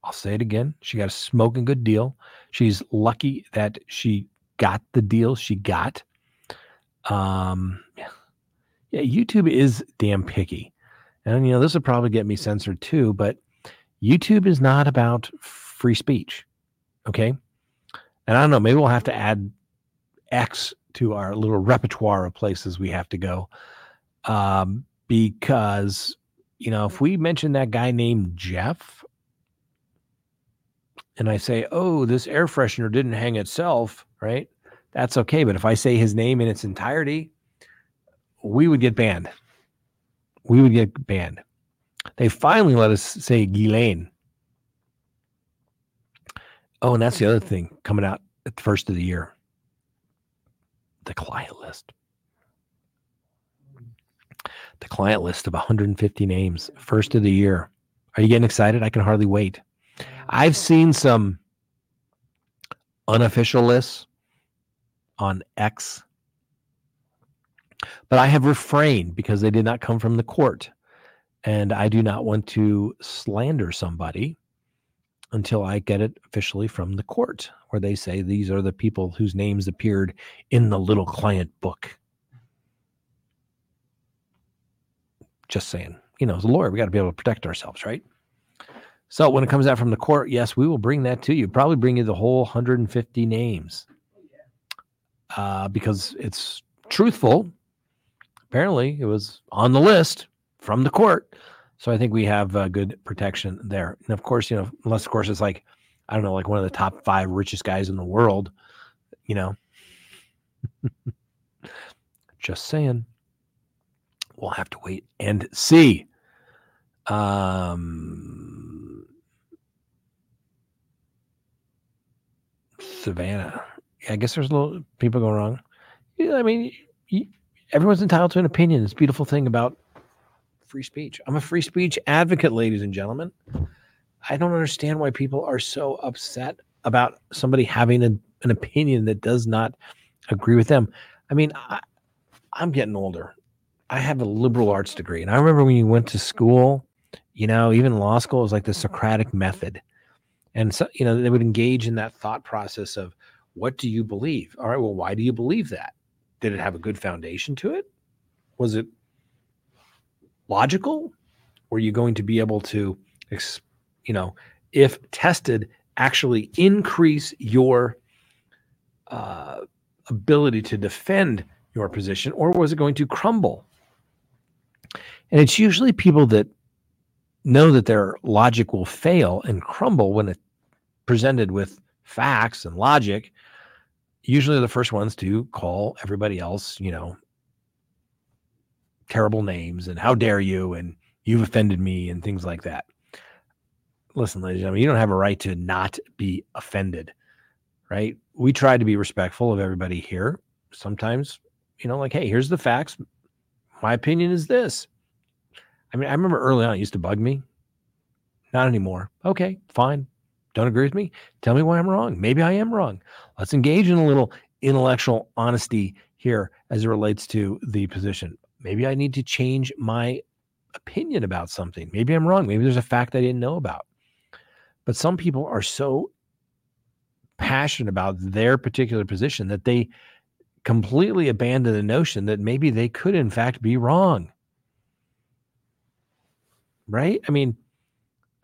I'll say it again. She got a smoking good deal. She's lucky that she got the deal she got. Um, yeah, YouTube is damn picky. And, you know, this will probably get me censored too, but YouTube is not about free speech. Okay. And I don't know, maybe we'll have to add X to our little repertoire of places we have to go. Um, because, you know, if we mention that guy named Jeff, and I say, oh, this air freshener didn't hang itself, right? That's okay. But if I say his name in its entirety, we would get banned. We would get banned. They finally let us say Ghislaine. Oh, and that's the other thing coming out at the first of the year the client list. The client list of 150 names, first of the year. Are you getting excited? I can hardly wait. I've seen some unofficial lists on X, but I have refrained because they did not come from the court. And I do not want to slander somebody until I get it officially from the court, where they say these are the people whose names appeared in the little client book. Just saying, you know, as a lawyer, we got to be able to protect ourselves, right? So when it comes out from the court, yes, we will bring that to you. Probably bring you the whole 150 names uh, because it's truthful. Apparently, it was on the list from the court. So I think we have uh, good protection there. And of course, you know, unless of course it's like, I don't know, like one of the top five richest guys in the world, you know. Just saying. We'll have to wait and see. Um, Savannah. I guess there's a little people going wrong. Yeah, I mean, everyone's entitled to an opinion. It's a beautiful thing about free speech. I'm a free speech advocate, ladies and gentlemen. I don't understand why people are so upset about somebody having a, an opinion that does not agree with them. I mean, I, I'm getting older. I have a liberal arts degree, and I remember when you went to school, you know, even law school was like the Socratic method. And so, you know, they would engage in that thought process of what do you believe? All right, well, why do you believe that? did it have a good foundation to it? Was it logical? Were you going to be able to, you know, if tested, actually increase your uh, ability to defend your position, or was it going to crumble? And it's usually people that know that their logic will fail and crumble when it presented with facts and logic. Usually, the first ones to call everybody else, you know, terrible names and how dare you and you've offended me and things like that. Listen, ladies and gentlemen, you don't have a right to not be offended, right? We try to be respectful of everybody here. Sometimes, you know, like, hey, here's the facts. My opinion is this. I mean, I remember early on it used to bug me. Not anymore. Okay, fine. Don't agree with me? Tell me why I'm wrong. Maybe I am wrong. Let's engage in a little intellectual honesty here as it relates to the position. Maybe I need to change my opinion about something. Maybe I'm wrong. Maybe there's a fact I didn't know about. But some people are so passionate about their particular position that they completely abandon the notion that maybe they could, in fact, be wrong. Right? I mean,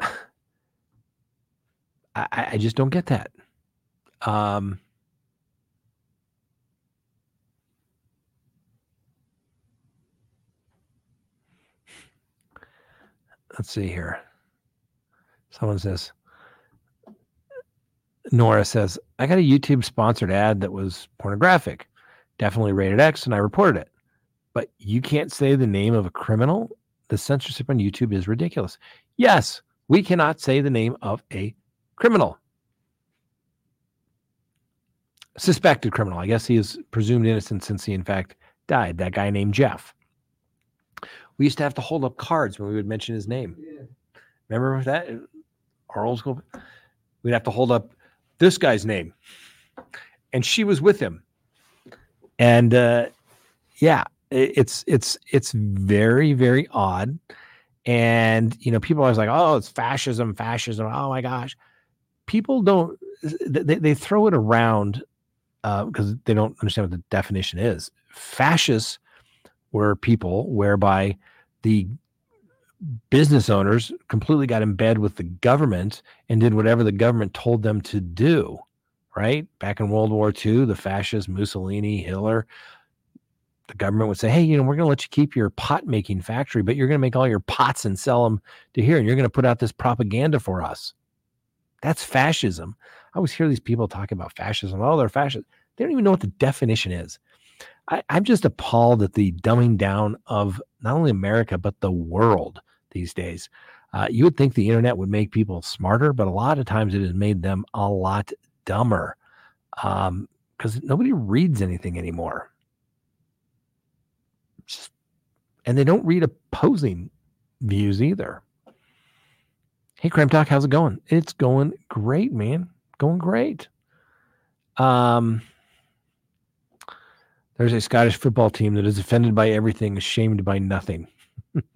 I, I just don't get that. Um, let's see here. Someone says, Nora says, I got a YouTube sponsored ad that was pornographic, definitely rated X, and I reported it. But you can't say the name of a criminal. The censorship on YouTube is ridiculous. Yes, we cannot say the name of a criminal. Suspected criminal. I guess he is presumed innocent since he, in fact, died. That guy named Jeff. We used to have to hold up cards when we would mention his name. Yeah. Remember that? Our old school. We'd have to hold up this guy's name, and she was with him. And uh, yeah, it's it's it's very very odd. And you know, people are always like, "Oh, it's fascism, fascism." Oh my gosh, people don't they, they throw it around because uh, they don't understand what the definition is. Fascists were people whereby the business owners completely got in bed with the government and did whatever the government told them to do. Right back in World War II, the fascists, Mussolini, Hitler, the government would say, "Hey, you know, we're going to let you keep your pot making factory, but you're going to make all your pots and sell them to here, and you're going to put out this propaganda for us." That's fascism. I always hear these people talking about fascism. Oh, they're fascist. They don't even know what the definition is. I, I'm just appalled at the dumbing down of not only America, but the world these days. Uh, you would think the internet would make people smarter, but a lot of times it has made them a lot dumber because um, nobody reads anything anymore. Just, and they don't read opposing views either. Hey, Crime Talk, how's it going? It's going great, man. Going great. Um, there's a Scottish football team that is offended by everything, ashamed by nothing.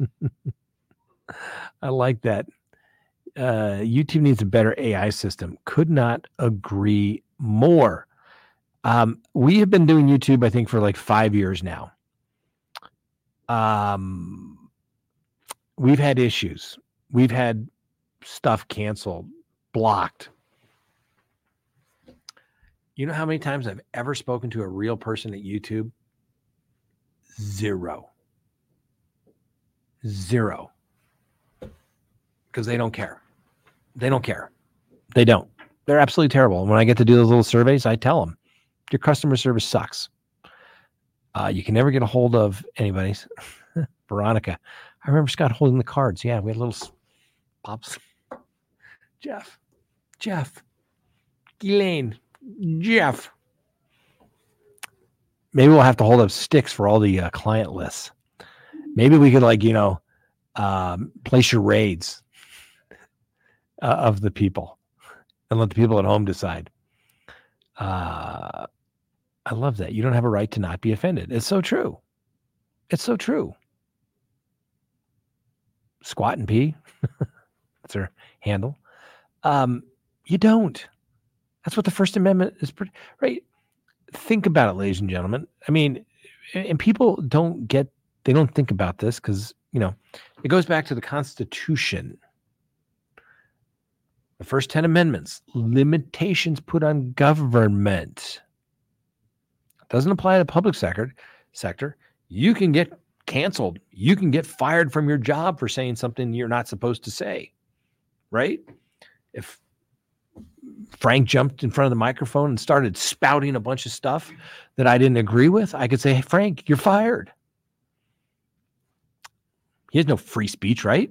I like that. Uh, YouTube needs a better AI system. Could not agree more. Um, we have been doing YouTube, I think, for like five years now. Um, we've had issues. We've had stuff canceled, blocked. You know how many times I've ever spoken to a real person at YouTube? Zero. Zero. Because they don't care. They don't care. They don't. They're absolutely terrible. And when I get to do those little surveys, I tell them your customer service sucks. Uh, you can never get a hold of anybody's. Veronica. I remember Scott holding the cards. Yeah, we had little pops. Jeff, Jeff, Elaine, Jeff. Maybe we'll have to hold up sticks for all the uh, client lists. Maybe we could, like, you know, um, your raids uh, of the people and let the people at home decide. Uh, I love that. You don't have a right to not be offended. It's so true. It's so true. Squat and pee. That's her handle. Um, you don't. That's what the First Amendment is, right? Think about it, ladies and gentlemen. I mean, and people don't get they don't think about this because you know it goes back to the constitution. The first 10 amendments limitations put on government. Doesn't apply to public sector sector. You can get canceled. You can get fired from your job for saying something you're not supposed to say right? If Frank jumped in front of the microphone and started spouting a bunch of stuff that I didn't agree with, I could say, hey, Frank, you're fired. He has no free speech, right?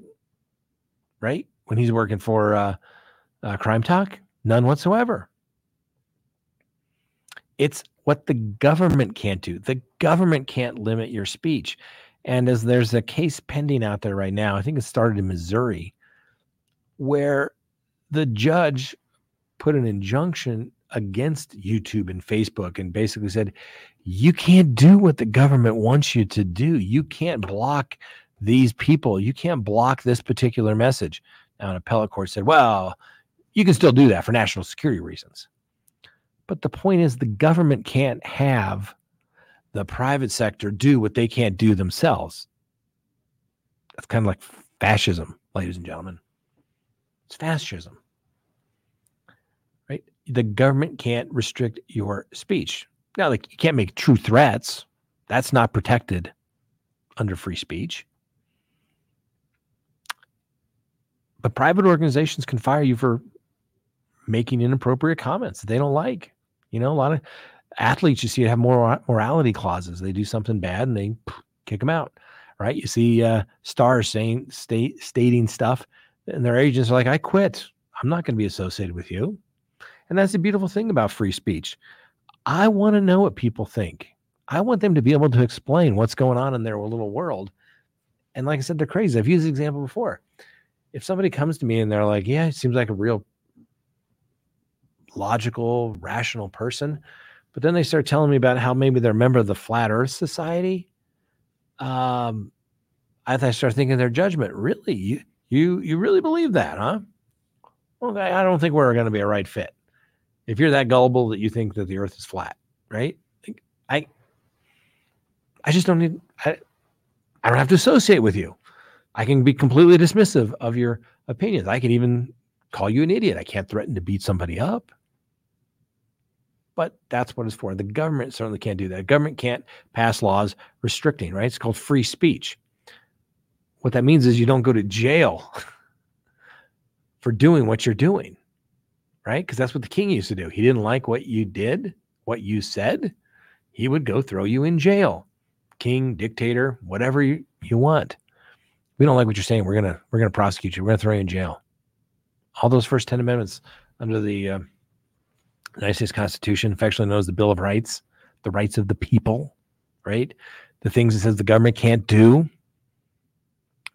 Right? When he's working for uh, uh, Crime Talk, none whatsoever. It's what the government can't do. The government can't limit your speech. And as there's a case pending out there right now, I think it started in Missouri, where the judge put an injunction against YouTube and Facebook and basically said, you can't do what the government wants you to do. You can't block these people. You can't block this particular message. Now, an appellate court said, well, you can still do that for national security reasons. But the point is, the government can't have the private sector do what they can't do themselves. That's kind of like fascism, ladies and gentlemen. It's fascism the government can't restrict your speech. Now, like you can't make true threats. That's not protected under free speech. But private organizations can fire you for making inappropriate comments that they don't like. You know, a lot of athletes you see have more morality clauses. They do something bad and they kick them out. Right? You see uh, stars saying state stating stuff, and their agents are like, "I quit. I'm not going to be associated with you." And that's the beautiful thing about free speech. I want to know what people think. I want them to be able to explain what's going on in their little world. And like I said, they're crazy. I've used the example before. If somebody comes to me and they're like, yeah, it seems like a real logical, rational person, but then they start telling me about how maybe they're a member of the Flat Earth Society, um, I, I start thinking their judgment. Really, you you you really believe that, huh? Well, I don't think we're going to be a right fit if you're that gullible that you think that the earth is flat, right? I I just don't need I, I don't have to associate with you. I can be completely dismissive of your opinions. I can even call you an idiot. I can't threaten to beat somebody up. But that's what it's for. The government certainly can't do that. The government can't pass laws restricting, right? It's called free speech. What that means is you don't go to jail for doing what you're doing right? Because that's what the king used to do. He didn't like what you did, what you said, he would go throw you in jail. King, dictator, whatever you, you want. We don't like what you're saying. We're gonna we're gonna prosecute you. We're gonna throw you in jail. All those first ten amendments under the uh, United States Constitution, affectionately known as the Bill of Rights, the rights of the people, right? The things it says the government can't do,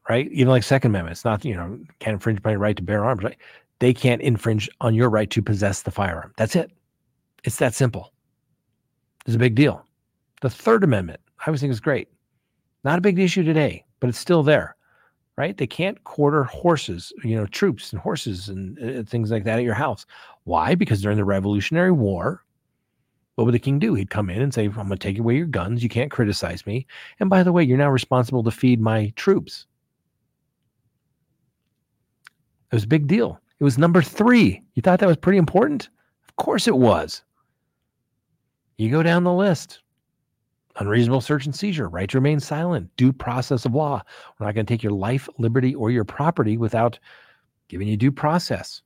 right? Even like Second Amendment, it's not you know can't infringe upon your right to bear arms, right? They can't infringe on your right to possess the firearm. That's it. It's that simple. It's a big deal. The Third Amendment, I always think is great. Not a big issue today, but it's still there, right? They can't quarter horses, you know, troops and horses and uh, things like that at your house. Why? Because during the Revolutionary War, what would the king do? He'd come in and say, I'm going to take away your guns. You can't criticize me. And by the way, you're now responsible to feed my troops. It was a big deal. It was number three. You thought that was pretty important? Of course it was. You go down the list unreasonable search and seizure, right to remain silent, due process of law. We're not going to take your life, liberty, or your property without giving you due process.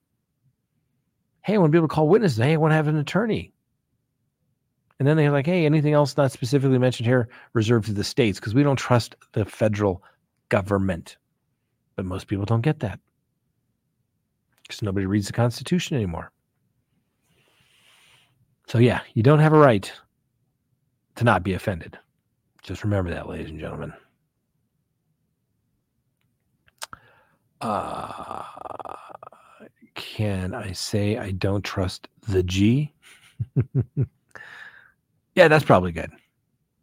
Hey, I want to be able to call witnesses. Hey, I want to have an attorney. And then they're like, hey, anything else not specifically mentioned here reserved to the states because we don't trust the federal government. But most people don't get that because nobody reads the Constitution anymore. So, yeah, you don't have a right to not be offended. Just remember that, ladies and gentlemen. Uh, can I say I don't trust the G? yeah, that's probably good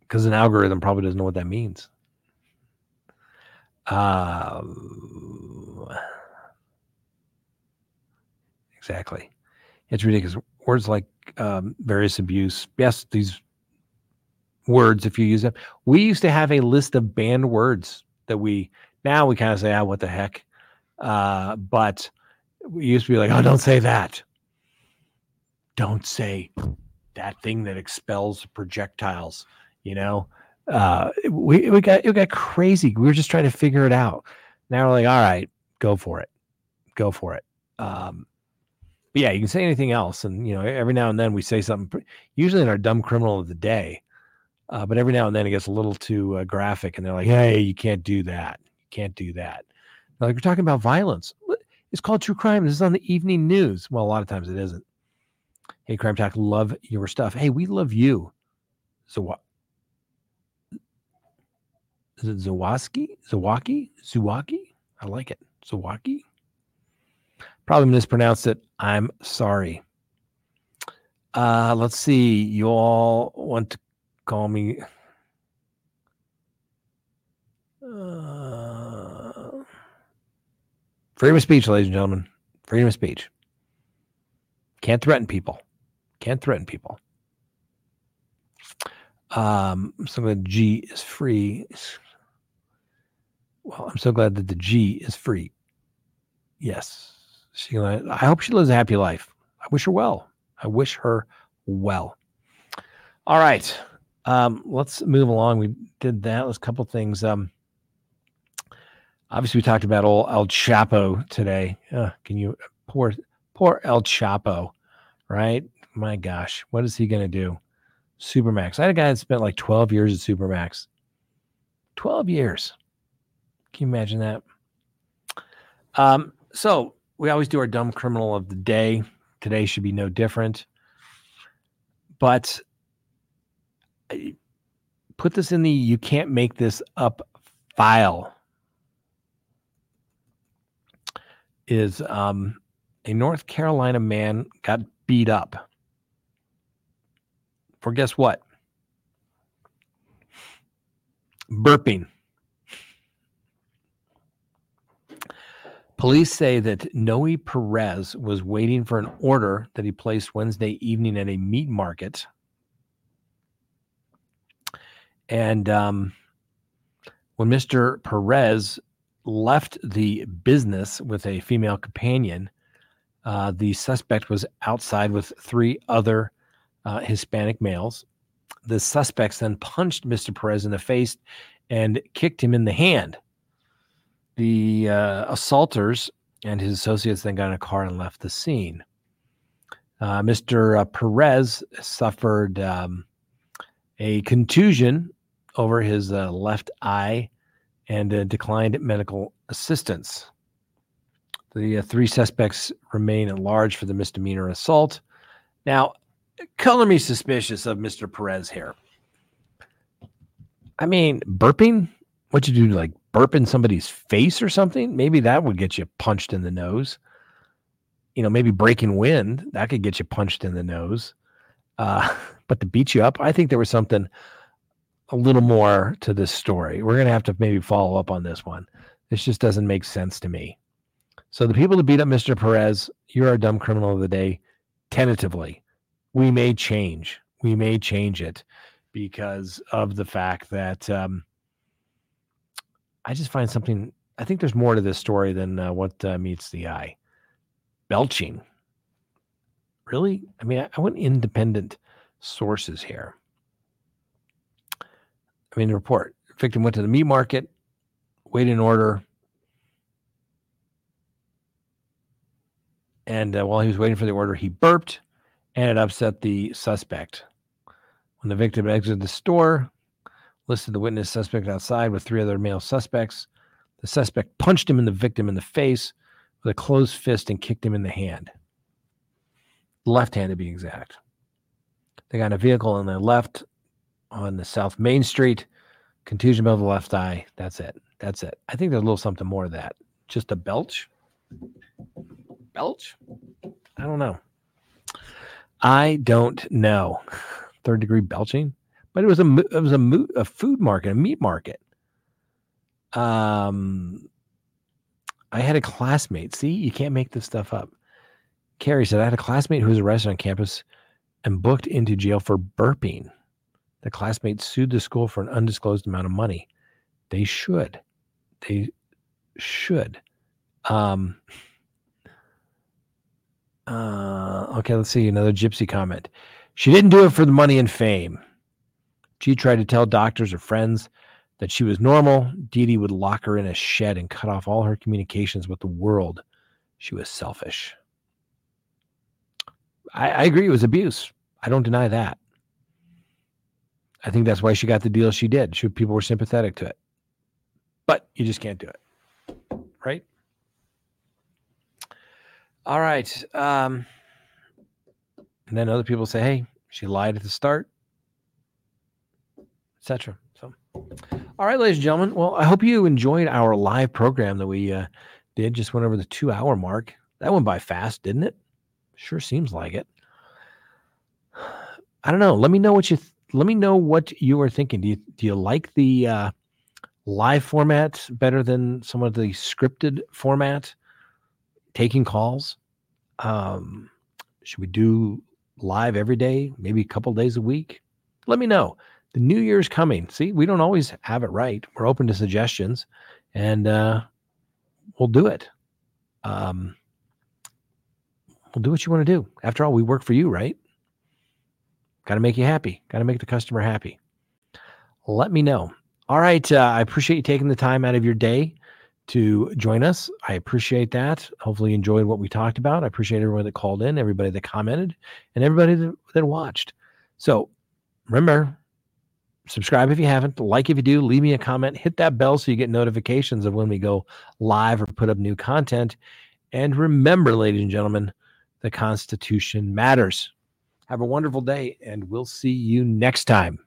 because an algorithm probably doesn't know what that means. Uh, Exactly. It's ridiculous. Words like um, various abuse. Yes, these words if you use them. We used to have a list of banned words that we now we kind of say, ah, what the heck? Uh, but we used to be like, oh, don't say that. Don't say that thing that expels projectiles. You know, uh, we we got it got crazy. We were just trying to figure it out. Now we're like, all right, go for it, go for it. Um, but yeah, you can say anything else, and you know, every now and then we say something. Usually in our dumb criminal of the day, uh, but every now and then it gets a little too uh, graphic, and they're like, "Hey, you can't do that. You can't do that." like we're talking about violence. It's called true crime. This is on the evening news. Well, a lot of times it isn't. Hey, Crime Talk, love your stuff. Hey, we love you. So what? Is it? Zawaki? Zawaki? I like it. Zawaki? Probably mispronounced it. I'm sorry. Uh, let's see. You all want to call me. Uh, freedom of speech, ladies and gentlemen. Freedom of speech. Can't threaten people. Can't threaten people. Um, so glad G is free. Well, I'm so glad that the G is free. Yes. She, I hope she lives a happy life. I wish her well. I wish her well. All right. Um, let's move along. We did that. Let's a couple things. Um, obviously, we talked about old El Chapo today. Uh, can you poor poor El Chapo, right? My gosh, what is he going to do? Supermax. I had a guy that spent like 12 years at Supermax. 12 years. Can you imagine that? Um, so we always do our dumb criminal of the day. Today should be no different. But put this in the you can't make this up file is um, a North Carolina man got beat up for guess what? Burping. Police say that Noe Perez was waiting for an order that he placed Wednesday evening at a meat market and um, when Mr. Perez left the business with a female companion, uh, the suspect was outside with three other uh, Hispanic males. The suspects then punched Mr. Perez in the face and kicked him in the hand. The uh, assaulters and his associates then got in a car and left the scene. Uh, Mr. Uh, Perez suffered um, a contusion over his uh, left eye and uh, declined medical assistance. The uh, three suspects remain at large for the misdemeanor assault. Now, color me suspicious of Mr. Perez here. I mean, burping? What'd you do, like burp in somebody's face or something? Maybe that would get you punched in the nose. You know, maybe breaking wind that could get you punched in the nose. Uh, but to beat you up, I think there was something a little more to this story. We're going to have to maybe follow up on this one. This just doesn't make sense to me. So the people that beat up Mr. Perez, you're our dumb criminal of the day. Tentatively, we may change. We may change it because of the fact that um, I just find something. I think there's more to this story than uh, what uh, meets the eye. Belching. Really? I mean, I, I want independent sources here. I mean, the report victim went to the meat market, waited in order, and uh, while he was waiting for the order, he burped, and it upset the suspect. When the victim exited the store, listed the witness suspect outside with three other male suspects. The suspect punched him and the victim in the face with a closed fist and kicked him in the hand. Left hand to be exact. They got in a vehicle and they left on the South Main Street, contusion of the left eye. That's it. That's it. I think there's a little something more of that. Just a belch. Belch? I don't know. I don't know. Third degree belching, but it was a it was a, a food market, a meat market. Um, I had a classmate. See, you can't make this stuff up. Carrie said I had a classmate who was arrested on campus and booked into jail for burping. The classmate sued the school for an undisclosed amount of money. They should. They should. Um, uh, okay, let's see another gypsy comment. She didn't do it for the money and fame. She tried to tell doctors or friends that she was normal. Dee Dee would lock her in a shed and cut off all her communications with the world. She was selfish. I, I agree. It was abuse. I don't deny that. I think that's why she got the deal she did. She, people were sympathetic to it. But you just can't do it. Right? All right. Um, and then other people say, hey, she lied at the start, etc. So, all right, ladies and gentlemen. Well, I hope you enjoyed our live program that we uh, did. Just went over the two hour mark. That went by fast, didn't it? Sure seems like it. I don't know. Let me know what you th- let me know what you are thinking. Do you do you like the uh, live format better than some of the scripted format? Taking calls. Um, should we do live every day, maybe a couple days a week? Let me know. The new year's coming. See, we don't always have it right. We're open to suggestions, and uh, we'll do it. Um, we'll do what you want to do. After all, we work for you, right? Got to make you happy. Got to make the customer happy. Let me know. All right. Uh, I appreciate you taking the time out of your day to join us. I appreciate that. Hopefully, you enjoyed what we talked about. I appreciate everyone that called in, everybody that commented, and everybody that, that watched. So remember, subscribe if you haven't, like if you do, leave me a comment, hit that bell so you get notifications of when we go live or put up new content. And remember, ladies and gentlemen, the Constitution matters. Have a wonderful day, and we'll see you next time.